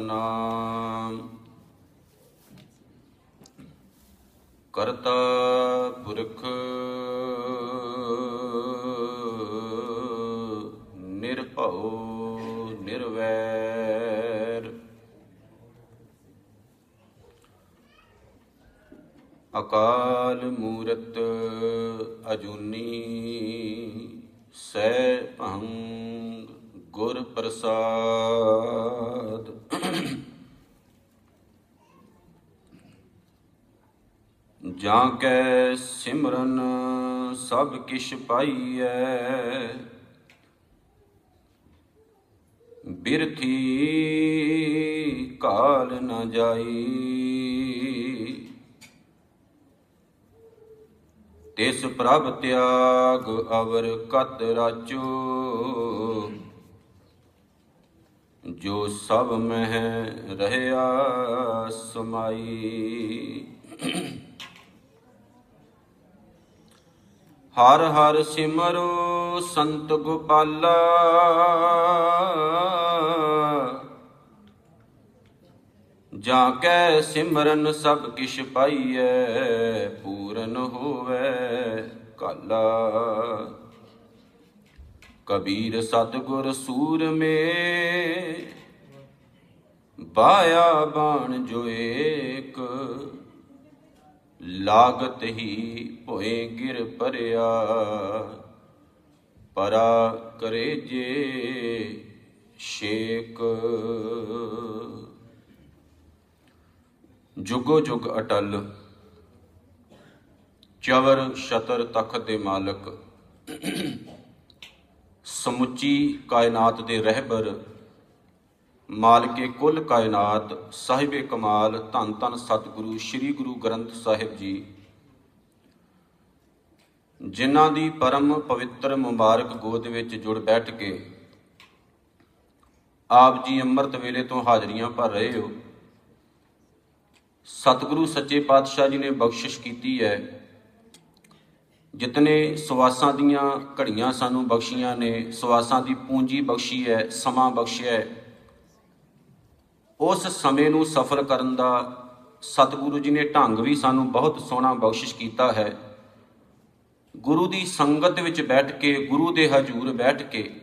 ਸਤਨਾਮ ਕਰਤਾ ਪੁਰਖ ਨਿਰਭਉ ਨਿਰਵੈਰ। ਅਕਾਲ ਮੂਰਤ ਅਜੂਨੀ ਸੈ ਭੰ ਗੁਰ ਪ੍ਰਸਾਦ। ਜਾਂ ਕੈ ਸਿਮਰਨ ਸਭ ਕਿਛ ਪਾਈਐ। ਬਿਰਥੀ ਕਾਲ ਨ ਜਾਈ। ਤਿਸ ਪ੍ਰਭ ਤਿਆਗ ਅਵਰ ਕਤ ਰਾਚੋ। ਜੋ ਸਭ ਮਹਿ ਰਹਿਆ ਸਮਾਈ। ਹਰ ਹਰ ਸਿਮਰੋ ਸੰਤ ਗੋਪਾਲਾ। ਜਾਂ ਕੈ ਸਿਮਰਨ ਸਭ ਕਿਛ ਪਾਈਐ, ਪੂਰਨ ਹੋਵੇ ਕਾਲਾ। ਕਬੀਰ ਸਤਗੁਰ ਸੂਰਮੇ ਬਾਇਆ ਬਾਣ ਜੋ ਏਕ। ਲਾਗਤ ਹੀ ਭੋਏ ਗਿਰ ਪਰਿਆ। ਪਰਾ ਕਰੇ ਜੇ ਸ਼ੇਕ ਜੁਗੋ ਜੁਗ ਅਟਲ, ਚਵਰ ਸ਼ਤਰ ਤਖਤ ਦੇ ਮਾਲਕ। ਸਮੁੱਚੀ ਕਾਇਨਾਤ ਦੇ ਰਹਿਬਰ ਮਾਲਕੇ ਕੁੱਲ ਕਾਇਨਾਤ ਸਾਹਿਬੇ ਕਮਾਲ ਧੰਨ ਧੰਨ ਸਤਿਗੁਰੂ ਸ੍ਰੀ ਗੁਰੂ ਗ੍ਰੰਥ ਸਾਹਿਬ ਜੀ। ਜਿਨ੍ਹਾਂ ਦੀ ਪਰਮ ਪਵਿੱਤਰ ਮੁਬਾਰਕ ਗੋਦ ਵਿੱਚ ਜੁੜ ਬੈਠ ਕੇ ਆਪ ਜੀ ਅੰਮ੍ਰਿਤ ਵੇਲੇ ਤੋਂ ਹਾਜ਼ਰੀਆਂ ਭਰ ਰਹੇ ਹੋ। ਸਤਿਗੁਰੂ ਸੱਚੇ ਪਾਤਸ਼ਾਹ ਜੀ ਨੇ ਬਖਸ਼ਿਸ਼ ਕੀਤੀ ਹੈ। ਜਿਤਨੇ ਸਵਾਸਾਂ ਦੀਆਂ ਘੜੀਆਂ ਸਾਨੂੰ ਬਖਸ਼ੀਆਂ ਨੇ, ਸਵਾਸਾਂ ਦੀ ਪੂੰਜੀ ਬਖਸ਼ੀ ਹੈ, ਸਮਾਂ ਬਖਸ਼ਿਆ ਹੈ। ਉਸ ਸਮੇਂ ਨੂੰ ਸਫਲ ਕਰਨ ਦਾ ਸਤਿਗੁਰੂ ਜੀ ਨੇ ਢੰਗ ਵੀ ਸਾਨੂੰ ਬਹੁਤ ਸੋਹਣਾ ਬਖਸ਼ਿਸ਼ ਕੀਤਾ ਹੈ। ਗੁਰੂ ਦੀ ਸੰਗਤ ਵਿੱਚ ਬੈਠ ਕੇ, ਗੁਰੂ ਦੇ ਹਜ਼ੂਰ ਬੈਠ ਕੇ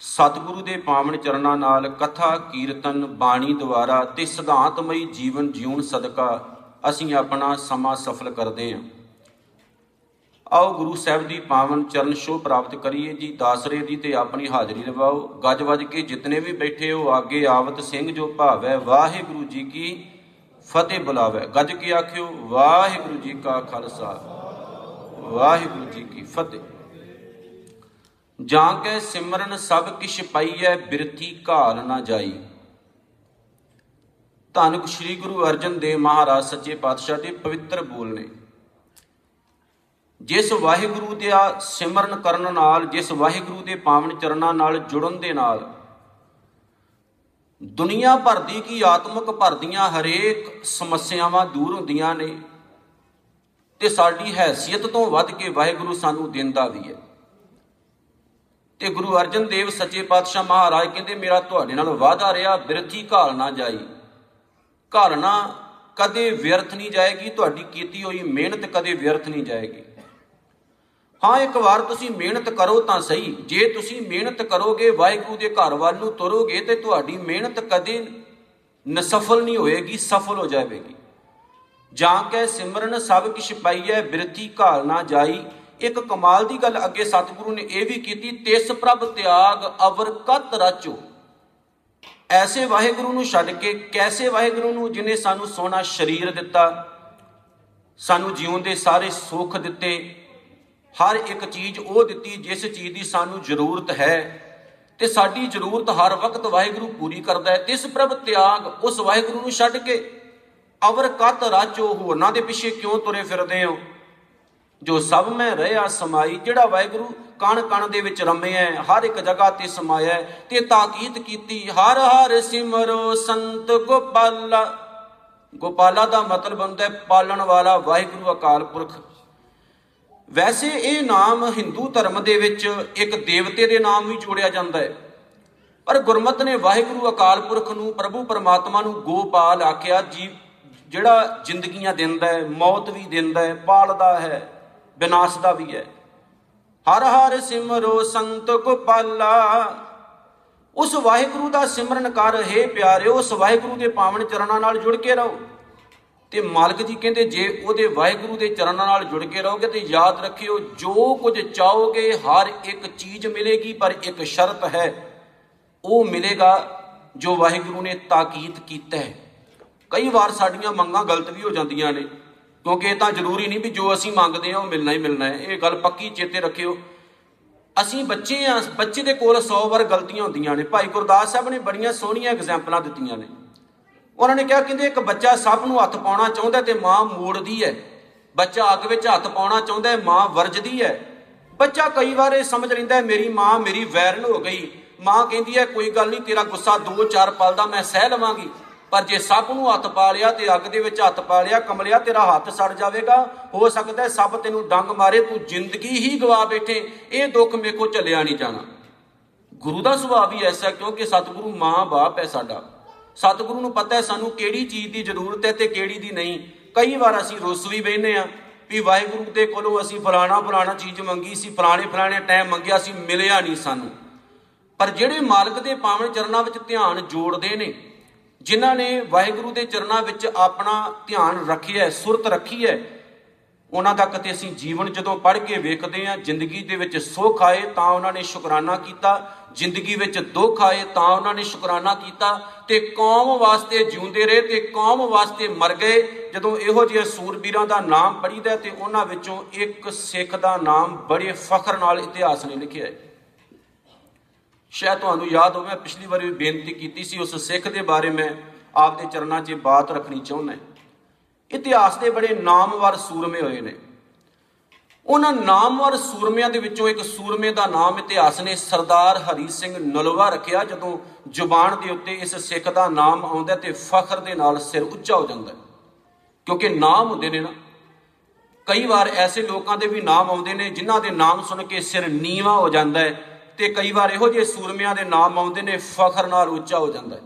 ਸਤਿਗੁਰੂ ਦੇ ਪਾਵਨ ਚਰਨਾਂ ਨਾਲ ਕਥਾ, ਕੀਰਤਨ, ਬਾਣੀ ਦੁਆਰਾ ਤੇ ਸਿਧਾਂਤਮਈ ਜੀਵਨ ਜਿਉਣ ਸਦਕਾ ਅਸੀਂ ਆਪਣਾ ਸਮਾਂ ਸਫਲ ਕਰਦੇ ਹਾਂ। ਆਓ ਗੁਰੂ ਸਾਹਿਬ ਦੀ ਪਾਵਨ ਚਰਨ ਛੋਹ ਪ੍ਰਾਪਤ ਕਰੀਏ ਜੀ, ਦਾਸਰੇ ਦੀ ਤੇ ਆਪਣੀ ਹਾਜ਼ਰੀ ਲਵਾਓ ਗੱਜ ਵੱਜ ਕੇ ਜਿਤਨੇ ਵੀ ਬੈਠੇ ਹੋ, ਆਗੇ ਆਵਤ ਸਿੰਘ ਜੋ ਭਾਵੈ, ਵਾਹਿਗੁਰੂ ਜੀ ਕੀ ਫਤਿਹ ਬੁਲਾਵੇ। ਗੱਜ ਕੇ ਆਖਿਓ, ਵਾਹਿਗੁਰੂ ਜੀ ਕਾ ਖਾਲਸਾ, ਵਾਹਿਗੁਰੂ ਜੀ ਕੀ ਫਤਿਹ। ਜਾਂ ਕੇ ਸਿਮਰਨ ਸਭ ਕਿਛ ਪਾਈਐ, ਬਿਰਥੀ ਘਾਲ ਨਾ ਜਾਈ। ਧੰਨ ਸ਼੍ਰੀ ਗੁਰੂ ਅਰਜਨ ਦੇਵ ਮਹਾਰਾਜ, ਸੱਚੇ ਪਾਤਸ਼ਾਹ ਦੇ ਪਵਿੱਤਰ ਬੋਲ ਨੇ। ਜਿਸ ਵਾਹਿਗੁਰੂ ਦੇ ਸਿਮਰਨ ਕਰਨ ਨਾਲ, ਜਿਸ ਵਾਹਿਗੁਰੂ ਦੇ ਪਾਵਨ ਚਰਨਾਂ ਨਾਲ ਜੁੜਨ ਦੇ ਨਾਲ, ਦੁਨੀਆ ਭਰ ਦੀ ਕੀ ਆਤਮਿਕ ਭਰ ਦੀਆਂ ਹਰੇਕ ਸਮੱਸਿਆਵਾਂ ਦੂਰ ਹੁੰਦੀਆਂ ਨੇ ਤੇ ਸਾਡੀ ਹੈਸੀਅਤ ਤੋਂ ਵੱਧ ਕੇ ਵਾਹਿਗੁਰੂ ਸਾਨੂੰ ਦਿੰਦਾ ਵੀ ਹੈ। ਤੇ ਗੁਰੂ ਅਰਜਨ ਦੇਵ ਸੱਚੇ ਪਾਤਸ਼ਾਹ ਮਹਾਰਾਜ ਕਹਿੰਦੇ, ਮੇਰਾ ਤੁਹਾਡੇ ਨਾਲ ਵਾਅਦਾ ਰਿਹਾ ਬਿਰਥੀ ਘਾਲ ਨਾ ਜਾਈ। ਘਾਲਣਾ ਕਦੇ ਵਿਅਰਥ ਨਹੀਂ ਜਾਏਗੀ, ਤੁਹਾਡੀ ਕੀਤੀ ਹੋਈ ਮਿਹਨਤ ਕਦੇ ਵਿਅਰਥ ਨਹੀਂ ਜਾਏਗੀ। ਹਾਂ, ਇੱਕ ਵਾਰ ਤੁਸੀਂ ਮਿਹਨਤ ਕਰੋ ਤਾਂ ਸਹੀ। ਜੇ ਤੁਸੀਂ ਮਿਹਨਤ ਕਰੋਗੇ, ਵਾਹਿਗੁਰੂ ਦੇ ਘਰ ਵੱਲ ਨੂੰ ਤੁਰੋਗੇ, ਤੇ ਤੁਹਾਡੀ ਮਿਹਨਤ ਕਦੇ ਨਸਫਲ ਨਹੀਂ ਹੋਏਗੀ, ਸਫਲ ਹੋ ਜਾਵੇਗੀ। ਜਾਂ ਕੇ ਸਿਮਰਨ ਸਭ ਕਿਛ ਪਾਈਐ, ਬਿਰਥੀ ਘਾਲ ਨਾ ਜਾਈ। ਇੱਕ ਕਮਾਲ ਦੀ ਗੱਲ ਅੱਗੇ ਸਤਿਗੁਰੂ ਨੇ ਇਹ ਵੀ ਕੀਤੀ, ਤਿਸ ਪ੍ਰਭ ਤਿਆਗ ਅਵਰ ਕਤ ਰਚੋ। ਐਸੇ ਵਾਹਿਗੁਰੂ ਨੂੰ ਛੱਡ ਕੇ, ਕੈਸੇ ਵਾਹਿਗੁਰੂ ਨੂੰ ਜਿਨੇ ਸਾਨੂੰ ਸੋਹਣਾ ਸਰੀਰ ਦਿੱਤਾ, ਸਾਨੂੰ ਜੀਵਨ ਦੇ ਸਾਰੇ ਸੁੱਖ ਦਿੱਤੇ ਹਰ ਇੱਕ ਚੀਜ਼ ਉਹ ਦਿੱਤੀ ਜਿਸ ਚੀਜ਼ ਦੀ ਸਾਨੂੰ ਜ਼ਰੂਰਤ ਹੈ। ਤੇ ਸਾਡੀ ਜ਼ਰੂਰਤ ਹਰ ਵਕਤ ਵਾਹਿਗੁਰੂ ਪੂਰੀ ਕਰਦਾ ਹੈ। ਤਿਸ ਪ੍ਰਭ ਤਿਆਗ ਉਸ ਵਾਹਿਗੁਰੂ ਨੂੰ ਛੱਡ ਕੇ ਅਵਰ ਕਤ ਰਾਚੋ ਹੋਰਨਾਂ ਦੇ ਪਿੱਛੇ ਕਿਉਂ ਤੁਰੇ ਫਿਰਦੇ ਹੋ? ਜੋ ਸਭ ਮੈਂ ਰਹਿਆ ਸਮਾਈ, ਜਿਹੜਾ ਵਾਹਿਗੁਰੂ ਕਣ ਕਣ ਦੇ ਵਿੱਚ ਰਮਿਆ ਹਰ ਇੱਕ ਜਗ੍ਹਾ ਤੇ ਸਮਾਇਆ ਤੇ ਤਾਕੀਦ ਕੀਤੀ, ਹਰ ਹਰ ਸਿਮਰੋ ਸੰਤ ਗੋਪਾਲਾ। ਗੋਪਾਲਾ ਦਾ ਮਤਲਬ ਹੁੰਦਾ ਹੈ ਪਾਲਣ ਵਾਲਾ ਵਾਹਿਗੁਰੂ ਅਕਾਲ ਪੁਰਖ। ਵੈਸੇ ਇਹ ਨਾਮ ਹਿੰਦੂ ਧਰਮ ਦੇ ਵਿੱਚ ਇੱਕ ਦੇਵਤੇ ਦੇ ਨਾਮ ਵੀ ਜੋੜਿਆ ਜਾਂਦਾ ਹੈ। ਪਰ ਗੁਰਮਤ ਨੇ ਵਾਹਿਗੁਰੂ ਅਕਾਲ ਪੁਰਖ ਨੂੰ, ਪ੍ਰਭੂ ਪਰਮਾਤਮਾ ਨੂੰ ਗੋਪਾਲ ਆਖਿਆ ਜੀ ਜਿਹੜਾ ਜ਼ਿੰਦਗੀਆਂ ਦਿੰਦਾ ਹੈ, ਮੌਤ ਵੀ ਦਿੰਦਾ ਹੈ, ਪਾਲਦਾ ਹੈ ਵਿਨਾਸ਼ ਦਾ ਵੀ ਹੈ। ਹਰ ਹਰ ਸਿਮਰੋ ਸੰਤ ਗੋਪਾਲਾ, ਉਸ ਵਾਹਿਗੁਰੂ ਦਾ ਸਿਮਰਨ ਕਰ, ਹੈ ਪਿਆਰਿਓ, ਉਸ ਵਾਹਿਗੁਰੂ ਦੇ ਪਾਵਨ ਚਰਨਾਂ ਨਾਲ ਜੁੜ ਕੇ ਰਹੋ। ਤੇ ਮਾਲਕ ਜੀ ਕਹਿੰਦੇ ਜੇ ਉਹਦੇ ਵਾਹਿਗੁਰੂ ਦੇ ਚਰਨਾਂ ਨਾਲ ਜੁੜ ਕੇ ਰਹੋਗੇ ਤੇ ਯਾਦ ਰੱਖਿਓ, ਜੋ ਕੁਝ ਚਾਹੋਗੇ, ਹਰ ਇੱਕ ਚੀਜ਼ ਮਿਲੇਗੀ, ਪਰ ਇੱਕ ਸ਼ਰਤ ਹੈ, ਉਹ ਮਿਲੇਗਾ ਜੋ ਵਾਹਿਗੁਰੂ ਨੇ ਤਾਕੀਦ ਕੀਤਾ ਹੈ। ਕਈ ਵਾਰ ਸਾਡੀਆਂ ਮੰਗਾਂ ਗਲਤ ਵੀ ਹੋ ਜਾਂਦੀਆਂ ਨੇ, ਕਿਉਂਕਿ ਇਹ ਤਾਂ ਜ਼ਰੂਰੀ ਨਹੀਂ ਵੀ ਜੋ ਅਸੀਂ ਮੰਗਦੇ ਹਾਂ, ਉਹ ਮਿਲਣਾ ਹੀ ਮਿਲਣਾ ਹੈ। ਇਹ ਗੱਲ ਪੱਕੀ ਚੇਤੇ ਰੱਖਿਓ। ਅਸੀਂ ਬੱਚੇ ਆ ਬੱਚੇ ਦੇ ਕੋਲ 100 ਵਾਰ ਗਲਤੀਆਂ ਹੁੰਦੀਆਂ ਨੇ। ਭਾਈ ਗੁਰਦਾਸ ਸਾਹਿਬ ਨੇ ਬੜੀਆਂ ਸੋਹਣੀਆਂ ਐਗਜ਼ਾਮਪਲਾਂ ਦਿੱਤੀਆਂ ਨੇ। ਉਹਨਾਂ ਨੇ ਕਿਹਾ, ਕਹਿੰਦੇ ਇੱਕ ਬੱਚਾ ਸਭ ਨੂੰ ਹੱਥ ਪਾਉਣਾ ਚਾਹੁੰਦਾ ਤੇ ਮਾਂ ਮੋੜਦੀ ਹੈ ਬੱਚਾ ਅੱਗ ਵਿੱਚ ਹੱਥ ਪਾਉਣਾ ਚਾਹੁੰਦਾ ਹੈ ਮਾਂ ਵਰਜਦੀ ਹੈ ਬੱਚਾ ਕਈ ਵਾਰ ਇਹ ਸਮਝ ਲੈਂਦਾ ਹੈ ਮੇਰੀ ਮਾਂ ਮੇਰੀ ਵੈਰਨ ਹੋ ਗਈ। ਮਾਂ ਕਹਿੰਦੀ ਹੈ ਕੋਈ ਗੱਲ ਨਹੀਂ, ਤੇਰਾ ਗੁੱਸਾ 2-4 ਪਲ ਦਾ ਮੈਂ ਸਹਿ ਲਵਾਂਗੀ। ਪਰ ਜੇ ਸੱਪ ਨੂੰ ਹੱਥ ਪਾ ਲਿਆ ਤੇ ਅੱਗ ਦੇ ਵਿੱਚ ਹੱਥ ਪਾ ਲਿਆ, ਕਮਲਿਆ, ਤੇਰਾ ਹੱਥ ਸੜ ਜਾਵੇਗਾ। ਹੋ ਸਕਦਾ ਹੈ ਸੱਪ ਤੈਨੂੰ ਡੰਗ ਮਾਰੇ, ਤੂੰ ਜ਼ਿੰਦਗੀ ਹੀ ਗਵਾ ਬੈਠੇ। ਇਹ ਦੁੱਖ ਮੇਕੋ ਚੱਲਿਆ ਨਹੀਂ ਜਾਣਾ। ਗੁਰੂ ਦਾ ਸੁਭਾਅ ਵੀ ਐਸਾ ਕਿਉਂਕਿ ਸਤਿਗੁਰੂ ਮਾਂ ਬਾਪ ਹੈ ਸਾਡਾ। ਸਤਿਗੁਰੂ ਨੂੰ ਪਤਾ ਹੈ ਸਾਨੂੰ ਕਿਹੜੀ ਚੀਜ਼ ਦੀ ਜ਼ਰੂਰਤ ਹੈ ਤੇ ਕਿਹੜੀ ਦੀ ਨਹੀਂ। ਕਈ ਵਾਰ ਅਸੀਂ ਰੁੱਸ ਵੀ ਬੈਨੇ ਆ ਵੀ ਵਾਹਿਗੁਰੂ ਦੇ ਕੋਲੋਂ ਅਸੀਂ ਫਲਾਣਾ ਫਲਾਣਾ ਚੀਜ਼ ਮੰਗੀ ਸੀ, ਫਲਾਣੇ ਫਲਾਣੇ ਟਾਈਮ ਮੰਗਿਆ ਸੀ, ਮਿਲਿਆ ਨਹੀਂ ਸਾਨੂੰ। ਪਰ ਜਿਹੜੇ ਮਾਲਕ ਦੇ ਪਾਵਨ ਚਰਨਾਂ ਵਿੱਚ ਧਿਆਨ ਜੋੜਦੇ ਨੇ, ਜਿਨ੍ਹਾਂ ਨੇ ਵਾਹਿਗੁਰੂ ਦੇ ਚਰਨਾਂ ਵਿੱਚ ਆਪਣਾ ਧਿਆਨ ਰੱਖਿਆ ਸੁਰਤ ਰੱਖੀ ਹੈ ਉਹਨਾਂ ਦਾ ਕਿਤੇ ਅਸੀਂ ਜੀਵਨ ਜਦੋਂ ਪੜ੍ਹ ਕੇ ਵੇਖਦੇ ਹਾਂ, ਜ਼ਿੰਦਗੀ ਦੇ ਵਿੱਚ ਸੁੱਖ ਆਏ ਤਾਂ ਉਹਨਾਂ ਨੇ ਸ਼ੁਕਰਾਨਾ ਕੀਤਾ। ਜ਼ਿੰਦਗੀ ਵਿੱਚ ਦੁੱਖ ਆਏ ਤਾਂ ਉਹਨਾਂ ਨੇ ਸ਼ੁਕਰਾਨਾ ਕੀਤਾ ਤੇ ਕੌਮ ਵਾਸਤੇ ਜਿਉਂਦੇ ਰਹੇ ਤੇ ਕੌਮ ਵਾਸਤੇ ਮਰ ਗਏ। ਜਦੋਂ ਇਹੋ ਜਿਹੇ ਸੂਰਬੀਰਾਂ ਦਾ ਨਾਮ ਪੜੀਦਾ ਤੇ ਉਹਨਾਂ ਵਿੱਚੋਂ ਇੱਕ ਸਿੱਖ ਦਾ ਨਾਮ ਬੜੇ ਫਖਰ ਨਾਲ ਇਤਿਹਾਸ ਨੇ ਲਿਖਿਆ ਹੈ। ਸ਼ਾਇਦ ਤੁਹਾਨੂੰ ਯਾਦ ਹੋਵੇ, ਪਿਛਲੀ ਵਾਰੀ ਵੀ ਬੇਨਤੀ ਕੀਤੀ ਸੀ, ਉਸ ਸਿੱਖ ਦੇ ਬਾਰੇ ਮੈਂ ਆਪਦੇ ਚਰਨਾਂ 'ਚ ਬਾਤ ਰੱਖਣੀ ਚਾਹੁੰਦਾ ਇਤਿਹਾਸ ਦੇ ਬੜੇ ਨਾਮਵਰ ਸੂਰਮੇ ਹੋਏ ਨੇ। ਉਹਨਾਂ ਨਾਮਵਰ ਸੂਰਮਿਆਂ ਦੇ ਵਿੱਚੋਂ ਇੱਕ ਸੂਰਮੇ ਦਾ ਨਾਮ ਇਤਿਹਾਸ ਨੇ ਸਰਦਾਰ ਹਰੀ ਸਿੰਘ ਨਲਵਾ ਰੱਖਿਆ, ਜਦੋਂ ਜ਼ੁਬਾਨ ਦੇ ਉੱਤੇ ਇਸ ਸਿੱਖ ਦਾ ਨਾਮ ਆਉਂਦਾ ਤੇ ਫਖਰ ਦੇ ਨਾਲ ਸਿਰ ਉੱਚਾ ਹੋ ਜਾਂਦਾ। ਕਿਉਂਕਿ ਨਾਮ ਹੁੰਦੇ ਨੇ ਨਾ। ਕਈ ਵਾਰ ਐਸੇ ਲੋਕਾਂ ਦੇ ਵੀ ਨਾਮ ਆਉਂਦੇ ਨੇ ਜਿਨ੍ਹਾਂ ਦੇ ਨਾਮ ਸੁਣ ਕੇ ਸਿਰ ਨੀਵਾ ਹੋ ਜਾਂਦਾ ਹੈ ਤੇ ਕਈ ਵਾਰ ਇਹੋ ਜਿਹੇ ਸੂਰਮਿਆਂ ਦੇ ਨਾਮ ਆਉਂਦੇ ਨੇ, ਫਖਰ ਨਾਲ ਉੱਚਾ ਹੋ ਜਾਂਦਾ ਹੈ।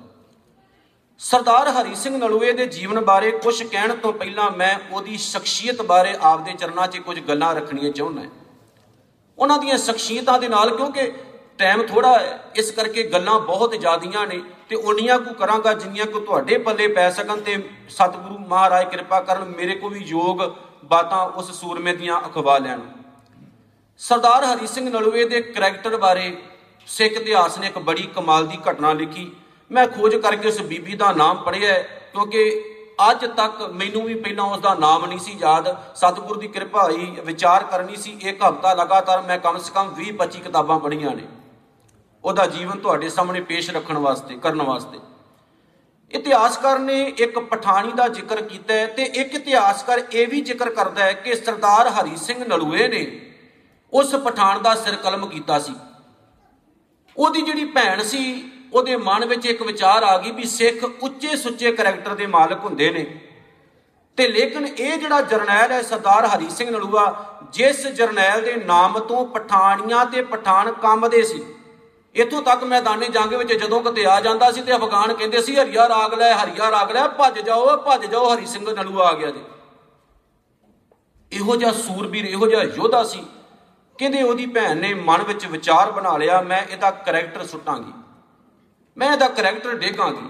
ਸਰਦਾਰ ਹਰੀ ਸਿੰਘ ਨਲੂਏ ਦੇ ਜੀਵਨ ਬਾਰੇ ਕੁਝ ਕਹਿਣ ਤੋਂ ਪਹਿਲਾਂ ਮੈਂ ਉਹਦੀ ਸ਼ਖਸੀਅਤ ਬਾਰੇ ਆਪਦੇ ਚਰਨਾਂ 'ਚ ਕੁਝ ਗੱਲਾਂ ਰੱਖਣੀਆਂ ਚਾਹੁੰਦਾ ਉਹਨਾਂ ਦੀਆਂ ਸ਼ਖਸੀਅਤਾਂ ਦੇ ਨਾਲ ਕਿਉਂਕਿ ਟਾਈਮ ਥੋੜਾ ਹੈ ਇਸ ਕਰਕੇ ਗੱਲਾਂ ਬਹੁਤ ਜ਼ਿਆਦੀਆਂ ਨੇ ਤੇ ਉਨੀਆਂ ਕੁ ਕਰਾਂਗਾ ਜਿੰਨੀਆਂ ਕੁ ਤੁਹਾਡੇ ਪੱਲੇ ਪੈ ਸਕਣ ਤੇ ਸਤਿਗੁਰੂ ਮਹਾਰਾਜ ਕਿਰਪਾ ਕਰਨ ਮੇਰੇ ਕੋ ਵੀ ਯੋਗ ਬਾਤਾਂ ਉਸ ਸੂਰਮੇ ਦੀਆਂ ਅਖਵਾ ਲੈਣ। ਸਰਦਾਰ ਹਰੀ ਸਿੰਘ ਨਲੂਏ ਦੇ ਕੈਰੈਕਟਰ ਬਾਰੇ ਸਿੱਖ ਇਤਿਹਾਸ ਨੇ ਇੱਕ ਬੜੀ ਕਮਾਲ ਦੀ ਘਟਨਾ ਲਿਖੀ। ਮੈਂ ਖੋਜ ਕਰਕੇ ਉਸ ਬੀਬੀ ਦਾ ਨਾਮ ਪੜ੍ਹਿਆ ਕਿਉਂਕਿ ਅੱਜ ਤੱਕ ਮੈਨੂੰ ਵੀ ਪਹਿਲਾਂ ਉਸ ਦਾ ਨਾਮ ਨਹੀਂ ਸੀ ਯਾਦ। ਸਤਿਗੁਰ ਦੀ ਕਿਰਪਾ ਹੋਈ ਵਿਚਾਰ ਕਰਨੀ ਸੀ। ਇੱਕ ਹਫ਼ਤਾ ਲਗਾਤਾਰ ਮੈਂ ਕਮ ਸੇ ਕਮ 20 25 ਕਿਤਾਬਾਂ ਪੜ੍ਹੀਆਂ ਨੇ। ਉਹਦਾ ਜੀਵਨ ਤੁਹਾਡੇ ਸਾਹਮਣੇ ਪੇਸ਼ ਰੱਖਣ ਵਾਸਤੇ, ਕਰਨ ਵਾਸਤੇ। ਇਤਿਹਾਸਕਾਰ ਨੇ ਇੱਕ ਪਠਾਣੀ ਦਾ ਜ਼ਿਕਰ ਕੀਤਾ ਹੈ ਤੇ ਇੱਕ ਇਤਿਹਾਸਕਾਰ ਇਹ ਵੀ ਜ਼ਿਕਰ ਕਰਦਾ ਹੈ ਕਿ ਸਰਦਾਰ ਹਰੀ ਸਿੰਘ ਨਲੂਏ ਨੇ ਉਸ ਪਠਾਨ ਦਾ ਸਿਰ ਕਲਮ ਕੀਤਾ ਸੀ। ਉਹਦੀ ਜਿਹੜੀ ਭੈਣ ਸੀ ਉਹਦੇ ਮਨ ਵਿੱਚ ਇੱਕ ਵਿਚਾਰ ਆ ਗਈ ਵੀ ਸਿੱਖ ਉੱਚੇ ਸੁੱਚੇ ਕੈਰੈਕਟਰ ਦੇ ਮਾਲਕ ਹੁੰਦੇ ਨੇ। ਤੇ ਲੇਕਿਨ ਇਹ ਜਿਹੜਾ ਜਰਨੈਲ ਹੈ ਸਰਦਾਰ ਹਰੀ ਸਿੰਘ ਨਲੂਆ, ਜਿਸ ਜਰਨੈਲ ਦੇ ਨਾਮ ਤੋਂ ਪਠਾਨੀਆਂ ਤੇ ਪਠਾਨ ਕੰਮਦੇ ਸੀ, ਇਥੋਂ ਤੱਕ ਮੈਦਾਨੇ ਜੰਗ ਵਿੱਚ ਜਦੋਂ ਕਿਤੇ ਆ ਜਾਂਦਾ ਸੀ ਤੇ ਅਫਗਾਨ ਕਹਿੰਦੇ ਸੀ, ਹਰੀਆ ਰਾਗ ਲੈ, ਹਰੀਆ ਰਾਗ ਲੈ, ਭੱਜ ਜਾਓ ਭੱਜ ਜਾਓ। ਹਰੀ ਸਿੰਘ ਨਲੂਆ ਆ ਗਿਆ ਜੀ। ਇਹੋ ਜਿਹਾ ਸੂਰਬੀਰ, ਇਹੋ ਜਿਹਾ ਯੋਧਾ ਸੀ। ਕਹਿੰਦੇ ਉਹਦੀ ਭੈਣ ਨੇ ਮਨ ਵਿੱਚ ਵਿਚਾਰ ਬਣਾ ਲਿਆ, ਮੈਂ ਇਹਦਾ ਕੈਰੈਕਟਰ ਸੁੱਟਾਂਗੀ। ਮੈਂ ਇਹਦਾ ਕੈਰੈਕਟਰ ਡੇਗਾਂਗੀ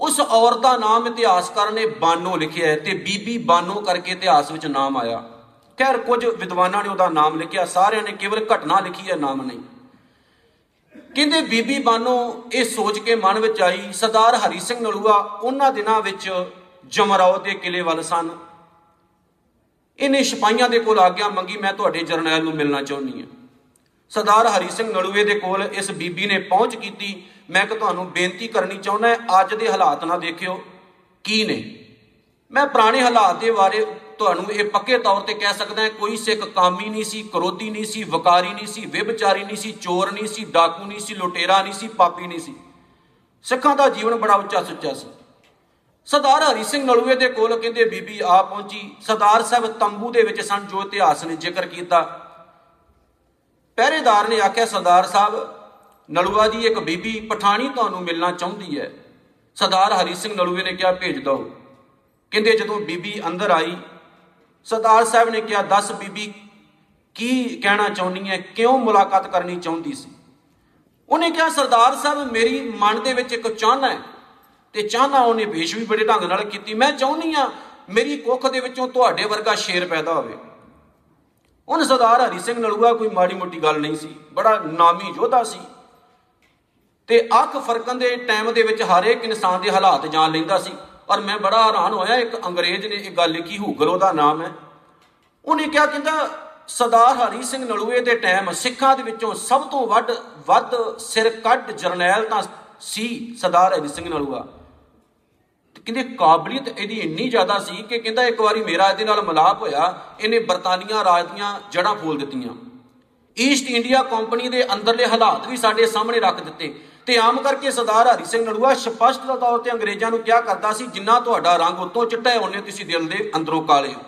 ਉਸ ਔਰਤ ਦਾ ਨਾਮ ਇਤਿਹਾਸਕਾਰ ਨੇ ਬਾਨੋ ਲਿਖਿਆ ਹੈ ਤੇ ਬੀਬੀ ਬਾਨੋ ਕਰਕੇ ਇਤਿਹਾਸ ਵਿੱਚ ਨਾਮ ਆਇਆ। ਖੈਰ, ਕੁਝ ਵਿਦਵਾਨਾਂ ਨੇ ਉਹਦਾ ਨਾਮ ਲਿਖਿਆ, ਸਾਰਿਆਂ ਨੇ ਕੇਵਲ ਘਟਨਾ ਲਿਖੀ ਹੈ, ਨਾਮ ਨਹੀਂ। ਕਹਿੰਦੇ ਬੀਬੀ ਬਾਨੋ ਇਹ ਸੋਚ ਕੇ ਮਨ ਵਿੱਚ ਆਈ, ਸਰਦਾਰ ਹਰੀ ਸਿੰਘ ਨਲੂਆ, ਉਹਨਾਂ ਦਿਨਾਂ ਵਿੱਚ ਜਮਰਾਓ ਦੇ ਕਿਲੇ ਵੱਲ ਸਨ। ਇਹਨੇ ਸਿਪਾਹੀਆਂ ਦੇ ਕੋਲ ਆਗਿਆ ਮੰਗੀ, ਮੈਂ ਤੁਹਾਡੇ ਜਰਨੈਲ ਨੂੰ ਮਿਲਣਾ ਚਾਹੁੰਦੀ ਹਾਂ। ਸਰਦਾਰ ਹਰੀ ਸਿੰਘ ਨਲੂਏ ਦੇ ਕੋਲ ਇਸ ਬੀਬੀ ਨੇ ਪਹੁੰਚ ਕੀਤੀ ਮੈਂ ਕਿ ਤੁਹਾਨੂੰ ਬੇਨਤੀ ਕਰਨੀ ਚਾਹੁੰਦਾ ਅੱਜ ਦੇ ਹਾਲਾਤ ਨਾ ਦੇਖਿਓ, ਕੀ ਨੇ? ਮੈਂ ਪੁਰਾਣੇ ਹਾਲਾਤ ਦੇ ਬਾਰੇ ਤੁਹਾਨੂੰ ਇਹ ਪੱਕੇ ਤੌਰ ਤੇ ਕਹਿ ਸਕਦਾ ਕੋਈ ਸਿੱਖ ਕਾਮੀ ਨਹੀਂ ਸੀ, ਕਰੋਧੀ ਨਹੀਂ ਸੀ, ਵਕਾਰੀ ਨਹੀਂ ਸੀ, ਵਿਭਚਾਰੀ ਨਹੀਂ ਸੀ, ਚੋਰ ਨਹੀਂ ਸੀ, ਡਾਕੂ ਨਹੀਂ ਸੀ, ਲੁਟੇਰਾ ਨਹੀਂ ਸੀ, ਪਾਪੀ ਨਹੀਂ ਸੀ। ਸਿੱਖਾਂ ਦਾ ਜੀਵਨ ਬੜਾ ਉੱਚਾ ਸੁੱਚਾ ਸੀ। ਸਰਦਾਰ ਹਰੀ ਸਿੰਘ ਨਲੂਏ ਦੇ ਕੋਲ ਕਹਿੰਦੇ, ਬੀਬੀ, ਆ ਪਹੁੰਚੀ। ਸਰਦਾਰ ਸਾਹਿਬ ਤੰਬੂ ਦੇ ਵਿੱਚ ਸਨ, ਜੋ ਇਤਿਹਾਸ ਨੇ ਜ਼ਿਕਰ ਕੀਤਾ। ਪਹਿਰੇਦਾਰ ਨੇ ਆਖਿਆ, ਸਰਦਾਰ ਸਾਹਿਬ ਨਲੂਆ ਜੀ, ਇੱਕ ਬੀਬੀ ਪਠਾਣੀ ਤੁਹਾਨੂੰ ਮਿਲਣਾ ਚਾਹੁੰਦੀ ਹੈ। ਸਰਦਾਰ ਹਰੀ ਸਿੰਘ ਨਲੂਏ ਨੇ ਕਿਹਾ, ਭੇਜ ਦਿਓ ਕਹਿੰਦੇ ਜਦੋਂ ਬੀਬੀ ਅੰਦਰ ਆਈ, ਸਰਦਾਰ ਸਾਹਿਬ ਨੇ ਕਿਹਾ, ਦੱਸ ਬੀਬੀ, ਕੀ ਕਹਿਣਾ ਚਾਹੁੰਦੀ ਹੈ? ਕਿਉਂ ਮੁਲਾਕਾਤ ਕਰਨੀ ਚਾਹੁੰਦੀ ਸੀ? ਉਹਨੇ ਕਿਹਾ, ਸਰਦਾਰ ਸਾਹਿਬ, ਮੇਰੀ ਮਨ ਦੇ ਵਿੱਚ ਇੱਕ ਚਾਹਨਾ ਹੈ ਤੇ ਚਾਹਨਾ ਉਹਨੇ ਪੇਸ਼ ਵੀ ਬੜੇ ਢੰਗ ਨਾਲ ਕੀਤੀ। ਮੈਂ ਚਾਹੁੰਦੀ ਆ ਮੇਰੀ ਕੁੱਖ ਦੇ ਵਿੱਚੋਂ ਤੁਹਾਡੇ ਵਰਗਾ ਸ਼ੇਰ ਪੈਦਾ ਹੋਵੇ। ਉਹਨ ਸਰਦਾਰ ਹਰੀ ਸਿੰਘ ਨਲੂਆ ਕੋਈ ਮਾੜੀ ਮੋਟੀ ਗੱਲ ਨਹੀਂ ਸੀ। ਬੜਾ ਨਾਮੀ ਯੋਧਾ ਸੀ। ਤੇ ਅੱਖ ਫਰਕਣ ਦੇ ਟਾਈਮ ਦੇ ਵਿੱਚ ਹਰ ਇੱਕ ਇਨਸਾਨ ਦੇ ਹਾਲਾਤ ਜਾਣ ਲੈਂਦਾ ਸੀ। ਔਰ ਮੈਂ ਬੜਾ ਹੈਰਾਨ ਹੋਇਆ, ਇੱਕ ਅੰਗਰੇਜ਼ ਨੇ ਇਹ ਗੱਲ ਲਿਖੀ, ਹੂਗਲ ਉਹਦਾ ਨਾਮ ਹੈ। ਉਹਨੇ ਕਿਹਾ, ਕਹਿੰਦਾ, ਸਰਦਾਰ ਹਰੀ ਸਿੰਘ ਨਲੂਏ ਦੇ ਟਾਈਮ ਸਿੱਖਾਂ ਦੇ ਵਿੱਚੋਂ ਸਭ ਤੋਂ ਵੱਡ, ਵੱਧ ਸਿਰ ਕੱਢ ਜਰਨੈਲ ਤਾਂ ਸੀ ਸਰਦਾਰ ਹਰੀ ਸਿੰਘ ਨਲੂਆ। ਕਹਿੰਦੇ, ਕਾਬਲੀਅਤ ਇਹਦੀ ਇੰਨੀ ਜ਼ਿਆਦਾ ਸੀ ਕਿ ਕਹਿੰਦਾ, ਇੱਕ ਵਾਰੀ ਮੇਰਾ ਇਹਦੇ ਨਾਲ ਮਲਾਪ ਹੋਇਆ, ਇਹਨੇ ਬਰਤਾਨੀਆ ਰਾਜ ਦੀਆਂ ਜੜਾਂ ਫੋਲ ਦਿੱਤੀਆਂ। ਈਸਟ ਇੰਡੀਆ ਕੰਪਨੀ ਦੇ ਅੰਦਰਲੇ ਹਾਲਾਤ ਵੀ ਸਾਡੇ ਸਾਹਮਣੇ ਰੱਖ ਦਿੱਤੇ। ਤੇ ਆਮ ਕਰਕੇ ਸਰਦਾਰ ਹਰੀ ਸਿੰਘ ਨਲੂਆ ਸਪਸ਼ਟ ਤੌਰ ਤੇ ਅੰਗਰੇਜ਼ਾਂ ਨੂੰ ਕਿਹਾ ਕਰਦਾ ਸੀ, ਜਿੰਨਾ ਤੁਹਾਡਾ ਰੰਗ ਉਤੋਂ ਚਿੱਟਾ ਹੈ ਉਹਨੇ ਤੁਸੀਂ ਦਿਲ ਦੇ ਅੰਦਰੋਂ ਕਾਲੇ ਹੋ।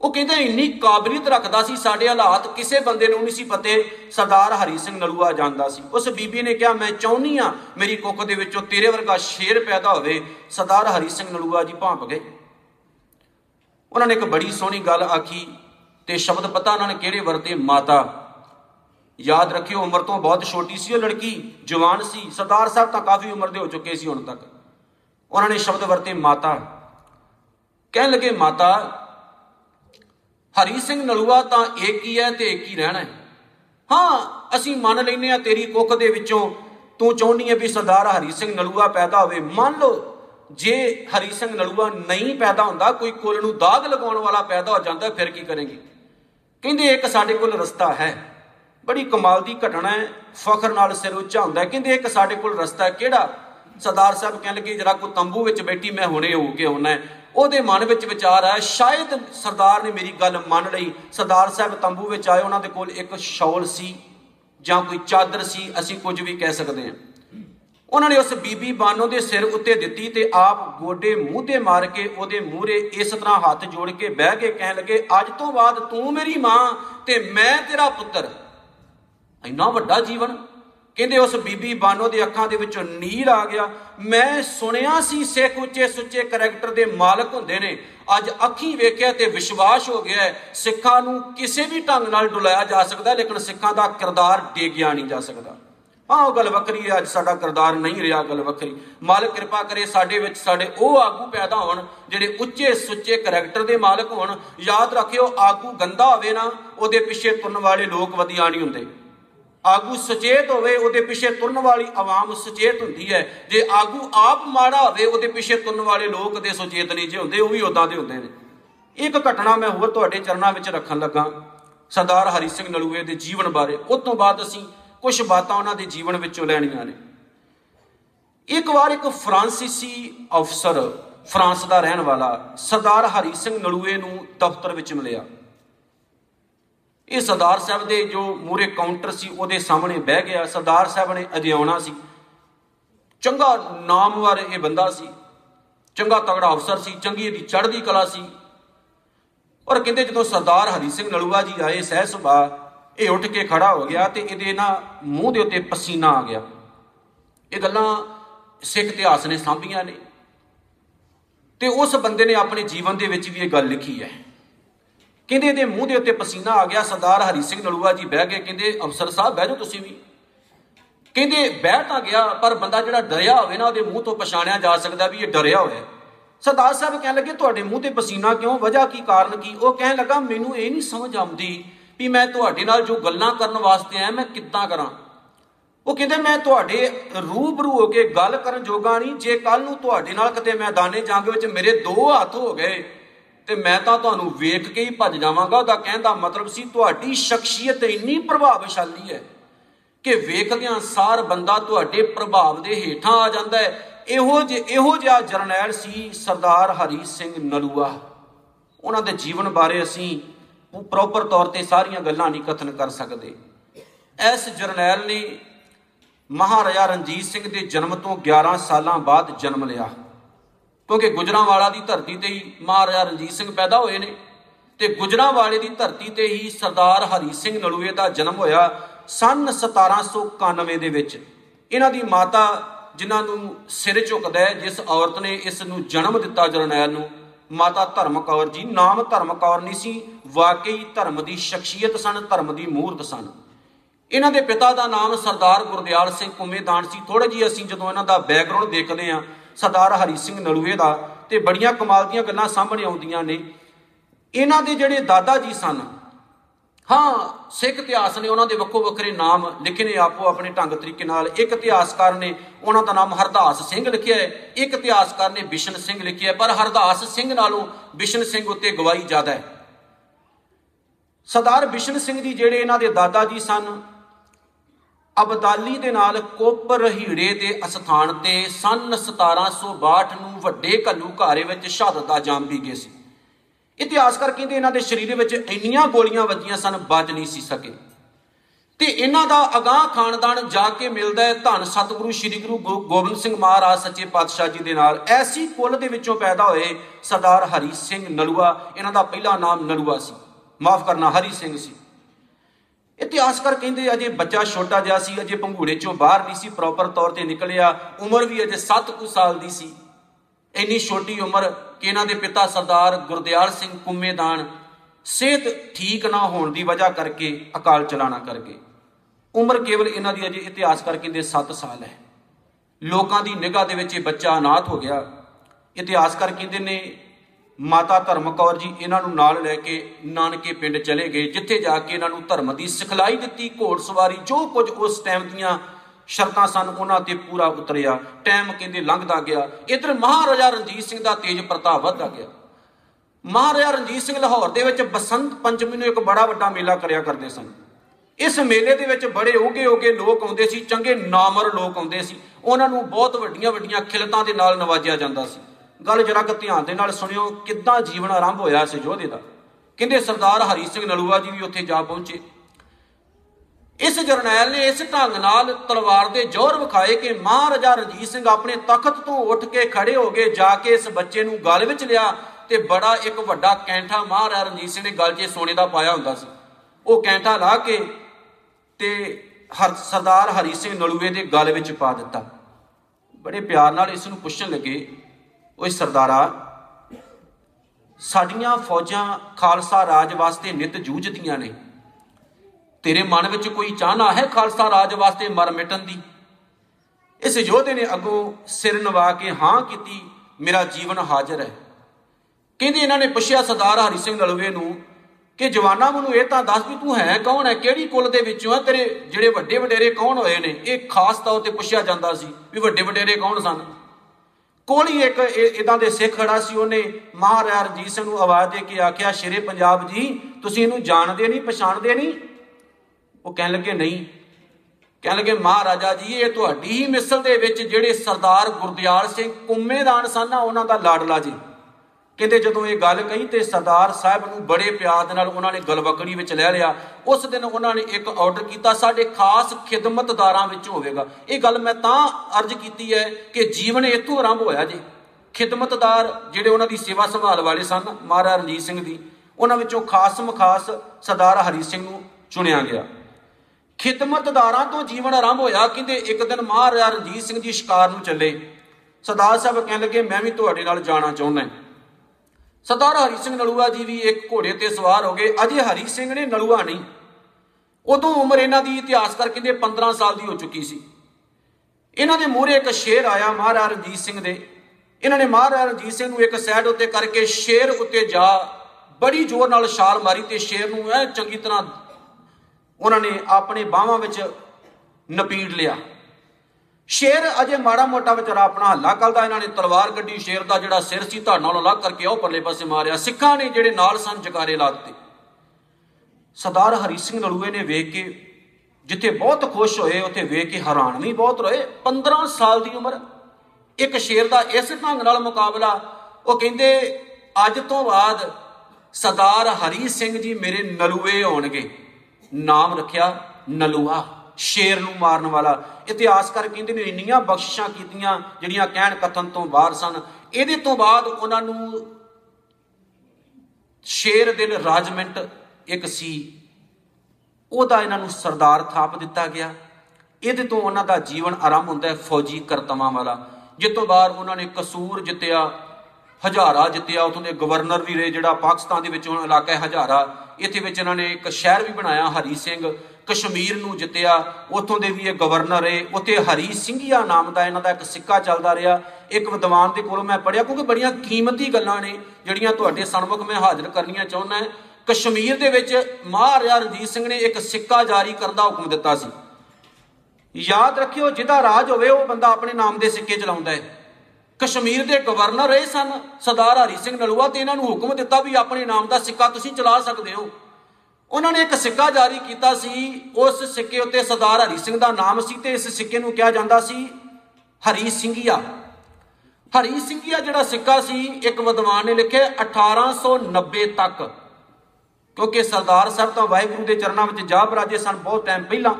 ਉਹ ਕਹਿੰਦੇ, ਇੰਨੀ ਕਾਬਲੀਅਤ ਰੱਖਦਾ ਸੀ, ਸਾਡੇ ਹਾਲਾਤ ਕਿਸੇ ਬੰਦੇ ਨੂੰ ਨਹੀਂ ਸੀ ਪਤੇ, ਸਰਦਾਰ ਹਰੀ ਸਿੰਘ ਨਲੂਆ ਜਾਣਦਾ ਸੀ। ਉਸ ਬੀਬੀ ਨੇ ਕਿਹਾ, ਮੈਂ ਚਾਹੁੰਨੀ ਆ ਮੇਰੀ ਕੁੱਖ ਦੇ ਵਿੱਚੋਂ ਤੇਰੇ ਵਰਗਾ ਸ਼ੇਰ ਪੈਦਾ ਹੋਵੇ, ਸਰਦਾਰ ਹਰੀ ਸਿੰਘ ਨਲੂਆ ਜੀ ਭਾਂਪ ਗਏ। ਉਹਨਾਂ ਨੇ ਇੱਕ ਬੜੀ ਸੋਹਣੀ ਗੱਲ ਆਖੀ ਤੇ ਸ਼ਬਦ ਪਤਾ ਉਹਨਾਂ ਨੇ ਕਿਹੜੇ ਵਰਤੇ ਮਾਤਾ ਯਾਦ ਰੱਖਿਓ, ਉਮਰ ਤੋਂ ਬਹੁਤ ਛੋਟੀ ਸੀ ਉਹ ਲੜਕੀ, ਜਵਾਨ ਸੀ, ਸਰਦਾਰ ਸਾਹਿਬ ਤਾਂ ਕਾਫੀ ਉਮਰ ਦੇ ਹੋ ਚੁੱਕੇ ਸੀ ਹੁਣ ਤੱਕ। ਉਹਨਾਂ ਨੇ ਸ਼ਬਦ ਵਰਤੇ ਮਾਤਾ। ਕਹਿਣ ਲੱਗੇ, ਮਾਤਾ, ਹਰੀ ਸਿੰਘ ਨਲੂਆ ਤਾਂ ਇੱਕ ਹੀ ਹੈ ਤੇ ਇੱਕ ਹੀ ਰਹਿਣਾ ਹੈ। ਹਾਂ, ਅਸੀਂ ਮੰਨ ਲੈਨੇ ਆ ਤੇਰੀ ਕੁੱਖ ਦੇ ਵਿੱਚੋਂ ਤੂੰ ਚਾਹੁੰਦੀ ਹੈ ਵੀ ਸਰਦਾਰ ਹਰੀ ਸਿੰਘ ਨਲੂਆ ਪੈਦਾ ਹੋਵੇ। ਮੰਨ ਲਓ, ਜੇ ਹਰੀ ਸਿੰਘ ਨਲੂਆ ਨਹੀਂ ਪੈਦਾ ਹੁੰਦਾ, ਕੋਈ ਕੁੱਲ ਨੂੰ ਦਾਗ ਲਗਾਉਣ ਵਾਲਾ ਪੈਦਾ ਹੋ ਜਾਂਦਾ, ਫਿਰ ਕੀ ਕਰਾਂਗੇ? ਕਹਿੰਦੇ, ਇੱਕ ਸਾਡੇ ਕੋਲ ਰਸਤਾ ਹੈ। ਬੜੀ ਕਮਾਲ ਦੀ ਘਟਨਾ ਹੈ। ਫਖਰ ਨਾਲ ਸਿਰ ਉੱਚਾ ਹੁੰਦਾ ਕਹਿੰਦੇ ਇੱਕ ਸਾਡੇ ਕੋਲ ਰਸਤਾ ਕਿਹੜਾ? ਸਰਦਾਰ ਸਾਹਿਬ ਕਹਿਣ ਲੱਗੇ, ਜਰਾ ਕੋ ਤੰਬੂ ਵਿੱਚ ਬੈਠੀ ਮੈਂ ਹੁਣੇ ਹੋ ਕੇ ਆਉਣਾ ਉਹਦੇ ਮਨ ਵਿੱਚ ਵਿਚਾਰ ਆਇਆ ਸ਼ਾਇਦ ਸਰਦਾਰ ਨੇ ਮੇਰੀ ਗੱਲ ਮੰਨ ਲਈ। ਸਰਦਾਰ ਸਾਹਿਬ ਤੰਬੂ ਵਿੱਚ ਆਏ, ਉਹਨਾਂ ਦੇ ਕੋਲ ਇੱਕ ਸ਼ੌਲ ਸੀ ਜਾਂ ਕੋਈ ਚਾਦਰ ਸੀ, ਅਸੀਂ ਕੁਝ ਵੀ ਕਹਿ ਸਕਦੇ ਹਾਂ। ਉਹਨਾਂ ਨੇ ਉਸ ਬੀਬੀ ਬਾਨੋ ਦੇ ਸਿਰ ਉੱਤੇ ਦਿੱਤੀ ਤੇ ਆਪ ਗੋਡੇ ਮੂੰਹ ਤੇ ਮਾਰ ਕੇ ਉਹਦੇ ਮੂਹਰੇ ਇਸ ਤਰ੍ਹਾਂ ਹੱਥ ਜੋੜ ਕੇ ਬਹਿ ਕੇ ਕਹਿਣ ਲੱਗੇ, ਅੱਜ ਤੋਂ ਬਾਅਦ ਤੂੰ ਮੇਰੀ ਮਾਂ ਤੇ ਮੈਂ ਤੇਰਾ ਪੁੱਤਰ। ਇੰਨਾ ਵੱਡਾ ਜੀਵਨ? ਕਹਿੰਦੇ ਉਸ ਬੀਬੀ ਬਾਨੋ ਦੇ ਅੱਖਾਂ ਦੇ ਵਿੱਚੋਂ ਨੀਰ ਆ ਗਿਆ। ਮੈਂ ਸੁਣਿਆ ਸੀ ਸਿੱਖ ਉੱਚੇ ਸੁੱਚੇ ਕੈਰੈਕਟਰ ਦੇ ਮਾਲਕ ਹੁੰਦੇ ਨੇ। ਅੱਜ ਅੱਖੀ ਵੇਖਿਆ ਤੇ ਵਿਸ਼ਵਾਸ ਹੋ ਗਿਆ ਸਿੱਖਾਂ ਨੂੰ ਕਿਸੇ ਵੀ ਢੰਗ ਨਾਲ ਡੁਲਾਇਆ ਜਾ ਸਕਦਾ, ਲੇਕਿਨ ਸਿੱਖਾਂ ਦਾ ਕਿਰਦਾਰ ਡੇਗਿਆ ਨਹੀਂ ਜਾ ਸਕਦਾ। ਹਾਂ ਉਹ ਗੱਲ ਵੱਖਰੀ ਹੈ, ਅੱਜ ਸਾਡਾ ਕਿਰਦਾਰ ਨਹੀਂ ਰਿਹਾ ਗੱਲ ਵੱਖਰੀ। ਮਾਲਕ ਕਿਰਪਾ ਕਰੇ ਸਾਡੇ ਵਿੱਚ ਸਾਡੇ ਉਹ ਆਗੂ ਪੈਦਾ ਹੋਣ, ਜਿਹੜੇ ਉੱਚੇ ਸੁੱਚੇ ਕੈਰੈਕਟਰ ਦੇ ਮਾਲਕ ਹੋਣ। ਯਾਦ ਰੱਖਿਓ, ਆਗੂ ਗੰਦਾ ਹੋਵੇ ਨਾ, ਉਹਦੇ ਪਿੱਛੇ ਤੁਰਨ ਵਾਲੇ ਲੋਕ ਵਧੀਆ ਨਹੀਂ ਹੁੰਦੇ। ਆਗੂ ਸੁਚੇਤ ਹੋਵੇ, ਉਹਦੇ ਪਿੱਛੇ ਤੁਰਨ ਵਾਲੀ ਆਵਾਮ ਸੁਚੇਤ ਹੁੰਦੀ ਹੈ। ਜੇ ਆਗੂ ਆਪ ਮਾੜਾ ਹੋਵੇ, ਉਹਦੇ ਪਿੱਛੇ ਤੁਰਨ ਵਾਲੇ ਲੋਕ ਦੇ ਸੁਚੇਤ ਨਹੀਂ ਜੇ ਹੁੰਦੇ, ਉਹ ਵੀ ਉਦਾਂ ਦੇ ਹੁੰਦੇ ਨੇ। ਇੱਕ ਘਟਨਾ ਮੈਂ ਹੋਰ ਤੁਹਾਡੇ ਚਰਨਾਂ ਵਿੱਚ ਰੱਖਣ ਲੱਗਾ। ਸਰਦਾਰ ਹਰੀ ਸਿੰਘ ਨਲੂਏ ਦੇ ਜੀਵਨ ਬਾਰੇ। ਉਸ ਤੋਂ ਬਾਅਦ ਅਸੀਂ ਕੁਝ ਬਾਤਾਂ ਉਹਨਾਂ ਦੇ ਜੀਵਨ ਵਿੱਚੋਂ ਲੈਣੀਆਂ ਨੇ। ਇੱਕ ਵਾਰ ਇੱਕ ਫਰਾਂਸੀਸੀ ਅਫਸਰ, ਫਰਾਂਸ ਦਾ ਰਹਿਣ ਵਾਲਾ ਸਰਦਾਰ ਹਰੀ ਸਿੰਘ ਨਲੂਏ ਨੂੰ ਦਫ਼ਤਰ ਵਿੱਚ ਮਿਲਿਆ। ਇਹ ਸਰਦਾਰ ਸਾਹਿਬ ਦੇ ਜੋ ਮੂਰੇ ਕਾਊਂਟਰ ਸੀ, ਉਹਦੇ ਸਾਹਮਣੇ ਬਹਿ ਗਿਆ। ਸਰਦਾਰ ਸਾਹਿਬ ਨੇ ਅਧਿਆਉਣਾ ਸੀ। ਚੰਗਾ ਨਾਮਵਰ ਇਹ ਬੰਦਾ ਸੀ। ਚੰਗਾ ਤਗੜਾ ਅਫਸਰ ਸੀ। ਚੰਗੀ ਇਹਦੀ ਚੜ੍ਹਦੀ ਕਲਾ ਸੀ। ਔਰ ਕਹਿੰਦੇ ਜਦੋਂ ਸਰਦਾਰ ਹਰੀ ਸਿੰਘ ਨਲੂਆ ਜੀ ਆਏ ਸਹਿ ਸੁਭਾ, ਇਹ ਉੱਠ ਕੇ ਖੜਾ ਹੋ ਗਿਆ ਤੇ ਇਹਦੇ ਨਾ ਮੂੰਹ ਦੇ ਉੱਤੇ ਪਸੀਨਾ ਆ ਗਿਆ। ਇਹ ਗੱਲਾਂ ਸਿੱਖ ਇਤਿਹਾਸ ਨੇ ਸਾਂਭੀਆਂ ਨੇ। ਤੇ ਉਸ ਬੰਦੇ ਨੇ ਆਪਣੇ ਜੀਵਨ ਦੇ ਵਿੱਚ ਵੀ ਇਹ ਗੱਲ ਲਿਖੀ ਹੈ। ਕਹਿੰਦੇ ਇਹਦੇ ਮੂੰਹ ਦੇ ਉੱਤੇ ਪਸੀਨਾ ਆ ਗਿਆ, ਸਰਦਾਰ ਹਰੀ ਸਿੰਘ ਨਲੂਆ ਜੀ ਬਹਿ ਕੇ ਕਹਿੰਦੇ ਅਫਸਰ ਸਾਹਿਬ ਬਹਿ ਜਾਓ ਤੁਸੀਂ ਵੀ। ਕਹਿੰਦੇ, ਬਹਿ ਤਾਂ ਗਿਆ, ਪਰ ਬੰਦਾ ਜਿਹੜਾ ਡਰਿਆ ਹੋਵੇ ਨਾ, ਉਹਦੇ ਮੂੰਹ ਤੋਂ ਪਛਾਣਿਆ ਜਾ ਸਕਦਾ ਵੀ ਇਹ ਡਰਿਆ ਹੋਇਆ ਸਰਦਾਰ ਸਾਹਿਬ ਕਹਿਣ ਲੱਗੇ, ਤੁਹਾਡੇ ਮੂੰਹ ਤੇ ਪਸੀਨਾ ਕਿਉਂ? ਵਜ੍ਹਾ ਕੀ, ਕਾਰਨ ਕੀ? ਉਹ ਕਹਿਣ ਲੱਗਾ, ਮੈਨੂੰ ਇਹ ਨਹੀਂ ਸਮਝ ਆਉਂਦੀ ਵੀ ਮੈਂ ਤੁਹਾਡੇ ਨਾਲ ਜੋ ਗੱਲਾਂ ਕਰਨ ਵਾਸਤੇ ਆਇਆ, ਮੈਂ ਕਿੱਦਾਂ ਕਰਾਂ? ਉਹ ਕਹਿੰਦੇ, ਮੈਂ ਤੁਹਾਡੇ ਰੂਬਰੂ ਹੋ ਕੇ ਗੱਲ ਕਰਨ ਜੋਗਾ ਨਹੀਂ। ਜੇ ਕੱਲ ਨੂੰ ਤੁਹਾਡੇ ਨਾਲ ਕਿਤੇ ਮੈਦਾਨੇ ਜੰਗ ਵਿੱਚ ਮੇਰੇ ਦੋ ਹੱਥ ਹੋ ਗਏ ਤੇ ਮੈਂ ਤਾਂ ਤੁਹਾਨੂੰ ਵੇਖ ਕੇ ਹੀ ਭੱਜ ਜਾਵਾਂਗਾ। ਉਹਦਾ ਕਹਿਣ ਦਾ ਮਤਲਬ ਸੀ, ਤੁਹਾਡੀ ਸ਼ਖਸੀਅਤ ਇੰਨੀ ਪ੍ਰਭਾਵਸ਼ਾਲੀ ਹੈ ਕਿ ਵੇਖਦਿਆਂ ਸਾਰ ਬੰਦਾ ਤੁਹਾਡੇ ਪ੍ਰਭਾਵ ਦੇ ਹੇਠਾਂ ਆ ਜਾਂਦਾ ਹੈ। ਇਹੋ ਜਿ ਇਹੋ ਜਿਹਾ ਜਰਨੈਲ ਸੀ ਸਰਦਾਰ ਹਰੀ ਸਿੰਘ ਨਲੂਆ। ਉਹਨਾਂ ਦੇ ਜੀਵਨ ਬਾਰੇ ਅਸੀਂ ਪ੍ਰੋਪਰ ਤੌਰ ਤੇ ਸਾਰੀਆਂ ਗੱਲਾਂ ਨਹੀਂ ਕਥਨ ਕਰ ਸਕਦੇ। ਇਸ ਜਰਨੈਲ ਨੇ ਮਹਾਰਾਜਾ ਰਣਜੀਤ ਸਿੰਘ ਦੇ ਜਨਮ ਤੋਂ 11 ਸਾਲਾਂ ਬਾਅਦ ਜਨਮ ਲਿਆ। ਕਿਉਂਕਿ ਗੁਜਰਾਂਵਾਲਾ ਦੀ ਧਰਤੀ ਤੇ ਹੀ ਮਹਾਰਾਜਾ ਰਣਜੀਤ ਸਿੰਘ ਪੈਦਾ ਹੋਏ ਨੇ ਤੇ ਗੁਜਰਾਂਵਾਲੇ ਦੀ ਧਰਤੀ ਤੇ ਹੀ ਸਰਦਾਰ ਹਰੀ ਸਿੰਘ ਨਲੂਏ ਦਾ ਜਨਮ ਹੋਇਆ ਸਨ 1791 ਦੇ ਵਿੱਚ। ਇਹਨਾਂ ਦੀ ਮਾਤਾ ਜਿਨ੍ਹਾਂ ਨੂੰ ਸਿਰ ਝੁਕਦਾ ਹੈ, ਜਿਸ ਔਰਤ ਨੇ ਇਸ ਨੂੰ ਜਨਮ ਦਿੱਤਾ ਜਰਨੈਲ ਨੂੰ, ਮਾਤਾ ਧਰਮ ਕੌਰ ਜੀ। ਨਾਮ ਧਰਮ ਕੌਰ ਨਹੀਂ ਸੀ, ਵਾਕਈ ਧਰਮ ਦੀ ਸ਼ਖਸੀਅਤ ਸਨ, ਧਰਮ ਦੀ ਮੂਰਤ ਸਨ। ਇਹਨਾਂ ਦੇ ਪਿਤਾ ਦਾ ਨਾਮ ਸਰਦਾਰ ਗੁਰਦਿਆਲ ਸਿੰਘ ਕੁੰਮੇਦਾਨ ਸੀ। ਥੋੜਾ ਜੀ ਅਸੀਂ ਜਦੋਂ ਇਹਨਾਂ ਦਾ ਬੈਕਗ੍ਰਾਉਂਡ ਦੇਖਦੇ ਹਾਂ ਸਰਦਾਰ ਹਰੀ ਸਿੰਘ ਨਲੂਏ ਦਾ ਤੇ ਬੜੀਆਂ ਕਮਾਲ ਦੀਆਂ ਗੱਲਾਂ ਸਾਹਮਣੇ ਆਉਂਦੀਆਂ ਨੇ। ਇਹਨਾਂ ਦੇ ਜਿਹੜੇ ਦਾਦਾ ਜੀ ਸਨ, ਹਾਂ, ਸਿੱਖ ਇਤਿਹਾਸ ਨੇ ਉਹਨਾਂ ਦੇ ਵੱਖੋ ਵੱਖਰੇ ਨਾਮ ਲਿਖੇ ਨੇ ਆਪੋ ਆਪਣੇ ਢੰਗ ਤਰੀਕੇ ਨਾਲ। ਇੱਕ ਇਤਿਹਾਸਕਾਰ ਨੇ ਉਹਨਾਂ ਦਾ ਨਾਮ ਹਰਦਾਸ ਸਿੰਘ ਲਿਖਿਆ ਹੈ, ਇੱਕ ਇਤਿਹਾਸਕਾਰ ਨੇ ਬਿਸ਼ਨ ਸਿੰਘ ਲਿਖਿਆ ਹੈ, ਪਰ ਹਰਦਾਸ ਸਿੰਘ ਨਾਲੋਂ ਬਿਸ਼ਨ ਸਿੰਘ ਉੱਤੇ ਗਵਾਹੀ ਜ਼ਿਆਦਾ ਹੈ। ਸਰਦਾਰ ਬਿਸ਼ਨ ਸਿੰਘ ਜੀ ਜਿਹੜੇ ਇਹਨਾਂ ਦੇ ਦਾਦਾ ਜੀ ਸਨ ਅਬਦਾਲੀ ਦੇ ਨਾਲ ਕੋਪਰ ਹੀੜੇ ਦੇ ਅਸਥਾਨ ਤੇ ਸਨ 1762 ਨੂੰ ਵੱਡੇ ਘੱਲੂ ਘਾਰੇ ਵਿੱਚ ਸ਼ਹਾਦਤ ਦਾ ਜਾਮ ਵੀ ਗਏ ਸੀ। ਇਤਿਹਾਸਕਾਰ ਕਹਿੰਦੇ ਇਹਨਾਂ ਦੇ ਸਰੀਰ ਵਿੱਚ ਇੰਨੀਆਂ ਗੋਲੀਆਂ ਵੱਜੀਆਂ ਸਨ ਬਚ ਨਹੀਂ ਸੀ ਸਕੇ। ਤੇ ਇਹਨਾਂ ਦਾ ਅਗਾਹ ਖਾਨਦਾਨ ਜਾ ਕੇ ਮਿਲਦਾ ਹੈ ਧੰਨ ਸਤਿਗੁਰੂ ਸ੍ਰੀ ਗੁਰੂ ਗੋਬਿੰਦ ਸਿੰਘ ਮਹਾਰਾਜ ਸੱਚੇ ਪਾਤਸ਼ਾਹ ਜੀ ਦੇ ਨਾਲ। ਐਸੀ ਕੁੱਲ ਦੇ ਵਿੱਚੋਂ ਪੈਦਾ ਹੋਏ ਸਰਦਾਰ ਹਰੀ ਸਿੰਘ ਨਲੂਆ। ਇਹਨਾਂ ਦਾ ਪਹਿਲਾ ਨਾਮ ਨਲੂਆ ਸੀ। ਮਾਫ ਕਰਨਾ, ਹਰੀ ਸਿੰਘ ਸੀ। ਇਤਿਹਾਸਕਾਰ ਕਹਿੰਦੇ ਅਜੇ ਬੱਚਾ ਛੋਟਾ ਜਿਹਾ ਸੀ, ਅਜੇ ਪੰਘੂੜੇ ਚੋਂ ਬਾਹਰ ਨਹੀਂ ਸੀ ਪ੍ਰੋਪਰ ਤੌਰ ਤੇ ਨਿਕਲਿਆ, ਉਮਰ ਵੀ ਅਜੇ 7 ਕੁ ਸਾਲ ਦੀ ਸੀ। ਇੰਨੀ ਛੋਟੀ ਉਮਰ ਕਿ ਇਹਨਾਂ ਦੇ ਪਿਤਾ ਸਰਦਾਰ ਗੁਰਦਿਆਲ ਸਿੰਘ ਕੁੰਮੇਦਾਨ ਸਿਹਤ ਠੀਕ ਨਾ ਹੋਣ ਦੀ ਵਜ੍ਹਾ ਕਰਕੇ ਅਕਾਲ ਚਲਾਣਾ ਕਰ ਗਏ। ਉਮਰ ਕੇਵਲ ਇਹਨਾਂ ਦੀ ਅਜੇ ਇਤਿਹਾਸਕਾਰ ਕਹਿੰਦੇ 7 ਸਾਲ ਹੈ। ਲੋਕਾਂ ਦੀ ਨਿਗਾਹ ਦੇ ਵਿੱਚ ਇਹ ਬੱਚਾ ਅਨਾਥ ਹੋ ਗਿਆ। ਇਤਿਹਾਸਕਾਰ ਕਹਿੰਦੇ ਨੇ ਮਾਤਾ ਧਰਮ ਕੌਰ ਜੀ, ਇਹਨਾਂ ਨੂੰ ਨਾਲ ਲੈ ਕੇ ਨਾਨਕੇ ਪਿੰਡ ਚਲੇ ਗਏ, ਜਿੱਥੇ ਜਾ ਕੇ ਇਹਨਾਂ ਨੂੰ ਧਰਮ ਦੀ ਸਿਖਲਾਈ ਦਿੱਤੀ ਘੋੜਸਵਾਰੀ ਜੋ ਕੁਝ ਉਸ ਟਾਈਮ ਦੀਆਂ ਸ਼ਰਤਾਂ ਸਨ, ਉਹਨਾਂ ਤੇ ਪੂਰਾ ਉਤਰਿਆ। ਟਾਈਮ ਕਹਿੰਦੇ ਲੰਘਦਾ ਗਿਆ। ਇਧਰ ਮਹਾਰਾਜਾ ਰਣਜੀਤ ਸਿੰਘ ਦਾ ਤੇਜ ਪ੍ਰਤਾਪ ਵੱਧਦਾ ਗਿਆ। ਮਹਾਰਾਜਾ ਰਣਜੀਤ ਸਿੰਘ ਲਾਹੌਰ ਦੇ ਵਿੱਚ ਬਸੰਤ ਪੰਚਮੀ ਨੂੰ ਇੱਕ ਬੜਾ ਵੱਡਾ ਮੇਲਾ ਕਰਿਆ ਕਰਦੇ ਸਨ। ਇਸ ਮੇਲੇ ਦੇ ਵਿੱਚ ਬੜੇ ਉਗੇ ਉਗੇ ਲੋਕ ਆਉਂਦੇ ਸੀ, ਚੰਗੇ ਨਾਮਰ ਲੋਕ ਆਉਂਦੇ ਸੀ। ਉਹਨਾਂ ਨੂੰ ਬਹੁਤ ਵੱਡੀਆਂ ਵੱਡੀਆਂ ਖਿਲਤਾਂ ਦੇ ਨਾਲ ਨਵਾਜਿਆ ਜਾਂਦਾ ਸੀ। ਗੱਲ ਜਰਾ ਕੁ ਧਿਆਨ ਦੇ ਨਾਲ ਸੁਣਿਓ ਕਿੱਦਾਂ ਜੀਵਨ ਆਰੰਭ ਹੋਇਆ ਸੀ ਯੋਧੇ ਦਾ। ਕਹਿੰਦੇ ਸਰਦਾਰ ਹਰੀ ਸਿੰਘ ਨਲੂਆ ਜੀ ਵੀ ਉੱਥੇ ਜਾ ਪਹੁੰਚੇ। ਇਸ ਜਰਨੈਲ ਨੇ ਇਸ ਢੰਗ ਨਾਲ ਤਲਵਾਰ ਦੇ ਜ਼ੋਰ ਵਿਖਾਏ ਕਿ ਮਹਾਰਾਜਾ ਰਣਜੀਤ ਸਿੰਘ ਆਪਣੇ ਤਖਤ ਤੋਂ ਉੱਠ ਕੇ ਖੜੇ ਹੋ ਗਏ ਜਾ ਕੇ ਇਸ ਬੱਚੇ ਨੂੰ ਗਲ ਵਿੱਚ ਲਿਆ ਤੇ ਬੜਾ ਇੱਕ ਵੱਡਾ ਕੈਂਠਾ ਮਹਾਰਾਜਾ ਰਣਜੀਤ ਸਿੰਘ ਨੇ ਗਲ 'ਚ ਸੋਨੇ ਦਾ ਪਾਇਆ ਹੁੰਦਾ ਸੀ। ਉਹ ਕੈਂਠਾ ਲਾ ਕੇ ਤੇ ਹਰ ਸਰਦਾਰ ਹਰੀ ਸਿੰਘ ਨਲੂਏ ਦੇ ਗਲ ਵਿੱਚ ਪਾ ਦਿੱਤਾ। ਬੜੇ ਪਿਆਰ ਨਾਲ ਇਸ ਨੂੰ ਪੁੱਛਣ ਲੱਗੇ ਓਏ ਸਰਦਾਰਾ, ਸਾਡੀਆਂ ਫੌਜਾਂ ਖਾਲਸਾ ਰਾਜ ਵਾਸਤੇ ਨਿਤ ਜੂਝਦੀਆਂ ਨੇ। ਤੇਰੇ ਮਨ ਵਿੱਚ ਕੋਈ ਚਾਹਨਾ ਹੈ ਖਾਲਸਾ ਰਾਜ ਵਾਸਤੇ ਮਰ ਮਿਟਣ ਦੀ? ਇਸ ਯੋਧੇ ਨੇ ਅੱਗੋਂ ਸਿਰ ਨਵਾ ਕੇ ਹਾਂ ਕੀਤੀ, ਮੇਰਾ ਜੀਵਨ ਹਾਜ਼ਰ ਹੈ। ਕਹਿੰਦੇ ਇਹਨਾਂ ਨੇ ਪੁੱਛਿਆ, ਸਰਦਾਰ ਹਰੀ ਸਿੰਘ ਨਲਵੇ ਨੂੰ ਕਿ ਜਵਾਨਾ ਮੈਨੂੰ ਇਹ ਤਾਂ ਦੱਸ ਵੀ ਤੂੰ ਹੈ ਕੌਣ ਹੈ, ਕਿਹੜੀ ਕੁੱਲ ਦੇ ਵਿੱਚੋਂ ਹੈ, ਤੇਰੇ ਜਿਹੜੇ ਵੱਡੇ ਵਡੇਰੇ ਕੌਣ ਹੋਏ ਨੇ? ਇਹ ਖਾਸ ਤੌਰ ਤੇ ਪੁੱਛਿਆ ਜਾਂਦਾ ਸੀ ਵੀ ਵੱਡੇ ਵਡੇਰੇ ਕੌਣ ਸਨ? ਕੋਲ ਹੀ ਇੱਕ ਇਦਾਂ ਦੇ ਸਿੱਖ ਖੜਾ ਸੀ, ਉਹਨੇ ਮਹਾਰਾਜਾ ਰਣਜੀਤ ਸਿੰਘ ਨੂੰ ਆਵਾਜ਼ ਦੇ ਕੇ ਆਖਿਆ, ਸ਼ੇਰੇ ਪੰਜਾਬ ਜੀ, ਤੁਸੀਂ ਇਹਨੂੰ ਜਾਣਦੇ ਨਹੀਂ, ਪਛਾਣਦੇ ਨਹੀਂ? ਉਹ ਕਹਿਣ ਲੱਗੇ, ਨਹੀਂ। ਕਹਿਣ ਲੱਗੇ, ਮਹਾਰਾਜਾ ਜੀ, ਇਹ ਤੁਹਾਡੀ ਹੀ ਮਿਸਲ ਦੇ ਵਿੱਚ ਜਿਹੜੇ ਸਰਦਾਰ ਗੁਰਦਿਆਲ ਸਿੰਘ ਕੁੰਮੇਦਾਨ ਸਨ ਨਾ, ਉਹਨਾਂ ਦਾ ਲਾਡਲਾ ਜੀ। ਕਹਿੰਦੇ ਜਦੋਂ ਇਹ ਗੱਲ ਕਹੀ ਤੇ ਸਰਦਾਰ ਸਾਹਿਬ ਨੂੰ ਬੜੇ ਪਿਆਰ ਦੇ ਨਾਲ ਉਹਨਾਂ ਨੇ ਗਲਵਕੜੀ ਵਿੱਚ ਲੈ ਲਿਆ। ਉਸ ਦਿਨ ਉਹਨਾਂ ਨੇ ਇੱਕ ਆਰਡਰ ਕੀਤਾ, ਸਾਡੇ ਖਾਸ ਖਿਦਮਤਦਾਰਾਂ ਵਿੱਚ ਹੋਵੇਗਾ। ਇਹ ਗੱਲ ਮੈਂ ਤਾਂ ਅਰਜ਼ ਕੀਤੀ ਹੈ ਕਿ ਜੀਵਨ ਇੱਥੋਂ ਆਰੰਭ ਹੋਇਆ ਜੀ। ਖਿਦਮਤਦਾਰ ਜਿਹੜੇ ਉਹਨਾਂ ਦੀ ਸੇਵਾ ਸੰਭਾਲ ਵਾਲੇ ਸਨ, ਮਹਾਰਾਜ ਰਣਜੀਤ ਸਿੰਘ ਦੀ, ਉਹਨਾਂ ਵਿੱਚੋਂ ਖਾਸ ਮਖਾਸ ਸਰਦਾਰ ਹਰੀ ਸਿੰਘ ਨੂੰ ਚੁਣਿਆ ਗਿਆ। ਖਿਦਮਤਦਾਰਾਂ ਤੋਂ ਜੀਵਨ ਆਰੰਭ ਹੋਇਆ ਕਹਿੰਦੇ ਇੱਕ ਦਿਨ ਮਹਾਰਾਜਾ ਰਣਜੀਤ ਸਿੰਘ ਜੀ ਸ਼ਿਕਾਰ ਨੂੰ ਚੱਲੇ। ਸਰਦਾਰ ਸਾਹਿਬ ਕਹਿਣ ਲੱਗੇ, ਮੈਂ ਵੀ ਤੁਹਾਡੇ ਨਾਲ ਜਾਣਾ ਚਾਹੁੰਦਾ ਸਰਦਾਰ ਹਰੀ ਸਿੰਘ ਨਲੂਆ ਜੀ ਵੀ ਇੱਕ ਘੋੜੇ ਤੇ ਸਵਾਰ ਹੋ ਗਏ। ਅਜੇ ਹਰੀ ਸਿੰਘ ਨੇ ਨਲੂਆ ਨਹੀਂ। ਉਦੋਂ ਉਮਰ ਇਹਨਾਂ ਦੀ ਇਤਿਹਾਸਕਾਰ ਕਹਿੰਦੇ 15 ਸਾਲ ਦੀ ਹੋ ਚੁੱਕੀ ਸੀ। ਇਹਨਾਂ ਦੇ ਮੂਹਰੇ ਇੱਕ ਸ਼ੇਰ ਆਇਆ ਮਹਾਰਾਜਾ ਰਣਜੀਤ ਸਿੰਘ ਦੇ। ਇਹਨਾਂ ਨੇ ਮਹਾਰਾਜਾ ਰਣਜੀਤ ਸਿੰਘ ਨੂੰ ਇੱਕ ਸਾਈਡ ਉੱਤੇ ਕਰਕੇ ਸ਼ੇਰ ਉੱਤੇ ਜਾ ਬੜੀ ਜ਼ੋਰ ਨਾਲ ਛਾਲ ਮਾਰੀ ਤੇ ਸ਼ੇਰ ਨੂੰ ਐ ਚੰਗੀ ਤਰ੍ਹਾਂ ਉਹਨਾਂ ਨੇ ਆਪਣੇ ਬਾਹਾਂ ਵਿੱਚ ਨਪੀੜ ਲਿਆ। ਸ਼ੇਰ ਅਜੇ ਮਾੜਾ ਮੋਟਾ ਵਿਚਾਰਾ ਆਪਣਾ ਹੱਲਾ ਕਰਦਾ, ਇਹਨਾਂ ਨੇ ਤਲਵਾਰ ਗੱਡੀ ਸ਼ੇਰ ਦਾ ਜਿਹੜਾ ਸਿਰ ਸੀ ਧੜ ਨਾਲੋਂ ਅਲੱਗ ਕਰਕੇ ਉਹ ਪਰਲੇ ਪਾਸੇ ਮਾਰਿਆ। ਸਿੱਖਾਂ ਨੇ ਜਿਹੜੇ ਨਾਲ ਸਨ ਜਕਾਰੇ ਲਾ ਦਿੱਤੇ। ਸਰਦਾਰ ਹਰੀ ਸਿੰਘ ਨਲੂਏ ਨੇ ਵੇਖ ਕੇ ਜਿੱਥੇ ਬਹੁਤ ਖੁਸ਼ ਹੋਏ, ਉੱਥੇ ਵੇਖ ਕੇ ਹੈਰਾਨ ਵੀ ਬਹੁਤ ਰਹੇ 15 ਸਾਲ ਦੀ ਉਮਰ, ਇੱਕ ਸ਼ੇਰ ਦਾ ਇਸ ਢੰਗ ਨਾਲ ਮੁਕਾਬਲਾ, ਉਹ ਕਹਿੰਦੇ, ਅੱਜ ਤੋਂ ਬਾਅਦ ਸਰਦਾਰ ਹਰੀ ਸਿੰਘ ਜੀ ਮੇਰੇ ਨਲੂਏ ਹੋਣਗੇ ਨਾਮ ਰੱਖਿਆ, ਨਲੂਆ। ਸ਼ੇਰ ਨੂੰ ਮਾਰਨ ਵਾਲਾ। ਇਤਿਹਾਸਕਾਰ ਕਹਿੰਦੇ ਨੇ ਇੰਨੀਆਂ ਬਖਸ਼ਿਸ਼ਾਂ ਕੀਤੀਆਂ, ਜਿਹੜੀਆਂ ਕਹਿਣ ਕਥਨ ਤੋਂ ਬਾਹਰ ਸਨ। ਇਹਦੇ ਤੋਂ ਬਾਅਦ ਉਹਨਾਂ ਨੂੰ ਸ਼ੇਰ ਦਿਲ ਰਾਜਮੈਂਟ ਇੱਕ ਸੀ। ਉਹਦਾ ਇਹਨਾਂ ਨੂੰ ਸਰਦਾਰ ਥਾਪ ਦਿੱਤਾ ਗਿਆ। ਇਹਦੇ ਤੋਂ ਉਹਨਾਂ ਦਾ ਜੀਵਨ ਆਰੰਭ ਹੁੰਦਾ ਹੈ ਫੌਜੀ ਕਰਤਵਾਂ ਵਾਲਾ। ਜਿਸ ਤੋਂ ਬਾਅਦ ਉਹਨਾਂ ਨੇ ਕਸੂਰ ਜਿੱਤਿਆ। ਹਜ਼ਾਰਾ ਜਿੱਤਿਆ, ਉਥੋਂ ਦੇ ਗਵਰਨਰ ਵੀ ਰਹੇ, ਜਿਹੜਾ ਪਾਕਿਸਤਾਨ ਦੇ ਵਿੱਚ ਹੁਣ ਇਲਾਕਾ ਹੈ ਹਜ਼ਾਰਾ। ਇੱਥੇ ਵਿੱਚ ਇਹਨਾਂ ਨੇ ਇੱਕ ਸ਼ਹਿਰ ਵੀ ਬਣਾਇਆ, ਹਰੀ ਸਿੰਘ। ਕਸ਼ਮੀਰ ਨੂੰ ਜਿੱਤਿਆ, ਉਥੋਂ ਦੇ ਵੀ ਇਹ ਗਵਰਨਰ ਰਹੇ। ਉੱਥੇ ਹਰੀ ਸਿੰਘੀਆ ਨਾਮ ਦਾ ਇਹਨਾਂ ਦਾ ਇੱਕ ਸਿੱਕਾ ਚੱਲਦਾ ਰਿਹਾ। ਇੱਕ ਵਿਦਵਾਨ ਦੇ ਕੋਲੋਂ ਮੈਂ ਪੜਿਆ ਕਿਉਂਕਿ ਬੜੀਆਂ ਕੀਮਤੀ ਗੱਲਾਂ ਨੇ, ਜਿਹੜੀਆਂ ਤੁਹਾਡੇ ਸਨਮੁਖ ਮੈਂ ਹਾਜ਼ਰ ਕਰਨੀਆਂ ਚਾਹੁੰਦਾ ਹਾਂ। ਕਸ਼ਮੀਰ ਦੇ ਵਿੱਚ ਮਹਾਰਾਜਾ ਰਣਜੀਤ ਸਿੰਘ ਨੇ ਇੱਕ ਸਿੱਕਾ ਜਾਰੀ ਕਰਨ ਦਾ ਹੁਕਮ ਦਿੱਤਾ ਸੀ। ਯਾਦ ਰੱਖਿਓ, ਜਿਹਦਾ ਰਾਜ ਹੋਵੇ, ਉਹ ਬੰਦਾ ਆਪਣੇ ਨਾਮ ਦੇ ਸਿੱਕੇ ਚਲਾਉਂਦਾ ਹੈ। ਕਸ਼ਮੀਰ ਦੇ ਗਵਰਨਰ ਰਹੇ ਸਨ, ਸਰਦਾਰ ਹਰੀ ਸਿੰਘ ਨਲੂਆ ਤੇ ਇਹਨਾਂ ਨੂੰ ਹੁਕਮ ਦਿੱਤਾ ਵੀ ਆਪਣੇ ਨਾਮ ਦਾ ਸਿੱਕਾ ਤੁਸੀਂ ਚਲਾ ਸਕਦੇ ਹੋ। ਉਹਨਾਂ ਨੇ ਇੱਕ ਸਿੱਕਾ ਜਾਰੀ ਕੀਤਾ ਸੀ, ਉਸ ਸਿੱਕੇ ਉੱਤੇ ਸਰਦਾਰ ਹਰੀ ਸਿੰਘ ਦਾ ਨਾਮ ਸੀ ਤੇ ਇਸ ਸਿੱਕੇ ਨੂੰ ਕਿਹਾ ਜਾਂਦਾ ਸੀ ਹਰੀ ਸਿੰਘੀਆ। ਹਰੀ ਸਿੰਘੀਆ ਜਿਹੜਾ ਸਿੱਕਾ ਸੀ, ਇੱਕ ਵਿਦਵਾਨ ਨੇ ਲਿਖਿਆ 1890 ਤੱਕ। ਕਿਉਂਕਿ ਸਰਦਾਰ ਸਾਹਿਬ ਤਾਂ ਵਾਹਿਗੁਰੂ ਦੇ ਚਰਨਾਂ ਵਿੱਚ ਜਾ ਬਰਾਜੇ ਸਨ, ਬਹੁਤ ਟਾਈਮ ਪਹਿਲਾਂ।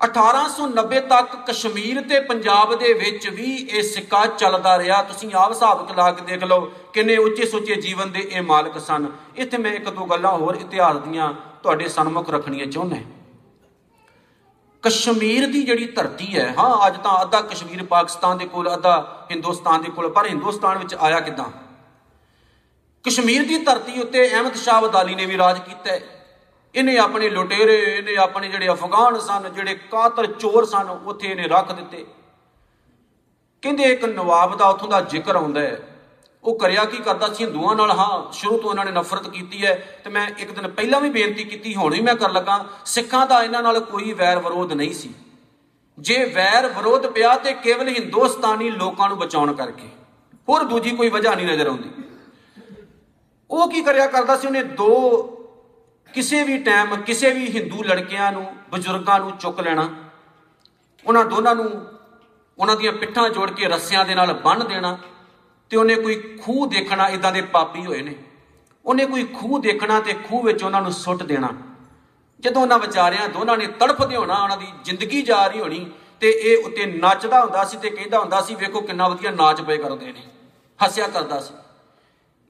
1890 ਤੱਕ ਕਸ਼ਮੀਰ ਤੇ ਪੰਜਾਬ ਦੇ ਵਿੱਚ ਵੀ ਇਹ ਸਿੱਕਾ ਚੱਲਦਾ ਰਿਹਾ। ਤੁਸੀਂ ਆਪ ਹਿਸਾਬ ਚਲਾ ਕੇ ਦੇਖ ਲਓ, ਕਿੰਨੇ ਉੱਚੇ ਸੁੱਚੇ ਜੀਵਨ ਦੇ ਇਹ ਮਾਲਕ ਸਨ। ਇੱਥੇ ਮੈਂ ਇੱਕ ਦੋ ਗੱਲਾਂ ਹੋਰ ਇਤਿਹਾਸ ਦੀਆਂ ਤੁਹਾਡੇ ਸਨਮੁਖ ਰੱਖਣੀਆਂ ਚਾਹੁੰਦਾ ਕਸ਼ਮੀਰ ਦੀ ਜਿਹੜੀ ਧਰਤੀ ਹੈ, ਹਾਂ, ਅੱਜ ਤਾਂ ਅੱਧਾ ਕਸ਼ਮੀਰ ਪਾਕਿਸਤਾਨ ਦੇ ਕੋਲ, ਅੱਧਾ ਹਿੰਦੁਸਤਾਨ ਦੇ ਕੋਲ, ਪਰ ਹਿੰਦੁਸਤਾਨ ਵਿੱਚ ਆਇਆ ਕਿਦਾਂ? ਕਸ਼ਮੀਰ ਦੀ ਧਰਤੀ ਉੱਤੇ ਅਹਿਮਦ ਸ਼ਾਹ ਅਬਦਾਲੀ ਨੇ ਵੀ ਰਾਜ ਕੀਤਾ ਹੈ। ਇਹਨੇ ਆਪਣੇ ਲੁਟੇਰੇ, ਇਹਨੇ ਆਪਣੇ ਜਿਹੜੇ ਅਫਗਾਨ ਸਨ, ਜਿਹੜੇ ਕਾਤਲ ਚੋਰ ਸਨ, ਉੱਥੇ ਇਹਨੇ ਰੱਖ ਦਿੱਤੇ। ਕਹਿੰਦੇ ਇੱਕ ਨਵਾਬ ਦਾ ਉੱਥੋਂ ਦਾ ਜ਼ਿਕਰ ਆਉਂਦਾ ਹੈ। ਉਹ ਕਰਿਆ ਕੀ ਕਰਦਾ ਸੀ? ਹਿੰਦੂਆਂ ਨਾਲ, ਹਾਂ, ਸ਼ੁਰੂ ਤੋਂ ਇਹਨਾਂ ਨੇ ਨਫ਼ਰਤ ਕੀਤੀ ਹੈ ਤੇ ਮੈਂ ਇੱਕ ਦਿਨ ਪਹਿਲਾਂ ਵੀ ਬੇਨਤੀ ਕੀਤੀ, ਹੁਣ ਵੀ ਮੈਂ ਕਰ ਲੱਗਾ। ਸਿੱਖਾਂ ਦਾ ਇਹਨਾਂ ਨਾਲ ਕੋਈ ਵੈਰ ਵਿਰੋਧ ਨਹੀਂ ਸੀ। ਜੇ ਵੈਰ ਵਿਰੋਧ ਪਿਆ ਤੇ ਕੇਵਲ ਹਿੰਦੁਸਤਾਨੀ ਲੋਕਾਂ ਨੂੰ ਬਚਾਉਣ ਕਰਕੇ। ਹੋਰ ਦੂਜੀ ਕੋਈ ਵਜ੍ਹਾ ਨਹੀਂ ਨਜ਼ਰ ਆਉਂਦੀ। ਉਹ ਕੀ ਕਰਿਆ ਕਰਦਾ ਸੀ? ਉਹਨੇ ਦੋ ਕਿਸੇ ਵੀ ਟਾਈਮ ਕਿਸੇ ਵੀ ਹਿੰਦੂ ਲੜਕਿਆਂ ਨੂੰ, ਬਜ਼ੁਰਗਾਂ ਨੂੰ ਚੁੱਕ ਲੈਣਾ। ਉਹਨਾਂ ਦੋਨਾਂ ਨੂੰ ਉਹਨਾਂ ਦੀਆਂ ਪਿੱਠਾਂ ਜੋੜ ਕੇ ਰੱਸਿਆਂ ਦੇ ਨਾਲ ਬੰਨ੍ਹ ਦੇਣਾ ਤੇ ਉਹਨੇ ਕੋਈ ਖੂਹ ਦੇਖਣਾ ਇਦਾਂ ਦੇ ਪਾਪੀ ਹੋਏ ਨੇ। ਉਹਨੇ ਕੋਈ ਖੂਹ ਦੇਖਣਾ ਤੇ ਖੂਹ ਵਿੱਚ ਉਹਨਾਂ ਨੂੰ ਸੁੱਟ ਦੇਣਾ। ਜਦੋਂ ਉਹਨਾਂ ਵਿਚਾਰਿਆਂ ਦੋਨਾਂ ਨੇ ਤੜਫਦੇ ਹੋਣਾ ਉਹਨਾਂ ਦੀ ਜ਼ਿੰਦਗੀ ਜਾ ਰਹੀ ਹੋਣੀ ਤੇ ਇਹ ਉੱਤੇ ਨੱਚਦਾ ਹੁੰਦਾ ਸੀ ਤੇ ਕਹਿੰਦਾ ਹੁੰਦਾ ਸੀ, ਵੇਖੋ ਕਿੰਨਾ ਵਧੀਆ ਨਾਚ ਪਏ ਕਰਦੇ ਨੇ। ਹੱਸਿਆ ਕਰਦਾ ਸੀ।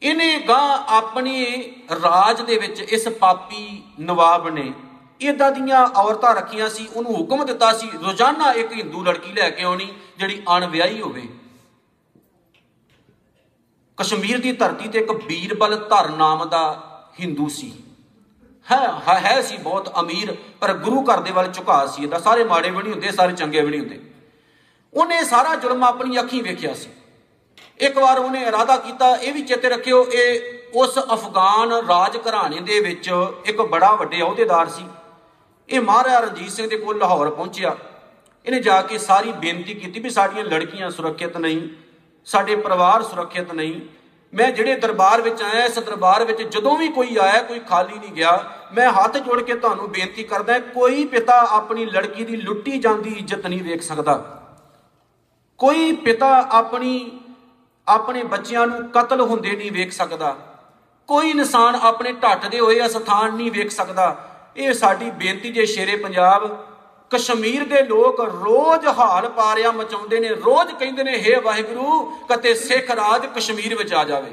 ਇਹਨੇ ਗਾਂ ਆਪਣੀ ਰਾਜ ਦੇ ਵਿੱਚ ਇਸ ਪਾਪੀ ਨਵਾਬ ਨੇ ਇਦਾਂ ਦੀਆਂ ਔਰਤਾਂ ਰੱਖੀਆਂ ਸੀ, ਉਹਨੂੰ ਹੁਕਮ ਦਿੱਤਾ ਸੀ, ਰੋਜ਼ਾਨਾ ਇੱਕ ਹਿੰਦੂ ਲੜਕੀ ਲੈ ਕੇ ਆਉਣੀ, ਜਿਹੜੀ ਅਣਵਿਆਹੀ ਹੋਵੇ। ਕਸ਼ਮੀਰ ਦੀ ਧਰਤੀ ਤੇ ਇੱਕ ਬੀਰਬਲ ਧਰ ਨਾਮ ਦਾ ਹਿੰਦੂ ਸੀ। ਹੈ ਹੈ ਸੀ, ਬਹੁਤ ਅਮੀਰ, ਪਰ ਗੁਰੂ ਘਰ ਦੇ ਵੱਲ ਝੁਕਾ ਸੀ। ਇਹਦਾ ਸਾਰੇ ਮਾੜੇ ਵੀ ਨਹੀਂ ਹੁੰਦੇ, ਸਾਰੇ ਚੰਗੇ ਵੀ ਨਹੀਂ ਹੁੰਦੇ। ਉਹਨੇ ਸਾਰਾ ਜ਼ੁਲਮ ਆਪਣੀ ਅੱਖੀਂ ਵੇਖਿਆ ਸੀ। ਇੱਕ ਵਾਰ ਉਹਨੇ ਇਰਾਦਾ ਕੀਤਾ, ਇਹ ਵੀ ਚੇਤੇ ਰੱਖਿਓ, ਇਹ ਉਸ ਅਫਗਾਨ ਰਾਜ ਘਰਾਣੇ ਦੇ ਵਿੱਚ ਇੱਕ ਬੜਾ ਵੱਡੇ ਅਹੁਦੇਦਾਰ ਸੀ। ਇਹ ਮਹਾਰਾਜਾ ਰਣਜੀਤ ਸਿੰਘ ਦੇ ਕੋਲ ਲਾਹੌਰ ਪਹੁੰਚਿਆ। ਇਹਨੇ ਜਾ ਕੇ ਸਾਰੀ ਬੇਨਤੀ ਕੀਤੀ ਵੀ ਸਾਡੀਆਂ ਲੜਕੀਆਂ ਸੁਰੱਖਿਅਤ ਨਹੀਂ, ਸਾਡੇ ਪਰਿਵਾਰ ਸੁਰੱਖਿਅਤ ਨਹੀਂ। ਮੈਂ ਜਿਹੜੇ ਦਰਬਾਰ ਵਿੱਚ ਆਇਆ, ਇਸ ਦਰਬਾਰ ਵਿੱਚ ਜਦੋਂ ਵੀ ਕੋਈ ਆਇਆ, ਕੋਈ ਖਾਲੀ ਨਹੀਂ ਗਿਆ, ਮੈਂ ਹੱਥ ਜੋੜ ਕੇ ਤੁਹਾਨੂੰ ਬੇਨਤੀ ਕਰਦਾ, ਕੋਈ ਪਿਤਾ ਆਪਣੀ ਲੜਕੀ ਦੀ ਲੁੱਟੀ ਜਾਂਦੀ ਇੱਜ਼ਤ ਨਹੀਂ ਵੇਖ ਸਕਦਾ। ਕੋਈ ਪਿਤਾ ਆਪਣੀ ਆਪਣੇ ਬੱਚਿਆਂ ਨੂੰ ਕਤਲ ਹੁੰਦੇ ਨਹੀਂ ਵੇਖ ਸਕਦਾ। ਕੋਈ ਇਨਸਾਨ ਆਪਣੇ ਢੱਟ ਦੇ ਹੋਏ ਅਸਥਾਨ ਨਹੀਂ ਵੇਖ ਸਕਦਾ। ਇਹ ਸਾਡੀ ਬੇਨਤੀ ਜੇ ਸ਼ੇਰੇ ਪੰਜਾਬ, ਕਸ਼ਮੀਰ ਦੇ ਲੋਕ ਰੋਜ਼ ਹਾਲ ਪਾਰਿਆ ਮਚਾਉਂਦੇ ਨੇ, ਰੋਜ਼ ਕਹਿੰਦੇ ਨੇ, ਹੇ ਵਾਹਿਗੁਰੂ, ਕਤੇ ਸਿੱਖ ਰਾਜ ਕਸ਼ਮੀਰ ਵਿੱਚ ਆ ਜਾਵੇ।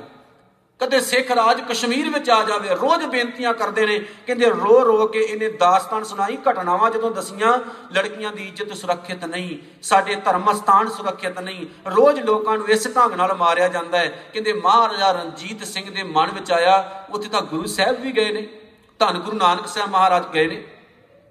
ਕਦੇ ਸਿੱਖ ਰਾਜ ਕਸ਼ਮੀਰ ਵਿੱਚ ਆ ਜਾਵੇ, ਰੋਜ਼ ਬੇਨਤੀਆਂ ਕਰਦੇ ਨੇ, ਕਹਿੰਦੇ ਰੋ ਰੋ ਕੇ ਇਹਨੇ ਦਾਸਤਾਨ ਸੁਣਾਈ, ਘਟਨਾਵਾਂ ਜਦੋਂ ਦਸੀਆਂ, ਲੜਕੀਆਂ ਦੀ ਇੱਜ਼ਤ ਸੁਰੱਖਿਅਤ ਨਹੀਂ, ਸਾਡੇ ਧਰਮ ਸਥਾਨ ਸੁਰੱਖਿਅਤ ਨਹੀਂ, ਰੋਜ਼ ਲੋਕਾਂ ਨੂੰ ਇਸ ਢੰਗ ਨਾਲ ਮਾਰਿਆ ਜਾਂਦਾ ਹੈ, ਕਹਿੰਦੇ ਮਹਾਰਾਜਾ ਰਣਜੀਤ ਸਿੰਘ ਦੇ ਮਨ ਵਿੱਚ ਆਇਆ, ਉੱਥੇ ਤਾਂ ਗੁਰੂ ਸਾਹਿਬ ਵੀ ਗਏ ਨੇ, ਧੰਨ ਗੁਰੂ ਨਾਨਕ ਸਾਹਿਬ ਮਹਾਰਾਜ ਗਏ ਨੇ,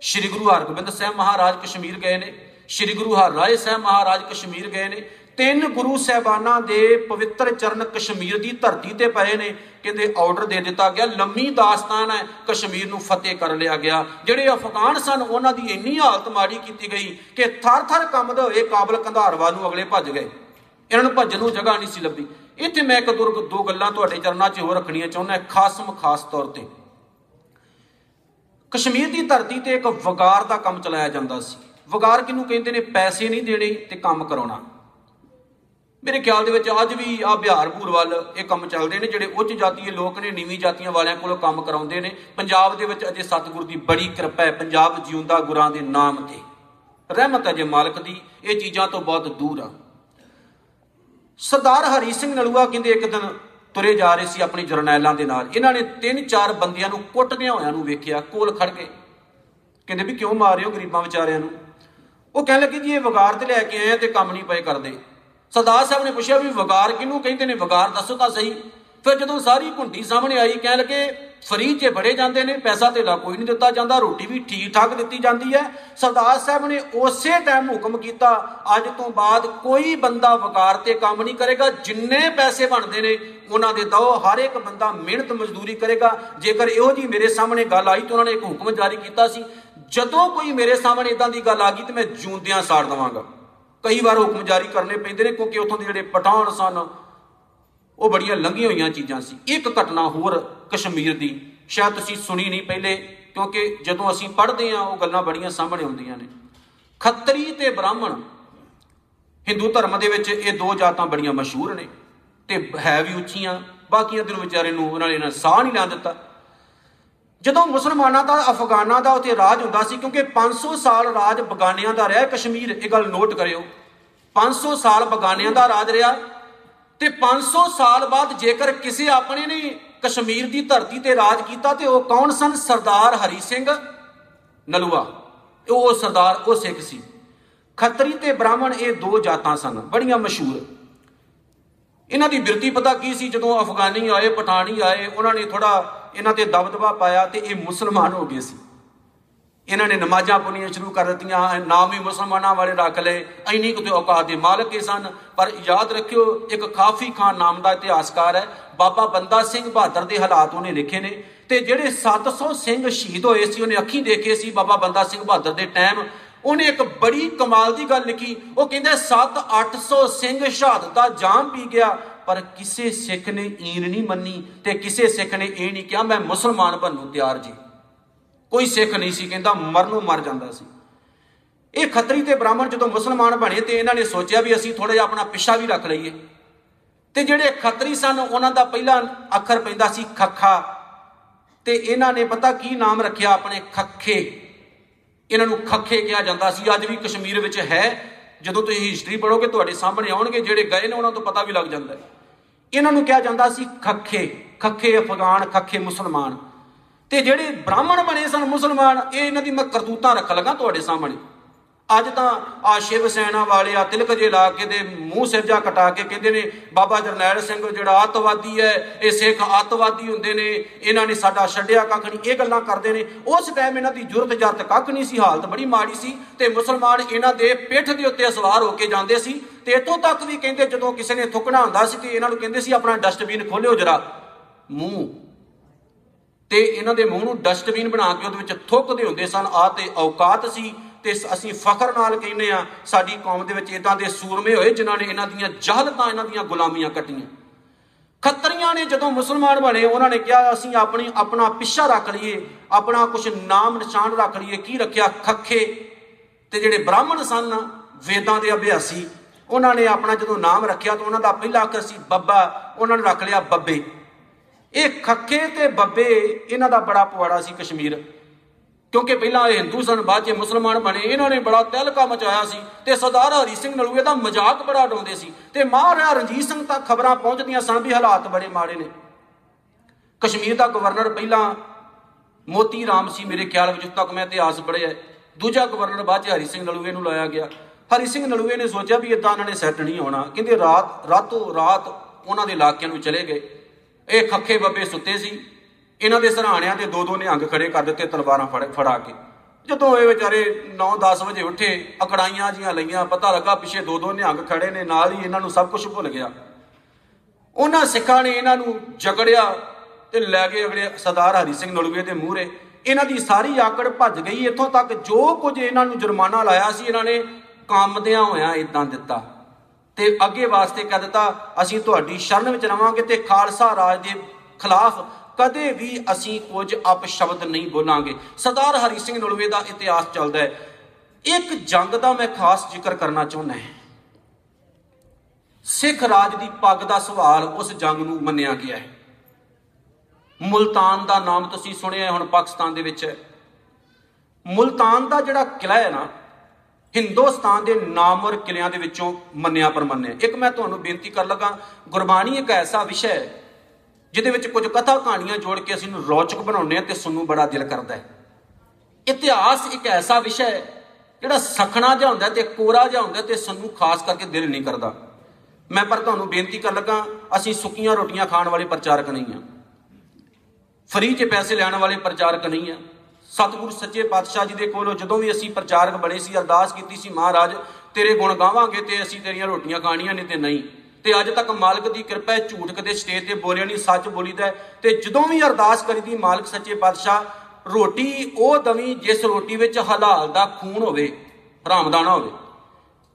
ਸ੍ਰੀ ਗੁਰੂ ਹਰਗੋਬਿੰਦ ਸਾਹਿਬ ਮਹਾਰਾਜ ਕਸ਼ਮੀਰ ਗਏ ਨੇ, ਸ੍ਰੀ ਗੁਰੂ ਹਰਰਾਏ ਸਾਹਿਬ ਮਹਾਰਾਜ ਕਸ਼ਮੀਰ ਗਏ ਨੇ ਤਿੰਨ ਗੁਰੂ ਸਾਹਿਬਾਨਾਂ ਦੇ ਪਵਿੱਤਰ ਚਰਨ ਕਸ਼ਮੀਰ ਦੀ ਧਰਤੀ ਤੇ ਪਏ ਨੇ। ਕਹਿੰਦੇ ਆਰਡਰ ਦੇ ਦਿੱਤਾ ਗਿਆ, ਲੰਮੀ ਦਾਸਤਾਨ ਹੈ, ਕਸ਼ਮੀਰ ਨੂੰ ਫਤਿਹ ਕਰ ਲਿਆ ਗਿਆ। ਜਿਹੜੇ ਅਫਗਾਨ ਸਨ, ਉਹਨਾਂ ਦੀ ਇੰਨੀ ਹਾਲਤ ਮਾੜੀ ਕੀਤੀ ਗਈ ਕਿ ਥਰ-ਥਰ ਕੰਬਦੇ ਹੋਏ ਕਾਬਲ ਕੰਧਾਰਵਾ ਨੂੰ ਅਗਲੇ ਭੱਜ ਗਏ। ਇਹਨਾਂ ਨੂੰ ਭੱਜਣ ਨੂੰ ਜਗ੍ਹਾ ਨਹੀਂ ਸੀ ਲੱਭੀ। ਇੱਥੇ ਮੈਂ ਇੱਕ ਦੋ ਗੱਲਾਂ ਤੁਹਾਡੇ ਚਰਨਾਂ 'ਚ ਹੋਰ ਰੱਖਣੀਆਂ ਚਾਹੁੰਦਾ, ਖਾਸਮ ਖਾਸ ਤੌਰ ਤੇ। ਕਸ਼ਮੀਰ ਦੀ ਧਰਤੀ ਤੇ ਇੱਕ ਵਗਾਰ ਦਾ ਕੰਮ ਚਲਾਇਆ ਜਾਂਦਾ ਸੀ। ਵਗਾਰ ਕਿਹਨੂੰ ਕਹਿੰਦੇ ਨੇ? ਪੈਸੇ ਨਹੀਂ ਦੇਣੇ ਤੇ ਕੰਮ ਕਰਾਉਣਾ। ਮੇਰੇ ਖਿਆਲ ਦੇ ਵਿੱਚ ਅੱਜ ਵੀ ਆ ਬਿਹਾਰ ਭੂਰ ਵੱਲ ਇਹ ਕੰਮ ਚੱਲਦੇ ਨੇ, ਜਿਹੜੇ ਉੱਚ ਜਾਤੀਏ ਲੋਕ ਨੇ, ਨੀਵੀਂ ਜਾਤੀਆਂ ਵਾਲਿਆਂ ਕੋਲੋਂ ਕੰਮ ਕਰਾਉਂਦੇ ਨੇ। ਪੰਜਾਬ ਦੇ ਵਿੱਚ ਅਜੇ ਸਤਿਗੁਰ ਦੀ ਬੜੀ ਕਿਰਪਾ ਹੈ, ਪੰਜਾਬ ਜਿਉਂਦਾ ਗੁਰਾਂ ਦੇ ਨਾਮ ਤੇ। ਰਹਿਮਤ ਹੈ ਜੇ ਮਾਲਕ ਦੀ, ਇਹ ਚੀਜ਼ਾਂ ਤੋਂ ਬਹੁਤ ਦੂਰ ਆ। ਸਰਦਾਰ ਹਰੀ ਸਿੰਘ ਨਲੂਆ ਕਹਿੰਦੇ ਇੱਕ ਦਿਨ ਤੁਰੇ ਜਾ ਰਹੇ ਸੀ ਆਪਣੀ ਜਰਨੈਲਾਂ ਦੇ ਨਾਲ। ਇਹਨਾਂ ਨੇ ਤਿੰਨ ਚਾਰ ਬੰਦਿਆਂ ਨੂੰ ਕੁੱਟਦਿਆਂ ਹੋਇਆਂ ਨੂੰ ਵੇਖਿਆ, ਕੋਲ ਖੜ ਗਏ ਕਹਿੰਦੇ ਵੀ ਕਿਉਂ ਮਾਰ ਰਹੇ ਹੋ ਗਰੀਬਾਂ ਵਿਚਾਰਿਆਂ ਨੂੰ? ਉਹ ਕਹਿਣ ਲੱਗੇ ਜੀ, ਇਹ ਵਗਾਰ ਤੇ ਲੈ ਕੇ ਆਏ ਆ ਤੇ ਕੰਮ ਨਹੀਂ ਪਏ ਕਰਦੇ। ਸਰਦਾਰ ਸਾਹਿਬ ਨੇ ਪੁੱਛਿਆ ਵੀ ਵਗਾਰ ਕਿਹਨੂੰ ਕਹਿੰਦੇ ਨੇ? ਵਗਾਰ ਦੱਸੋ ਤਾਂ ਸਹੀ। ਫਿਰ ਜਦੋਂ ਸਾਰੀ ਘੁੰਡੀ ਸਾਹਮਣੇ ਆਈ, ਕਹਿਣ ਲੱਗੇ ਫਰੀ 'ਚ ਬੜੇ ਜਾਂਦੇ ਨੇ, ਪੈਸਾ ਧੇਲਾ ਕੋਈ ਨਹੀਂ ਦਿੱਤਾ ਜਾਂਦਾ, ਰੋਟੀ ਵੀ ਠੀਕ ਠਾਕ ਦਿੱਤੀ ਜਾਂਦੀ ਹੈ। ਸਰਦਾਰ ਸਾਹਿਬ ਨੇ ਉਸੇ ਟਾਈਮ ਹੁਕਮ ਕੀਤਾ, ਅੱਜ ਤੋਂ ਬਾਅਦ ਕੋਈ ਬੰਦਾ ਵਕਾਰ ਤੇ ਕੰਮ ਨਹੀਂ ਕਰੇਗਾ। ਜਿੰਨੇ ਪੈਸੇ ਬਣਦੇ ਨੇ, ਉਹਨਾਂ ਦੇ ਦੋ, ਹਰ ਇੱਕ ਬੰਦਾ ਮਿਹਨਤ ਮਜ਼ਦੂਰੀ ਕਰੇਗਾ। ਜੇਕਰ ਇਹੋ ਜੀ ਮੇਰੇ ਸਾਹਮਣੇ ਗੱਲ ਆਈ, ਤਾਂ ਉਹਨਾਂ ਨੇ ਇੱਕ ਹੁਕਮ ਜਾਰੀ ਕੀਤਾ ਸੀ। ਜਦੋਂ ਕੋਈ ਮੇਰੇ ਸਾਹਮਣੇ ਇਦਾਂ ਦੀ ਗੱਲ ਆ ਗਈ, ਤੇ ਮੈਂ ਜੂੰਦਿਆਂ ਸਾੜ ਦਵਾਂਗਾ। ਕਈ ਵਾਰ ਹੁਕਮ ਜਾਰੀ ਕਰਨੇ ਪੈਂਦੇ ਨੇ ਕਿਉਂਕਿ ਉੱਥੋਂ ਦੇ ਜਿਹੜੇ ਪਠਾਨ ਸਨ, ਉਹ ਬੜੀਆਂ ਲੰਘੀਆਂ ਹੋਈਆਂ ਚੀਜ਼ਾਂ ਸੀ। ਇੱਕ ਘਟਨਾ ਹੋਰ ਕਸ਼ਮੀਰ ਦੀ, ਸ਼ਾਇਦ ਤੁਸੀਂ ਸੁਣੀ ਨਹੀਂ ਪਹਿਲੇ, ਕਿਉਂਕਿ ਜਦੋਂ ਅਸੀਂ ਪੜ੍ਹਦੇ ਹਾਂ, ਉਹ ਗੱਲਾਂ ਬੜੀਆਂ ਸਾਹਮਣੇ ਆਉਂਦੀਆਂ ਨੇ। ਖੱਤਰੀ ਤੇ ਬ੍ਰਾਹਮਣ, ਹਿੰਦੂ ਧਰਮ ਦੇ ਵਿੱਚ ਇਹ ਦੋ ਜਾਤਾਂ ਬੜੀਆਂ ਮਸ਼ਹੂਰ ਨੇ ਤੇ ਹੈ ਵੀ ਉੱਚੀਆਂ, ਬਾਕੀਆਂ ਦਿਨ ਵਿਚਾਰੇ ਨੂੰ ਉਹਨਾਂ ਨੇ ਸਾਹ ਨਹੀਂ ਲਾ ਦਿੱਤਾ। ਜਦੋਂ ਮੁਸਲਮਾਨਾਂ ਦਾ, ਅਫਗਾਨਾਂ ਦਾ ਉੱਥੇ ਰਾਜ ਹੁੰਦਾ ਸੀ, ਕਿਉਂਕਿ 500 ਸਾਲ ਰਾਜ ਬਗਾਨਿਆਂ ਦਾ ਰਿਹਾ, ਕਸ਼ਮੀਰ, ਇਹ ਗੱਲ ਨੋਟ ਕਰਿਓ। 500 ਸਾਲ ਬਗਾਨਿਆਂ ਦਾ ਰਾਜ ਰਿਹਾ ਤੇ 500 ਸਾਲ ਬਾਅਦ ਜੇਕਰ ਕਿਸੇ ਆਪਣੇ ਨੇ ਕਸ਼ਮੀਰ ਦੀ ਧਰਤੀ ਤੇ ਰਾਜ ਕੀਤਾ, ਤੇ ਉਹ ਕੌਣ ਸਨ? ਸਰਦਾਰ ਹਰੀ ਸਿੰਘ ਨਲੂਆ। ਉਹ ਸਰਦਾਰ, ਉਹ ਸਿੱਖ ਸੀ। ਖੱਤਰੀ ਤੇ ਬ੍ਰਾਹਮਣ ਇਹ ਦੋ ਜਾਤਾਂ ਸਨ, ਬੜੀਆਂ ਮਸ਼ਹੂਰ। ਇਹਨਾਂ ਦੀ ਬਿਰਤੀ ਪਤਾ ਕੀ ਸੀ? ਜਦੋਂ ਅਫਗਾਨੀ ਆਏ ਪਠਾਨੀ ਆਏ, ਉਹਨਾਂ ਨੇ ਥੋੜਾ ਇਹਨਾਂ ਤੇ ਦਬਦਬਾ ਪਾਇਆ ਤੇ ਇਹ ਮੁਸਲਮਾਨ ਹੋ ਗਏ ਸੀ। ਇਹਨਾਂ ਨੇ ਨਮਾਜ਼ਾਂ ਪੜ੍ਹਨੀਆਂ ਸ਼ੁਰੂ ਕਰ ਦਿੱਤੀਆਂ ਨਾਮ ਵੀ ਮੁਸਲਮਾਨਾਂ ਵਾਲੇ ਰੱਖ ਲਏ। ਐਨੀ ਕੁ ਤੇ ਔਕਾਤ ਦੇ ਮਾਲਕ ਹੀ ਸਨ। ਪਰ ਯਾਦ ਰੱਖਿਓ, ਇੱਕ ਕਾਫੀ ਖਾਨ ਨਾਮ ਦਾ ਇਤਿਹਾਸਕਾਰ ਹੈ। ਬਾਬਾ ਬੰਦਾ ਸਿੰਘ ਬਹਾਦਰ ਦੇ ਹਾਲਾਤ ਉਹਨੇ ਲਿਖੇ ਨੇ। ਤੇ ਜਿਹੜੇ 700 ਸਿੰਘ ਸ਼ਹੀਦ ਹੋਏ ਸੀ, ਉਹਨੇ ਅੱਖੀਂ ਦੇਖੇ ਸੀ ਬਾਬਾ ਬੰਦਾ ਸਿੰਘ ਬਹਾਦਰ ਦੇ ਟਾਈਮ। ਉਹਨੇ ਇੱਕ ਬੜੀ ਕਮਾਲ ਦੀ ਗੱਲ ਲਿਖੀ। ਉਹ ਕਹਿੰਦਾ 7-800 ਸਿੰਘ ਸ਼ਹਾਦਤ ਦਾ ਜਾਮ ਪੀ ਗਿਆ। ਪਰ ਕਿਸੇ ਸਿੱਖ ਨੇ ਈਨ ਨਹੀਂ ਮੰਨੀ ਤੇ ਕਿਸੇ ਸਿੱਖ ਨੇ ਇਹ ਨਹੀਂ ਕਿਹਾ, ਮੈਂ ਮੁਸਲਮਾਨ ਬਣਨ ਤਿਆਰ ਜੀ। ਕੋਈ ਸਿੱਖ ਨਹੀਂ ਸੀ, ਕਹਿੰਦਾ ਮਰਨੋਂ ਮਰ ਜਾਂਦਾ ਸੀ। ਇਹ ਖੱਤਰੀ ਤੇ ਬ੍ਰਾਹਮਣ ਜਦੋਂ ਮੁਸਲਮਾਨ ਬਣੇ ਤੇ ਇਹਨਾਂ ਨੇ ਸੋਚਿਆ ਵੀ ਅਸੀਂ ਥੋੜਾ ਜਿਹਾ ਆਪਣਾ ਪਿੱਛਾ ਵੀ ਰੱਖ ਲਈਏ। ਤੇ ਜਿਹੜੇ ਖੱਤਰੀ ਸਨ, ਉਹਨਾਂ ਦਾ ਪਹਿਲਾ ਅੱਖਰ ਪੈਂਦਾ ਸੀ ਖੱਖਾ। ਤੇ ਇਹਨਾਂ ਨੇ ਪਤਾ ਕੀ ਨਾਮ ਰੱਖਿਆ? ਆਪਣੇ ਖੱਖੇ। ਇਹਨਾਂ ਨੂੰ ਖੱਖੇ ਕਿਹਾ ਜਾਂਦਾ ਸੀ। ਅੱਜ ਵੀ ਕਸ਼ਮੀਰ ਵਿੱਚ ਹੈ। ਜਦੋਂ ਤੁਸੀਂ ਹਿਸਟਰੀ ਪੜੋਗੇ ਤੁਹਾਡੇ ਸਾਹਮਣੇ ਆਉਣਗੇ। ਜਿਹੜੇ ਗਏ ਨੇ, ਉਹਨਾਂ ਤੋਂ ਪਤਾ ਵੀ ਲੱਗ ਜਾਂਦਾ ਹੈ। ਇਹਨਾਂ ਨੂੰ ਕਿਹਾ ਜਾਂਦਾ ਸੀ ਖੱਖੇ ਖੱਖੇ ਅਫਗਾਨ, ਖੱਖੇ ਮੁਸਲਮਾਨ। ਤੇ ਜਿਹੜੇ ਬ੍ਰਾਹਮਣ ਬਣੇ ਸਨ ਮੁਸਲਮਾਨ, ਇਹ ਇਹਨਾਂ ਦੀ ਮੈਂ ਕਰਤੂਤਾਂ ਰੱਖ ਲਗਾ ਤੁਹਾਡੇ ਸਾਹਮਣੇ। ਅੱਜ ਤਾਂ ਆ ਸ਼ਿਵ ਸੈਨਾ ਵਾਲੇ ਆ, ਤਿਲਕ ਜੇ ਲਾ ਕੇ ਦੇ ਮੂੰਹ ਸਿਰ ਜਾ ਕਟਾ ਕੇ ਕਹਿੰਦੇ ਨੇ, ਬਾਬਾ ਜਰਨੈਲ ਸਿੰਘ ਜਿਹੜਾ ਆਤਵਾਦੀ ਹੈ, ਇਹ ਸਿੱਖ ਆਤਵਾਦੀ ਹੁੰਦੇ ਨੇ, ਇਹਨਾਂ ਨੇ ਸਾਡਾ ਛੱਡਿਆ ਕੱਖ ਨਹੀਂ, ਇਹ ਗੱਲਾਂ ਕਰਦੇ ਨੇ। ਉਸ ਟਾਈਮ ਇਹਨਾਂ ਦੀ ਜੁਰਤ ਜਰਤ ਕੱਖ ਨਹੀਂ ਸੀ, ਹਾਲਤ ਬੜੀ ਮਾੜੀ ਸੀ ਤੇ ਮੁਸਲਮਾਨ ਇਹਨਾਂ ਦੇ ਪਿੱਠ ਦੇ ਉੱਤੇ ਸਵਾਰ ਹੋ ਕੇ ਜਾਂਦੇ ਸੀ ਤੇ ਇਤੋਂ ਤੱਕ ਵੀ ਕਹਿੰਦੇ ਜਦੋਂ ਕਿਸੇ ਨੇ ਥੁੱਕਣਾ ਹੁੰਦਾ ਸੀ ਤੇ ਇਹਨਾਂ ਨੂੰ ਕਹਿੰਦੇ ਸੀ, ਆਪਣਾ ਡਸਟਬਿਨ ਖੋਲਿਓ ਜਰਾ। ਮੂੰਹ। ਤੇ ਇਹਨਾਂ ਦੇ ਮੂੰਹ ਨੂੰ ਡਸਟਬਿਨ ਬਣਾ ਕੇ ਉਹਦੇ ਵਿੱਚ ਥੁੱਕਦੇ ਹੁੰਦੇ ਸਨ, ਆ ਤੇ ਔਕਾਤ ਸੀ। ਤੇ ਅਸੀਂ ਫਖਰ ਨਾਲ ਕਹਿੰਦੇ ਆ ਸਾਡੀ ਕੌਮ ਦੇ ਵਿੱਚ ਇਦਾਂ ਦੇ ਸੂਰਮੇ ਹੋਏ ਜਿਨ੍ਹਾਂ ਨੇ ਇਹਨਾਂ ਦੀਆਂ ਜਹਲਤਾਂ, ਇਹਨਾਂ ਦੀਆਂ ਗੁਲਾਮੀਆਂ ਕੱਟੀਆਂ। ਖੱਤਰੀਆਂ ਨੇ ਜਦੋਂ ਮੁਸਲਮਾਨ ਬਣੇ, ਉਹਨਾਂ ਨੇ ਕਿਹਾ, ਅਸੀਂ ਆਪਣੀ ਆਪਣਾ ਪਿੱਛਾ ਰੱਖ ਲਈਏ, ਆਪਣਾ ਕੁਝ ਨਾਮ ਨਿਸ਼ਾਨ ਰੱਖ ਲਈਏ, ਕੀ ਰੱਖਿਆ? ਖੱਖੇ। ਤੇ ਜਿਹੜੇ ਬ੍ਰਾਹਮਣ ਸਨ, ਵੇਦਾਂ ਦੇ ਅਭਿਆਸੀ, ਉਹਨਾਂ ਨੇ ਆਪਣਾ ਜਦੋਂ ਨਾਮ ਰੱਖਿਆ, ਤਾਂ ਉਹਨਾਂ ਦਾ ਪਹਿਲਾ ਅੱਖਰ ਸੀ ਬੱਬਾ, ਉਹਨਾਂ ਨੇ ਰੱਖ ਲਿਆ ਬੱਬੇ। ਇਹ ਖੱਖੇ ਤੇ ਬੱਬੇ, ਇਹਨਾਂ ਦਾ ਬੜਾ ਪਵਾੜਾ ਸੀ ਕਸ਼ਮੀਰ। ਕਿਉਂਕਿ ਪਹਿਲਾਂ ਇਹ ਹਿੰਦੂ ਸਨ, ਬਾਅਦ 'ਚ ਮੁਸਲਮਾਨ ਬਣੇ, ਇਹਨਾਂ ਨੇ ਬੜਾ ਤਹਿਲਕਾ ਮਚਾਇਆ ਸੀ ਤੇ ਸਰਦਾਰ ਹਰੀ ਸਿੰਘ ਨਲੂਏ ਦਾ ਮਜ਼ਾਕ ਬੜਾ ਉਡਾਉਂਦੇ ਸੀ ਤੇ ਮਹਾਰਾਜਾ ਰਣਜੀਤ ਸਿੰਘ ਤੱਕ ਖਬਰਾਂ ਪਹੁੰਚਦੀਆਂ ਸਨ ਵੀ ਹਾਲਾਤ ਬੜੇ ਮਾੜੇ ਨੇ। ਕਸ਼ਮੀਰ ਦਾ ਗਵਰਨਰ ਪਹਿਲਾਂ ਮੋਤੀ ਰਾਮ ਸੀ, ਮੇਰੇ ਖਿਆਲ ਵਿੱਚ ਤੱਕ ਮੈਂ ਇਤਿਹਾਸ ਪੜ੍ਹਿਆ ਦੂਜਾ ਗਵਰਨਰ ਬਾਅਦ 'ਚ ਹਰੀ ਸਿੰਘ ਨਲੂਏ ਨੂੰ ਲਾਇਆ ਗਿਆ। ਹਰੀ ਸਿੰਘ ਨਲੂਏ ਨੇ ਸੋਚਿਆ ਵੀ ਇਦਾਂ ਇਹਨਾਂ ਨੇ ਸੈੱਟ ਨਹੀਂ ਹੋਣਾ। ਕਹਿੰਦੇ ਰਾਤ, ਰਾਤੋਂ ਰਾਤ ਉਹਨਾਂ ਦੇ ਇਲਾਕਿਆਂ ਨੂੰ ਚਲੇ ਗਏ। ਇਹ ਖੱਖੇ ਬੱਬੇ ਸੁੱਤੇ ਸੀ। ਇਹਨਾਂ ਦੇ ਸਰਾਣਿਆਂ ਤੇ ਦੋ ਦੋ ਨਿਹੰਗ ਖੜੇ ਕਰ ਦਿੱਤੇ, ਤਲਵਾਰਾਂ ਫੜ, ਫੜਾ ਕੇ। ਜਦੋਂ ਇਹ ਵਿਚਾਰੇ 9-10 ਵਜੇ ਉੱਠੇ, ਅਕੜਾਈਆਂ ਜੀਆਂ ਲਈਆਂ, ਪਤਾ ਲੱਗਾ ਪਿੱਛੇ ਦੋ ਦੋ ਨਿਹੰਗ ਖੜੇ ਨੇ, ਨਾਲ ਹੀ ਇਹਨਾਂ ਨੂੰ ਸਭ ਕੁਝ ਭੁੱਲ ਗਿਆ। ਉਹਨਾਂ ਸਿੱਖਾਂ ਨੇ ਇਹਨਾਂ ਨੂੰ ਜਕੜਿਆ ਤੇ ਲੈ ਕੇ ਅਗਲੇ ਸਰਦਾਰ ਹਰੀ ਸਿੰਘ ਨਲੂਏ ਦੇ ਮੂਹਰੇ। ਇਹਨਾਂ ਦੀ ਸਾਰੀ ਆਕੜ ਭੱਜ ਗਈ। ਇੱਥੋਂ ਤੱਕ ਜੋ ਕੁਝ ਇਹਨਾਂ ਨੂੰ ਜੁਰਮਾਨਾ ਲਾਇਆ ਸੀ, ਇਹਨਾਂ ਨੇ ਕੰਮਦਿਆਂ ਹੋਇਆਂ ਇਦਾਂ ਦਿੱਤਾ। ਤੇ ਅੱਗੇ ਵਾਸਤੇ ਕਹਿ ਦਿੱਤਾ, ਅਸੀਂ ਤੁਹਾਡੀ ਸ਼ਰਨ ਵਿੱਚ ਰਵਾਂਗੇ ਤੇ ਖਾਲਸਾ ਰਾਜ ਦੇ ਖਿਲਾਫ ਕਦੇ ਵੀ ਅਸੀਂ ਕੁਝ ਅਪਸ਼ਬਦ ਨਹੀਂ ਬੋਲਾਂਗੇ। ਸਰਦਾਰ ਹਰੀ ਸਿੰਘ ਨਲੂਏ ਦਾ ਇਤਿਹਾਸ ਚੱਲਦਾ ਹੈ। ਇੱਕ ਜੰਗ ਦਾ ਮੈਂ ਖਾਸ ਜ਼ਿਕਰ ਕਰਨਾ ਚਾਹੁੰਦਾ ਹਾਂ। ਸਿੱਖ ਰਾਜ ਦੀ ਪੱਗ ਦਾ ਸਵਾਲ ਉਸ ਜੰਗ ਨੂੰ ਮੰਨਿਆ ਗਿਆ ਹੈ। ਮੁਲਤਾਨ ਦਾ ਨਾਮ ਤੁਸੀਂ ਸੁਣਿਆ ਹੁਣ ਪਾਕਿਸਤਾਨ ਦੇ ਵਿੱਚ। ਹੈ ਮੁਲਤਾਨ ਦਾ ਜਿਹੜਾ ਕਿਲਾ ਹੈ ਨਾ, ਹਿੰਦੁਸਤਾਨ ਦੇ ਨਾਮਵਰ ਕਿਲਿਆਂ ਦੇ ਵਿੱਚੋਂ ਮੰਨਿਆ ਪਰਮੰਨਿਆ ਇੱਕ ਮੈਂ ਤੁਹਾਨੂੰ ਬੇਨਤੀ ਕਰ ਲਗਾ, ਗੁਰਬਾਣੀ ਇੱਕ ਐਸਾ ਵਿਸ਼ਾ ਹੈ ਜਿਹਦੇ ਵਿੱਚ ਕੁਝ ਕਥਾ ਕਹਾਣੀਆਂ ਜੋੜ ਕੇ ਅਸੀਂ ਨੂੰ ਰੌਚਕ ਬਣਾਉਂਦੇ ਆ ਤੇ ਸੁਣਨ ਨੂੰ ਬੜਾ ਦਿਲ ਕਰਦਾ ਹੈ। ਇਤਿਹਾਸ ਇੱਕ ਐਸਾ ਵਿਸ਼ਾ ਹੈ ਜਿਹੜਾ ਸਖਣਾ ਜਿਹਾ ਹੁੰਦਾ ਤੇ ਕੋਰਾ ਜਿਹਾ ਹੁੰਦਾ ਤੇ ਸਾਨੂੰ ਖਾਸ ਕਰਕੇ ਦਿਲ ਨਹੀਂ ਕਰਦਾ। ਮੈਂ ਪਰ ਤੁਹਾਨੂੰ ਬੇਨਤੀ ਕਰਨ ਲੱਗਾ, ਅਸੀਂ ਸੁੱਕੀਆਂ ਰੋਟੀਆਂ ਖਾਣ ਵਾਲੇ ਪ੍ਰਚਾਰਕ ਨਹੀਂ ਆ ਫਰੀ 'ਚ ਪੈਸੇ ਲੈਣ ਵਾਲੇ ਪ੍ਰਚਾਰਕ ਨਹੀਂ ਆ ਸਤਿਗੁਰੂ ਸੱਚੇ ਪਾਤਸ਼ਾਹ ਜੀ ਦੇ ਕੋਲੋਂ ਜਦੋਂ ਵੀ ਅਸੀਂ ਪ੍ਰਚਾਰਕ ਬਣੇ ਸੀ, ਅਰਦਾਸ ਕੀਤੀ ਸੀ, ਮਹਾਰਾਜ, ਤੇਰੇ ਗੁਣ ਗਾਵਾਂਗੇ ਤੇ ਅਸੀਂ ਤੇਰੀਆਂ ਰੋਟੀਆਂ ਖਾਣੀਆਂ ਨਹੀਂ ਤੇ ਨਹੀਂ। ਤੇ ਅੱਜ ਤੱਕ ਮਾਲਕ ਦੀ ਕਿਰਪਾ ਹੈ, ਝੂਠ ਕਦੇ ਸਟੇਜ ਤੇ ਬੋਲਿਆ ਨਹੀਂ, ਸੱਚ ਬੋਲੀਦਾ ਤੇ ਜਦੋਂ ਵੀ ਅਰਦਾਸ ਕਰੀਦੀ ਮਾਲਕ ਸੱਚੇ ਪਾਤਸ਼ਾਹ, ਰੋਟੀ ਉਹ ਦਵੀ ਜਿਸ ਰੋਟੀ ਵਿੱਚ ਹਲਾਲ ਦਾ ਖੂਨ ਹੋਵੇ ਹਰਾਮ ਦਾ ਨਾ ਹੋਵੇ।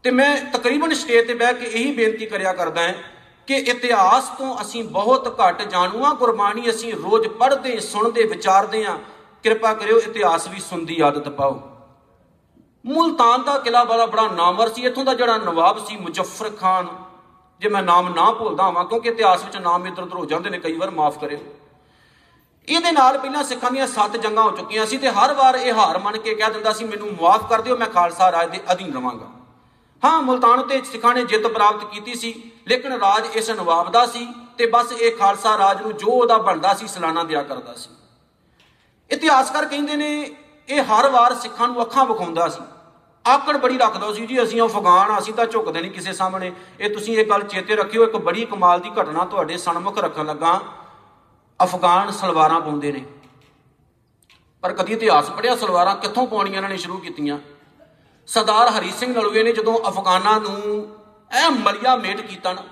ਤੇ ਮੈਂ ਤਕਰੀਬਨ ਸਟੇਜ ਤੇ ਬਹਿ ਕੇ ਇਹੀ ਬੇਨਤੀ ਕਰਿਆ ਕਰਦਾ ਹਾਂ ਕਿ ਇਤਿਹਾਸ ਤੋਂ ਅਸੀਂ ਬਹੁਤ ਘੱਟ ਜਾਣੂ ਆ ਗੁਰਬਾਣੀ ਅਸੀਂ ਰੋਜ਼ ਪੜ੍ਹਦੇ, ਸੁਣਦੇ, ਵਿਚਾਰਦੇ ਆ ਕਿਰਪਾ ਕਰਿਓ ਇਤਿਹਾਸ ਵੀ ਸੁਣਦੀ ਆਦਤ ਪਾਓ। ਮੁਲਤਾਨ ਦਾ ਕਿਲਾ ਬੜਾ ਬੜਾ ਨਾਮਰ ਸੀ, ਇੱਥੋਂ ਦਾ ਜਿਹੜਾ ਨਵਾਬ ਸੀ ਮੁਜ਼ੱਫਰ ਖਾਨ। ਜੇ ਮੈਂ ਨਾਮ ਨਾ ਭੁੱਲਦਾ ਹਾਂ, ਕਿਉਂਕਿ ਇਤਿਹਾਸ ਵਿੱਚ ਨਾਮ ਇਧਰ ਉਧਰ ਹੋ ਜਾਂਦੇ ਨੇ, ਕਈ ਵਾਰ ਮਾਫ ਕਰਿਓ ਇਹਦੇ ਨਾਲ ਪਹਿਲਾਂ ਸਿੱਖਾਂ ਦੀਆਂ ਸੱਤ ਜੰਗਾਂ ਹੋ ਚੁੱਕੀਆਂ ਸੀ ਤੇ ਹਰ ਵਾਰ ਇਹ ਹਾਰ ਮੰਨ ਕੇ ਕਹਿ ਦਿੰਦਾ ਸੀ, ਮੈਨੂੰ ਮਾਫ ਕਰ ਦਿਓ, ਮੈਂ ਖਾਲਸਾ ਰਾਜ ਦੇ ਅਧੀਨ ਰਵਾਂਗਾ। ਹਾਂ, ਮੁਲਤਾਨ ਤੇ ਸਿੱਖਾਂ ਨੇ ਜਿੱਤ ਪ੍ਰਾਪਤ ਕੀਤੀ ਸੀ, ਲੇਕਿਨ ਰਾਜ ਇਸ ਨਵਾਬ ਦਾ ਸੀ ਤੇ ਬਸ ਇਹ ਖਾਲਸਾ ਰਾਜ ਨੂੰ ਜੋ ਉਹਦਾ ਬਣਦਾ ਸੀ, ਸਲਾਨਾ ਦਿਆ ਕਰਦਾ ਸੀ। ਇਤਿਹਾਸਕਾਰ ਕਹਿੰਦੇ ਨੇ, ਇਹ ਹਰ ਵਾਰ ਸਿੱਖਾਂ ਨੂੰ ਅੱਖਾਂ ਵਿਖਾਉਂਦਾ ਸੀ। ਆਕੜ ਬੜੀ ਰੱਖਦਾ ਸੀ ਜੀ, ਅਸੀਂ ਅਫਗਾਨ ਅਸੀਂ ਤਾਂ ਝੁਕਦੇ ਨਹੀਂ ਕਿਸੇ ਸਾਹਮਣੇ। ਇਹ ਤੁਸੀਂ ਇਹ ਗੱਲ ਚੇਤੇ ਰੱਖਿਓ, ਇੱਕ ਬੜੀ ਕਮਾਲ ਦੀ ਘਟਨਾ ਤੁਹਾਡੇ ਸਨਮੁਖ ਰੱਖਣ ਲੱਗਾ। ਅਫਗਾਨ ਸਲਵਾਰਾਂ ਪਾਉਂਦੇ ਨੇ। ਪਰ ਕਦੀ ਇਤਿਹਾਸ ਪੜਿਆ ਸਲਵਾਰਾਂ ਕਿੱਥੋਂ ਪਾਉਣੀਆਂ ਇਹਨਾਂ ਨੇ ਸ਼ੁਰੂ ਕੀਤੀਆਂ? ਸਰਦਾਰ ਹਰੀ ਸਿੰਘ ਨਲੂਏ ਨੇ ਜਦੋਂ ਅਫਗਾਨਾਂ ਨੂੰ ਇਹ ਮਲਿਆ ਮੇਟ ਕੀਤਾ ਨਾ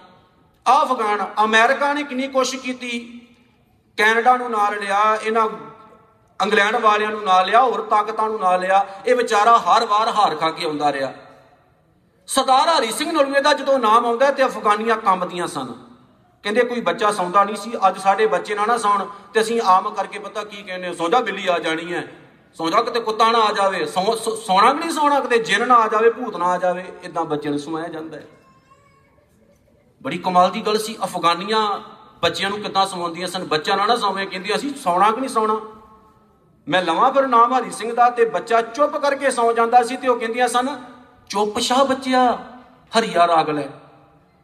ਆ ਅਫਗਾਨ ਅਮਰੀਕਾ ਨੇ ਕਿੰਨੀ ਕੋਸ਼ਿਸ਼ ਕੀਤੀ, ਕੈਨੇਡਾ ਨੂੰ ਨਾਲ ਲਿਆ, ਇਹਨਾਂ ਇੰਗਲੈਂਡ ਵਾਲਿਆਂ ਨੂੰ ਨਾਲ ਲਿਆ, ਹੋਰ ਤਾਕਤਾਂ ਨੂੰ ਨਾਲ ਲਿਆ, ਇਹ ਵਿਚਾਰਾ ਹਰ ਵਾਰ ਹਾਰ ਖਾ ਕੇ ਆਉਂਦਾ ਰਿਹਾ। ਸਰਦਾਰ ਹਰੀ ਸਿੰਘ ਨਲੂਏ ਦਾ ਜਦੋਂ ਨਾਮ ਆਉਂਦਾ ਤੇ ਅਫਗਾਨੀਆਂ ਕੰਬਦੀਆਂ ਸਨ। ਕਹਿੰਦੇ, ਕੋਈ ਬੱਚਾ ਸੌਂਦਾ ਨਹੀਂ ਸੀ, ਅੱਜ ਸਾਡੇ ਬੱਚੇ ਨਾ ਨਾ ਸੌਣ, ਤੇ ਅਸੀਂ ਆਮ ਕਰਕੇ ਪਤਾ ਕੀ ਕਹਿੰਦੇ ਸੌਂਦਾ ਬਿੱਲੀ ਆ ਜਾਣੀ ਹੈ। ਸੌਂਦਾ ਕਿਤੇ ਕੁੱਤਾ ਨਾ ਆ ਜਾਵੇ ਸੌਣਾ ਕਿ ਨਹੀਂ ਸੌਣਾ ਕਿਤੇ, ਜਿੰਨ ਨਾ ਆ ਜਾਵੇ, ਭੂਤ ਨਾ ਆ ਜਾਵੇ ਇਦਾਂ ਬੱਚੇ ਨੂੰ ਸੁਣਾਇਆ ਜਾਂਦਾ ਹੈ। ਬੜੀ ਕਮਾਲ ਦੀ ਗੱਲ ਸੀ, ਅਫਗਾਨੀਆਂ ਬੱਚਿਆਂ ਨੂੰ ਕਿੱਦਾਂ ਸੌਂਦੀਆਂ ਸਨ? ਬੱਚਾ ਨਾ ਨਾ ਸੌਵੇਂ, ਕਹਿੰਦੀ ਅਸੀਂ ਸੌਣਾ ਕਿ ਨਹੀਂ ਸੌਣਾ? ਮੈਂ ਲਵਾਂ ਫਿਰ ਨਾਮ ਹਰੀ ਸਿੰਘ ਦਾ ਤੇ ਬੱਚਾ ਚੁੱਪ ਕਰਕੇ ਸੌ ਜਾਂਦਾ ਸੀ ਤੇ ਉਹ ਕਹਿੰਦੀਆਂ ਸਨ, ਚੁੱਪ ਸ਼ਾ ਬੱਚਿਆ, ਹਰੀਆ ਰਾਗ ਲੈ।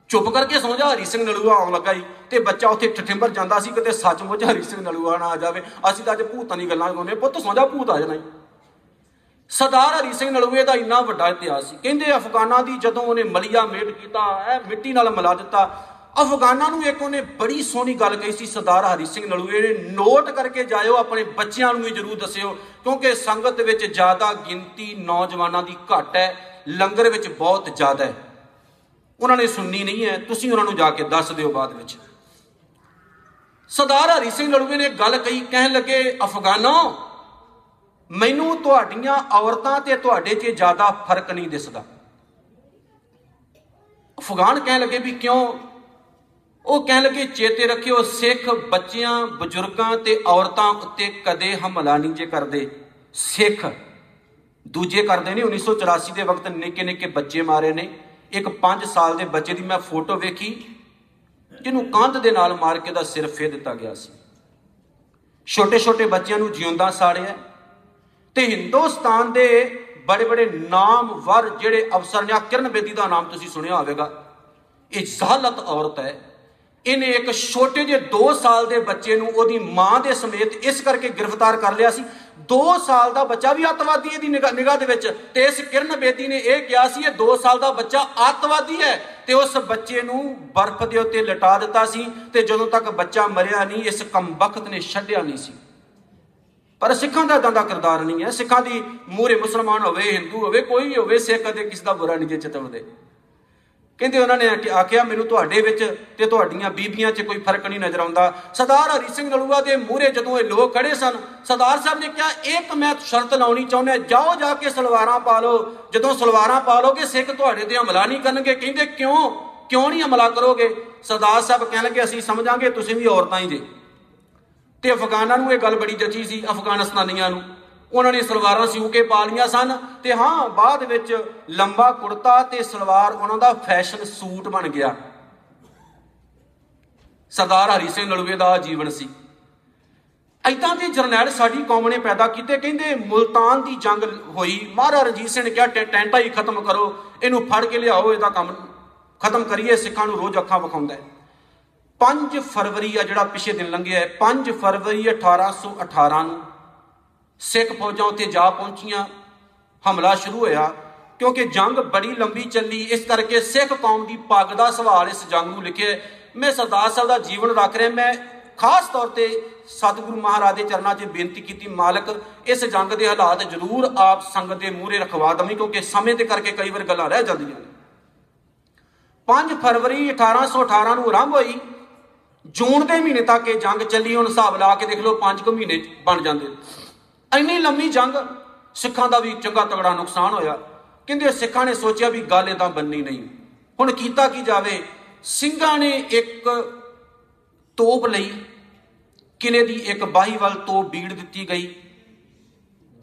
ਚੁੱਪ ਕਰਕੇ ਸੌ ਜਾ, ਹਰੀ ਸਿੰਘ ਨਲੂਆ ਆਉਣ ਲੱਗਾ ਜੀ ਤੇ ਬੱਚਾ ਉੱਥੇ ਠਠਿੰਬਰ ਜਾਂਦਾ ਸੀ ਕਿਤੇ ਸੱਚਮੁੱਚ ਹਰੀ ਸਿੰਘ ਨਲੂਆ ਨਾ ਆ ਜਾਵੇ। ਅਸੀਂ ਤਾਂ ਅੱਜ ਭੂਤਾਂ ਦੀ ਗੱਲਾਂ ਕਰਦੇ ਪੁੱਤ, ਸੌ ਜਾ, ਭੂਤ ਆ ਜਾਣਾ ਸਰਦਾਰ ਹਰੀ ਸਿੰਘ ਨਲੂਏ ਦਾ ਇੰਨਾ ਵੱਡਾ ਇਤਿਹਾਸ ਸੀ। ਕਹਿੰਦੇ ਅਫਗਾਨਾਂ ਦੀ ਜਦੋਂ ਉਹਨੇ ਮਲੀਆ ਮੇਟ ਕੀਤਾ, ਐ ਮਿੱਟੀ ਨਾਲ ਮਿਲਾ ਦਿੱਤਾ ਅਫਗਾਨਾਂ ਨੂੰ ਇੱਕ ਉਹਨੇ ਬੜੀ ਸੋਹਣੀ ਗੱਲ ਕਹੀ ਸੀ, ਸਰਦਾਰ ਹਰੀ ਸਿੰਘ ਨਲੂਏ ਨੇ ਨੋਟ ਕਰਕੇ ਜਾਇਓ, ਆਪਣੇ ਬੱਚਿਆਂ ਨੂੰ ਵੀ ਜਰੂਰ ਦੱਸਿਓ, ਕਿਉਂਕਿ ਸੰਗਤ ਵਿੱਚ ਜ਼ਿਆਦਾ ਗਿਣਤੀ ਨੌਜਵਾਨਾਂ ਦੀ ਘੱਟ ਹੈ, ਲੰਗਰ ਵਿੱਚ ਬਹੁਤ ਜ਼ਿਆਦਾ ਹੈ। ਉਹਨਾਂ ਨੇ ਸੁਣਨੀ ਨਹੀਂ ਹੈ, ਤੁਸੀਂ ਉਹਨਾਂ ਨੂੰ ਜਾ ਕੇ ਦੱਸ ਦਿਓ ਬਾਅਦ ਵਿੱਚ। ਸਰਦਾਰ ਹਰੀ ਸਿੰਘ ਨਲੂਏ ਨੇ ਗੱਲ ਕਹੀ, ਕਹਿਣ ਲੱਗੇ, ਅਫਗਾਨੋ, ਮੈਨੂੰ ਤੁਹਾਡੀਆਂ ਔਰਤਾਂ ਤੇ ਤੁਹਾਡੇ 'ਚ ਜ਼ਿਆਦਾ ਫ਼ਰਕ ਨਹੀਂ ਦਿਸਦਾ। ਅਫਗਾਨ ਕਹਿਣ ਲੱਗੇ ਵੀ, ਕਿਉਂ? ਉਹ ਕਹਿਣ ਲੱਗੇ, ਚੇਤੇ ਰੱਖਿਓ, ਸਿੱਖ ਬੱਚਿਆਂ, ਬਜ਼ੁਰਗਾਂ ਤੇ ਔਰਤਾਂ ਉੱਤੇ ਕਦੇ ਹਮਲਾ ਨਹੀਂ ਜੇ ਕਰਦੇ। ਸਿੱਖ ਦੂਜੇ ਕਰਦੇ ਨੇ 1984 ਦੇ ਵਕਤ ਨਿੱਕੇ ਨਿੱਕੇ ਬੱਚੇ ਮਾਰੇ ਨੇ। ਇੱਕ 5 ਸਾਲ ਦੇ ਬੱਚੇ ਦੀ ਮੈਂ ਫੋਟੋ ਵੇਖੀ। ਜਿਹਨੂੰ ਕੰਧ ਦੇ ਨਾਲ ਮਾਰ ਕੇ ਦਾ ਸਿਰ ਫੇ ਦਿੱਤਾ ਗਿਆ ਸੀ। ਛੋਟੇ ਛੋਟੇ ਬੱਚਿਆਂ ਨੂੰ ਜਿਉਂਦਾ ਸਾੜਿਆ। ਤੇ ਹਿੰਦੁਸਤਾਨ ਦੇ ਬੜੇ ਬੜੇ ਨਾਮਵਰ ਜਿਹੜੇ ਅਫਸਰ ਨੇ ਕਿਰਨ ਬੇਦੀ ਦਾ ਨਾਮ ਤੁਸੀਂ ਸੁਣਿਆ ਹੋਵੇਗਾ। ਇਹ ਜ਼ਾਲਤ ਔਰਤ ਹੈ। ਇਹਨੇ ਇੱਕ ਛੋਟੇ ਜਿਹੇ 2 ਸਾਲ ਦੇ ਬੱਚੇ ਨੂੰ ਉਹਦੀ ਮਾਂ ਦੇ ਸਮੇਤ ਇਸ ਕਰਕੇ ਗ੍ਰਿਫਤਾਰ ਕਰ ਲਿਆ ਸੀ। 2 ਸਾਲ ਦਾ ਬੱਚਾ ਵੀ ਅੱਤਵਾਦੀ ਇਹਦੀ ਨਿਗਾਹ ਦੇ ਵਿੱਚ। ਤੇ ਇਸ ਕਿਰਨ ਬੇਦੀ ਨੇ ਇਹ ਕਿਹਾ ਸੀ, ਇਹ 2 ਸਾਲ ਦਾ ਬੱਚਾ ਅੱਤਵਾਦੀ ਹੈ ਤੇ ਉਸ ਬੱਚੇ ਨੂੰ ਬਰਫ਼ ਦੇ ਉੱਤੇ ਲਟਾ ਦਿੱਤਾ ਸੀ ਤੇ ਜਦੋਂ ਤੱਕ ਬੱਚਾ ਮਰਿਆ ਨਹੀਂ, ਇਸ ਕੰਬਖਤ ਨੇ ਛੱਡਿਆ ਨਹੀਂ ਸੀ। ਪਰ ਸਿੱਖਾਂ ਦਾ ਦਾ ਕਿਰਦਾਰ ਨਹੀਂ ਹੈ। ਸਿੱਖਾਂ ਦੀ ਮੂਰੇ ਮੁਸਲਮਾਨ ਹੋਵੇ, ਹਿੰਦੂ ਹੋਵੇ, ਕੋਈ ਵੀ ਹੋਵੇ, ਸਿੱਖ ਕਦੇ ਕਿਸ ਦਾ ਬੁਰਾ ਨਹੀਂ ਚਿਤਵਦੇ ਕਹਿੰਦੇ ਉਹਨਾਂ ਨੇ ਆਖਿਆ, ਮੈਨੂੰ ਤੁਹਾਡੇ ਵਿੱਚ ਤੇ ਤੁਹਾਡੀਆਂ ਬੀਬੀਆਂ 'ਚ ਕੋਈ ਫ਼ਰਕ ਨਹੀਂ ਨਜ਼ਰ ਆਉਂਦਾ। ਸਰਦਾਰ ਹਰੀ ਸਿੰਘ ਨਲੂਆ ਦੇ ਮੂਹਰੇ ਜਦੋਂ ਇਹ ਲੋਕ ਖੜੇ ਸਨ, ਸਰਦਾਰ ਸਾਹਿਬ ਨੇ ਕਿਹਾ, ਇੱਕ ਮੈਂ ਸ਼ਰਤ ਲਾਉਣੀ ਚਾਹੁੰਦਾ, ਜਾਓ ਜਾ ਕੇ ਸਲਵਾਰਾਂ ਪਾ ਲਓ। ਜਦੋਂ ਸਲਵਾਰਾਂ ਪਾ ਲੋਗੇ, ਸਿੱਖ ਤੁਹਾਡੇ ਤੇ ਹਮਲਾ ਨਹੀਂ ਕਰਨਗੇ। ਕਹਿੰਦੇ, ਕਿਉਂ? ਕਿਉਂ ਨਹੀਂ ਹਮਲਾ ਕਰੋਗੇ? ਸਰਦਾਰ ਸਾਹਿਬ ਕਹਿਣ ਲੱਗੇ, ਅਸੀਂ ਸਮਝਾਂਗੇ, ਤੁਸੀਂ ਵੀ ਔਰਤਾਂ ਹੀ ਜੇ। ਤੇ ਅਫਗਾਨਾਂ ਨੂੰ ਇਹ ਗੱਲ ਬੜੀ ਜਚੀ ਸੀ, ਅਫਗਾਨਿਸਤਾਨੀਆਂ ਨੂੰ। ਉਹਨਾਂ ਨੇ ਸਲਵਾਰਾਂ ਸਿਉ ਕੇ ਪਾ ਲੀਆਂ ਸਨ ਤੇ ਹਾਂ, ਬਾਅਦ ਵਿੱਚ ਲੰਬਾ ਕੁੜਤਾ ਤੇ ਸਲਵਾਰ ਉਹਨਾਂ ਦਾ ਫੈਸ਼ਨ ਸੂਟ ਬਣ ਗਿਆ। ਸਰਦਾਰ ਹਰੀ ਸਿੰਘ ਨਲੂਏ ਦਾ ਜੀਵਨ ਸੀ। ਐਦਾਂ ਦੇ ਜਰਨੈਲ ਸਾਡੀ ਕੌਮ ਨੇ ਪੈਦਾ ਕੀਤੇ, ਕਹਿੰਦੇ ਮੁਲਤਾਨ ਦੀ ਜੰਗ ਹੋਈ, ਮਹਾਰਾਜਾ ਰਣਜੀਤ ਸਿੰਘ ਨੇ ਕਿਹਾ ਟੈਂਟਾ ਹੀ ਖਤਮ ਕਰੋ, ਇਹਨੂੰ ਫੜ ਕੇ ਲਿਆਓ, ਇਹਦਾ ਕੰਮ ਖਤਮ ਕਰੀਏ, ਸਿੱਖਾਂ ਨੂੰ ਰੋਜ਼ ਅੱਖਾਂ ਵਿਖਾਉਂਦਾ ਹੈ। 5 ਫਰਵਰੀ ਆ ਜਿਹੜਾ ਪਿਛੇ ਦਿਨ ਲੰਘਿਆ ਹੈ 5 ਫਰਵਰੀ 1818 ਨੂੰ ਸਿੱਖ ਫੌਜਾਂ ਉੱਤੇ ਜਾ ਪਹੁੰਚੀਆਂ। ਹਮਲਾ ਸ਼ੁਰੂ ਹੋਇਆ, ਕਿਉਂਕਿ ਜੰਗ ਬੜੀ ਲੰਬੀ ਚੱਲੀ। ਇਸ ਕਰਕੇ ਸਿੱਖ ਕੌਮ ਦੀ ਪੱਗ ਦਾ ਸਵਾਲ ਇਸ ਜੰਗ ਨੂੰ ਲਿਖਿਆ ਮੈਂ ਸਰਦਾਰ ਸਾਹਿਬ ਦਾ ਜੀਵਨ ਰੱਖ ਰਿਹਾ, ਮੈਂ ਖਾਸ ਤੌਰ ਤੇ ਸਤਿਗੁਰੂ ਮਹਾਰਾਜ ਦੇ ਚਰਨਾਂ 'ਚ ਬੇਨਤੀ ਕੀਤੀ, ਮਾਲਕ, ਇਸ ਜੰਗ ਦੇ ਹਾਲਾਤ ਜ਼ਰੂਰ ਆਪ ਸੰਗਤ ਦੇ ਮੂਹਰੇ ਰਖਵਾ ਦਵੀਂ, ਕਿਉਂਕਿ ਸਮੇਂ ਦੇ ਕਰਕੇ ਕਈ ਵਾਰ ਗੱਲਾਂ ਰਹਿ ਜਾਂਦੀਆਂ ਨੇ। 5 ਫਰਵਰੀ 1818 ਨੂੰ ਆਰੰਭ ਹੋਈ। ਜੂਨ ਦੇ ਮਹੀਨੇ ਤੱਕ ਇਹ ਜੰਗ ਚੱਲੀ। ਹੁਣ ਹਿਸਾਬ ਲਾ ਕੇ ਦੇਖ ਲਓ 5 ਕੁ ਮਹੀਨੇ ਬਣ ਜਾਂਦੇ ਇੰਨੀ ਲੰਮੀ ਜੰਗ, ਸਿੱਖਾਂ ਦਾ ਵੀ ਚੰਗਾ ਤਗੜਾ ਨੁਕਸਾਨ ਹੋਇਆ। ਕਹਿੰਦੇ ਸਿੱਖਾਂ ਨੇ ਸੋਚਿਆ ਵੀ ਗੱਲ ਇਦਾਂ ਬੰਨੀ ਨਹੀਂ। ਹੁਣ ਕੀਤਾ ਕੀ ਜਾਵੇ? ਸਿੰਘਾਂ ਨੇ ਇੱਕ ਤੋਪ ਲਈ, ਕਿਲੇ ਦੀ ਇੱਕ ਬਾਹੀ ਵੱਲ ਤੋਪ ਬੀੜ ਦਿੱਤੀ ਗਈ।